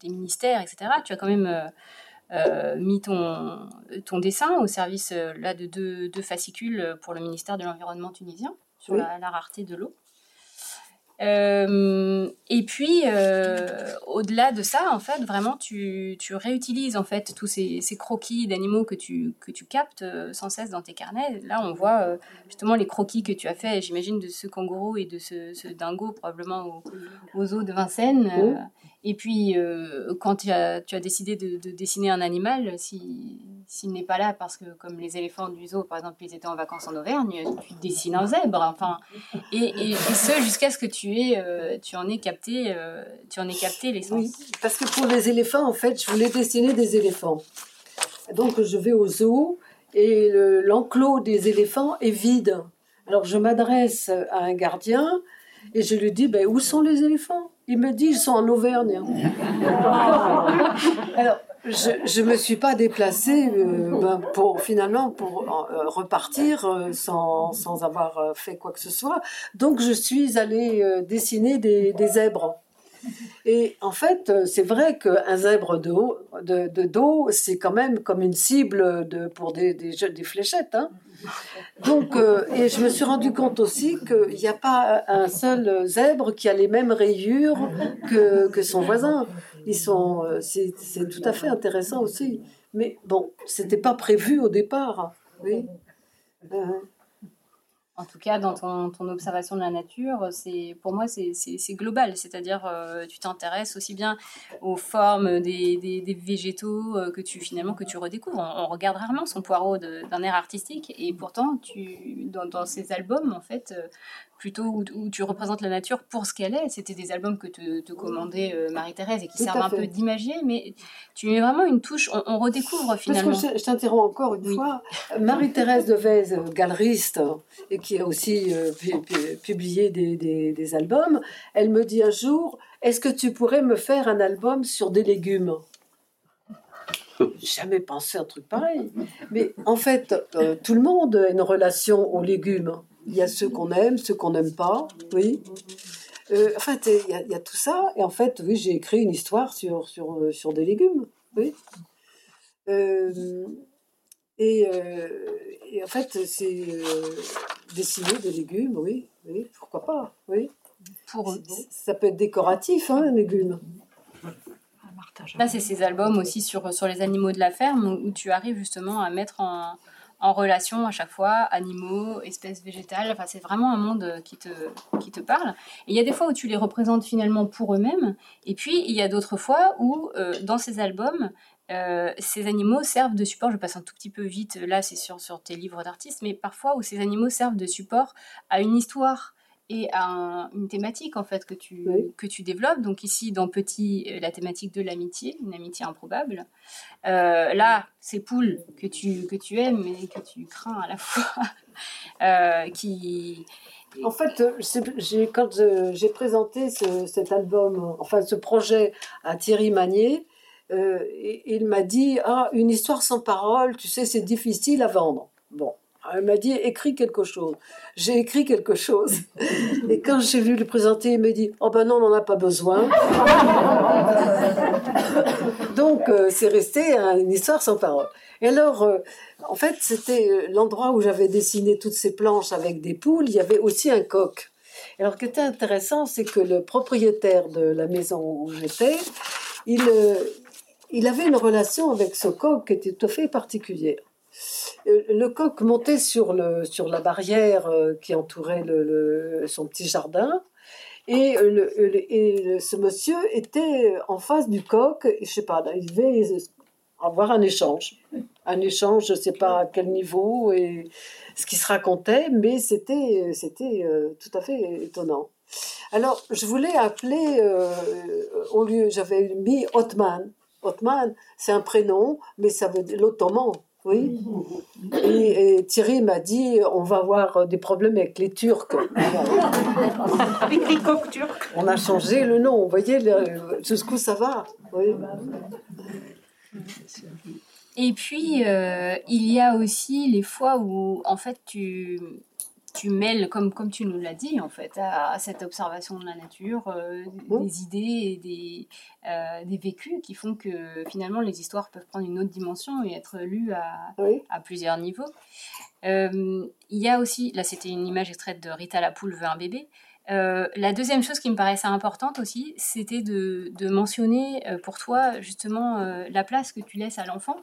des ministères, etc., tu as quand même mis ton, ton dessin au service euh, là, de deux, deux, fascicules pour le ministère de l'Environnement tunisien sur la, rareté de l'eau. Euh, et puis, au-delà de ça, en fait, vraiment, tu, tu réutilises en fait tous ces, ces croquis d'animaux que tu, que tu captes sans cesse dans tes carnets. Là, on voit justement les croquis que tu as fait, j'imagine, de ce kangourou et de ce, ce dingo, probablement aux, eaux de Vincennes. Et puis, euh, quand tu as, décidé de, dessiner un animal, s'il n'est pas là, parce que comme les éléphants du zoo, par exemple, ils étaient en vacances en Auvergne, tu dessines un zèbre. Enfin, et, ce, jusqu'à ce que euh, tu en aies capté, euh, tu capté l'essence. Oui, parce que pour les éléphants, en fait, je voulais dessiner des éléphants. Donc, je vais au zoo et l'enclos des éléphants est vide. Alors, je m'adresse à un gardien et je lui dis, ben, où sont les éléphants? Il me dit, ils sont en Auvergne. Alors, je ne me suis pas déplacée euh, ben, pour finalement pour euh, repartir euh, sans, sans, avoir fait quoi que ce soit. Donc, je suis allée dessiner des, des zèbres. Et en fait, c'est vrai qu'un zèbre de, de, de dos, c'est quand même comme une cible pour des, fléchettes. Hein. Donc, euh, et je me suis rendu compte aussi qu'il n'y a pas un seul zèbre qui a les mêmes rayures que, son voisin. Ils sont, euh, c'est, tout à fait intéressant aussi. Mais bon, c'était pas prévu au départ. Oui. Euh, en tout cas dans ton, observation de la nature, c'est pour moi c'est global, c'est-à-dire euh, tu t'intéresses aussi bien aux formes des, végétaux euh, que tu finalement que tu redécouvres. On, regarde rarement son poireau d'un air artistique et pourtant dans, dans ces albums en fait euh, plutôt où, tu représentes la nature pour ce qu'elle est. C'était des albums que te, te commandait euh, Marie-Thérèse et qui servent un peu d'imagier, mais tu mets vraiment une touche, on, redécouvre finalement. Parce que je, t'interromps encore une fois. Marie-Thérèse Devez, euh, galeriste, et qui a aussi euh, publié des, des, des, albums, elle me dit un jour, est-ce que tu pourrais me faire un album sur des légumes? Jamais pensé à un truc pareil. Mais en fait, tout le monde a une relation aux légumes. Il y a ceux qu'on aime, ceux qu'on n'aime pas, oui. Euh, en fait, il y, a, tout ça. Et en fait, oui, j'ai écrit une histoire sur, sur, euh, sur des légumes, oui. Euh, et, et, en fait, c'est dessiner des légumes, oui, oui, pourquoi pas, oui. Pour... Ça peut être décoratif, hein, un légume. Là, c'est ces albums aussi sur, sur les animaux de la ferme où tu arrives justement à mettre en, en relation à chaque fois, animaux, espèces végétales. Enfin, c'est vraiment un monde qui te, qui te parle. Et il y a des fois où tu les représentes finalement pour eux-mêmes. Et puis, il y a d'autres fois où, euh, dans ces albums, euh, ces animaux servent de support. Je passe un tout petit peu vite, là, c'est sur, sur tes livres d'artistes, mais parfois où ces animaux servent de support à une histoire et à une thématique en fait que tu, que tu développes. Donc ici dans Petit, euh, la thématique de l'amitié, une amitié improbable. Euh, là, ces poules que tu, que tu aimes et que tu crains à la fois, euh, qui... En fait, quand j'ai présenté cet album, enfin ce projet à Thierry Magnier, il m'a dit, ah, une histoire sans parole, tu sais, c'est difficile à vendre. Bon, elle m'a dit écris quelque chose. J'ai écrit quelque chose. Et quand j'ai vu le présenter, il m'a dit oh ben non, on n'en a pas besoin. Donc euh, c'est resté une histoire sans parole. Et alors, euh, en fait, c'était euh, l'endroit où j'avais dessiné toutes ces planches avec des poules. Il y avait aussi un coq. alors, ce qui était intéressant, c'est que le propriétaire de la maison où j'étais, il, il avait une relation avec ce coq qui était tout à fait particulière. Euh, le coq montait sur, le, sur la barrière euh, qui entourait son petit jardin. Et, le, ce monsieur était en face du coq, et je sais pas, il devait avoir un échange. Un échange, je ne sais pas à quel niveau et ce qui se racontait, mais c'était, c'était euh, tout à fait étonnant. Alors, je voulais appeler, au lieu, j'avais mis Hotman, Othman, c'est un prénom, mais ça veut dire l'ottoman. Oui. Et, Thierry m'a dit on va avoir des problèmes avec les Turcs. avec les coqs turcs. On a changé le nom. Vous voyez jusqu'où ça va. Oui. Et puis, euh, il y a aussi les fois où, en fait, tu, tu mêles, comme, comme tu nous l'as dit, en fait, à, cette observation de la nature, euh, des idées et des, euh, des vécus qui font que finalement les histoires peuvent prendre une autre dimension et être lues à, à plusieurs niveaux. Euh, il y a aussi, là c'était une image extraite de Rita la poule veut un bébé. la deuxième chose qui me paraissait importante aussi, c'était de, de, mentionner pour toi justement la place que tu laisses à l'enfant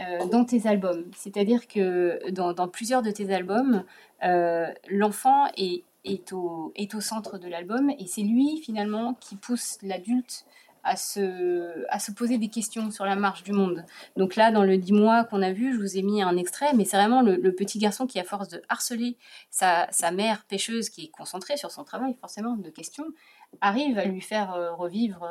euh, dans tes albums. C'est-à-dire que dans, plusieurs de tes albums, euh, l'enfant est, au, centre de l'album et c'est lui finalement qui pousse l'adulte à se, poser des questions sur la marche du monde. Donc là, dans le 10 mois qu'on a vu, je vous ai mis un extrait, mais c'est vraiment le, petit garçon qui, à force de harceler sa, sa, mère pêcheuse, qui est concentrée sur son travail, forcément, de questions, arrive à lui faire euh, revivre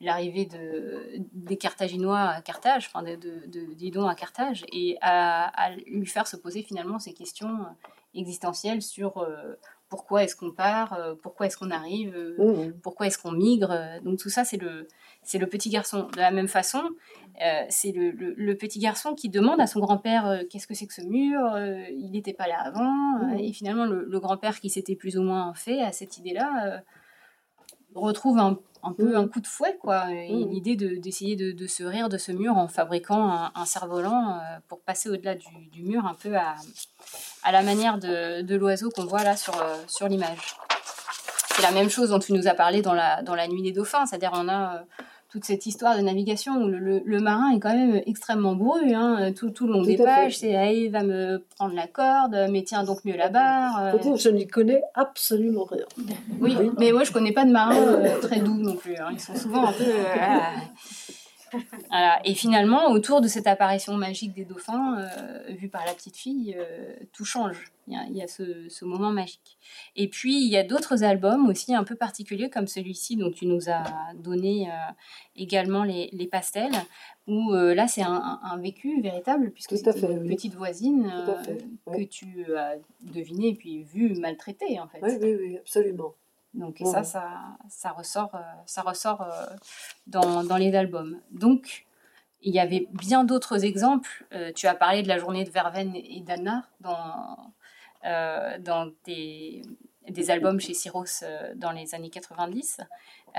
l'arrivée de, des Carthaginois à Carthage, enfin de, de, Didon à Carthage, et à, lui faire se poser finalement ces questions existentielles sur euh, pourquoi est-ce qu'on part, euh, pourquoi est-ce qu'on arrive, euh, mmh. pourquoi est-ce qu'on migre. Donc tout ça, c'est le, c'est le petit garçon. De la même façon, c'est le, le, petit garçon qui demande à son grand-père qu'est-ce que c'est que ce mur, il n'était pas là avant, mmh? et finalement le, grand-père qui s'était plus ou moins fait à cette idée-là retrouve un, un peu un coup de fouet, quoi. Et mm. l'idée d'essayer de, de, se rire de ce mur en fabriquant un, cerf-volant euh, pour passer au-delà du, du, mur, un peu à, à la manière de, de l'oiseau qu'on voit là sur, euh, sur l'image. C'est la même chose dont tu nous as parlé dans la, dans la nuit des dauphins, c'est-à-dire on a euh, toute cette histoire de navigation où le, marin est quand même extrêmement bourru. Hein, tout, tout, le long des pages, c'est il va me prendre la corde, mais tiens donc mieux la barre. Euh. Je n'y connais absolument rien. Oui, mais moi je connais pas de marins euh, très doux non plus. Hein. Ils sont souvent un peu. Euh, Et finalement, autour de cette apparition magique des dauphins, vue par la petite fille, tout change. Il y a, ce, moment magique. Et puis, il y a d'autres albums aussi un peu particuliers, comme celui-ci dont tu nous as donné euh, également les, pastels, où euh, là, c'est un, vécu véritable, puisque c'est une petite voisine euh, que tu as deviné et puis vu maltraitée, en fait. Oui, oui, oui, absolument. Donc, ça, ça, ça ressort, ça ressort dans, dans les albums. Donc, il y avait bien d'autres exemples. tu as parlé de la journée de Verveine et d'Anna dans, euh, dans des, des, albums chez Syros euh, dans les années 90.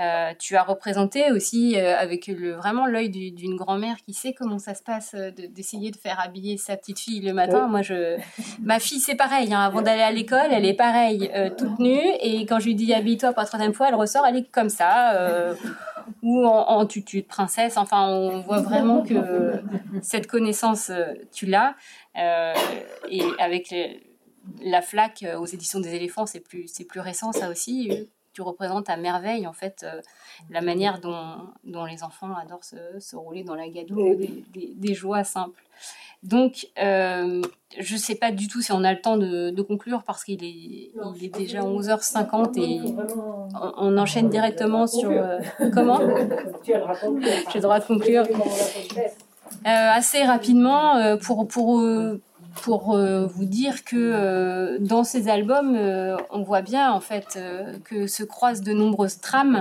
Euh, tu as représenté aussi avec le, vraiment l'œil d'une grand-mère qui sait comment ça se passe d'essayer de, faire habiller sa petite fille le matin. Moi, je, ma fille, c'est pareil. Hein, avant d'aller à l'école, elle est pareille, toute nue. Et quand je lui dis habille-toi pour la troisième fois, elle ressort, elle est comme ça. ou en, en, tutu de princesse. Enfin, on voit vraiment que cette connaissance, tu l'as. et avec les, la flaque euh, aux éditions des éléphants, c'est plus, c'est plus récent, ça aussi. Tu représentes à merveille, en fait, euh, la manière dont, dont, les enfants adorent se, rouler dans la gadoue, des, joies simples. Donc, euh, je ne sais pas du tout si on a le temps de, conclure parce qu'il est, il est déjà 11h50 et on, enchaîne directement sur... comment J'ai le droit de conclure. assez rapidement, pour, pour pour euh, vous dire que euh, dans ces albums, euh, on voit bien en fait que se croisent de nombreuses trames,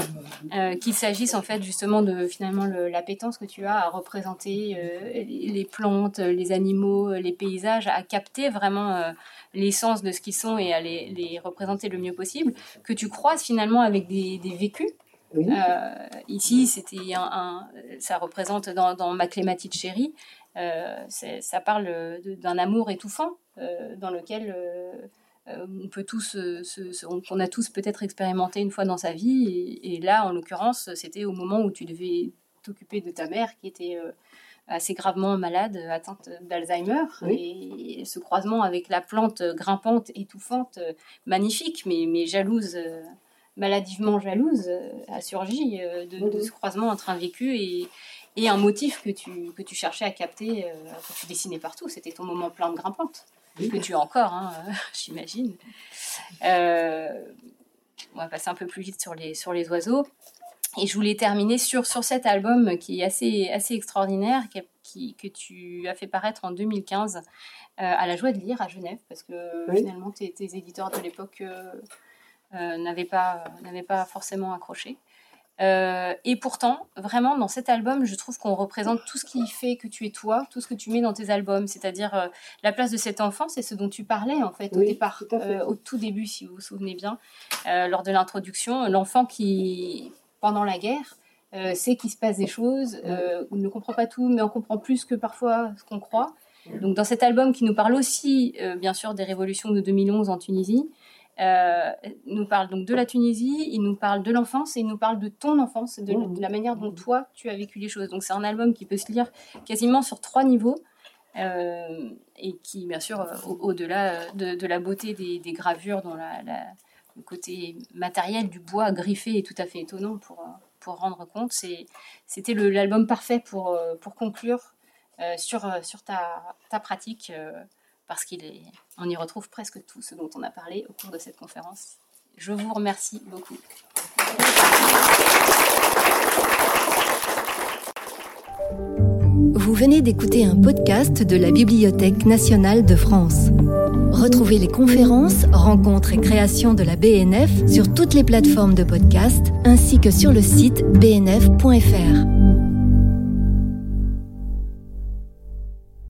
qu'il s'agisse en fait justement de finalement l'appétence que tu as à représenter les plantes, les animaux, les paysages, à capter vraiment l'essence de ce qu'ils sont et à les, représenter le mieux possible, que tu croises finalement avec des, vécus. ici, c'était un, ça représente dans, dans Ma clématite chérie, ça parle d'un amour étouffant euh, dans lequel euh, on peut tous, on a tous peut-être expérimenté une fois dans sa vie. Et, là, en l'occurrence, c'était au moment où tu devais t'occuper de ta mère qui était assez gravement malade, atteinte d'Alzheimer. Et, ce croisement avec la plante grimpante, étouffante, magnifique, mais, mais jalouse, maladivement jalouse, a surgi de, de, ce croisement entre un vécu et, et un motif que tu, que tu cherchais à capter, euh, que tu dessinais partout. C'était ton moment plein de grimpantes, que tu as encore, hein, j'imagine. Euh, on va passer un peu plus vite sur les, sur les oiseaux. et je voulais terminer sur, sur cet album qui est assez, assez extraordinaire, qui, que tu as fait paraître en 2015 à la Joie de lire à Genève, parce que finalement tes, éditeurs de l'époque n'avaient pas, pas forcément accroché. Euh, et pourtant, vraiment, dans cet album, je trouve qu'on représente tout ce qui fait que tu es toi, tout ce que tu mets dans tes albums, c'est-à-dire euh, la place de cet enfant, c'est ce dont tu parlais en fait au départ, euh, au tout début, si vous vous souvenez bien, lors de l'introduction, l'enfant qui, pendant la guerre, sait qu'il se passe des choses, on ne comprend pas tout, mais on comprend plus que parfois ce qu'on croit. Donc dans cet album qui nous parle aussi, bien sûr, des révolutions de 2011 en Tunisie, euh, nous parle donc de la Tunisie, il nous parle de l'enfance et il nous parle de ton enfance, de, mmh. la manière dont toi tu as vécu les choses. Donc c'est un album qui peut se lire quasiment sur trois niveaux euh, et qui, bien sûr, euh, au-delà de, la beauté des, gravures, dont la, le côté matériel du bois griffé est tout à fait étonnant pour, pour rendre compte. C'était l'album parfait pour, pour conclure sur, sur ta, ta pratique parce qu'on y retrouve presque tout ce dont on a parlé au cours de cette conférence. Je vous remercie beaucoup. Vous venez d'écouter un podcast de la Bibliothèque nationale de France. Retrouvez les conférences, rencontres et créations de la BNF sur toutes les plateformes de podcast ainsi que sur le site bnf.fr.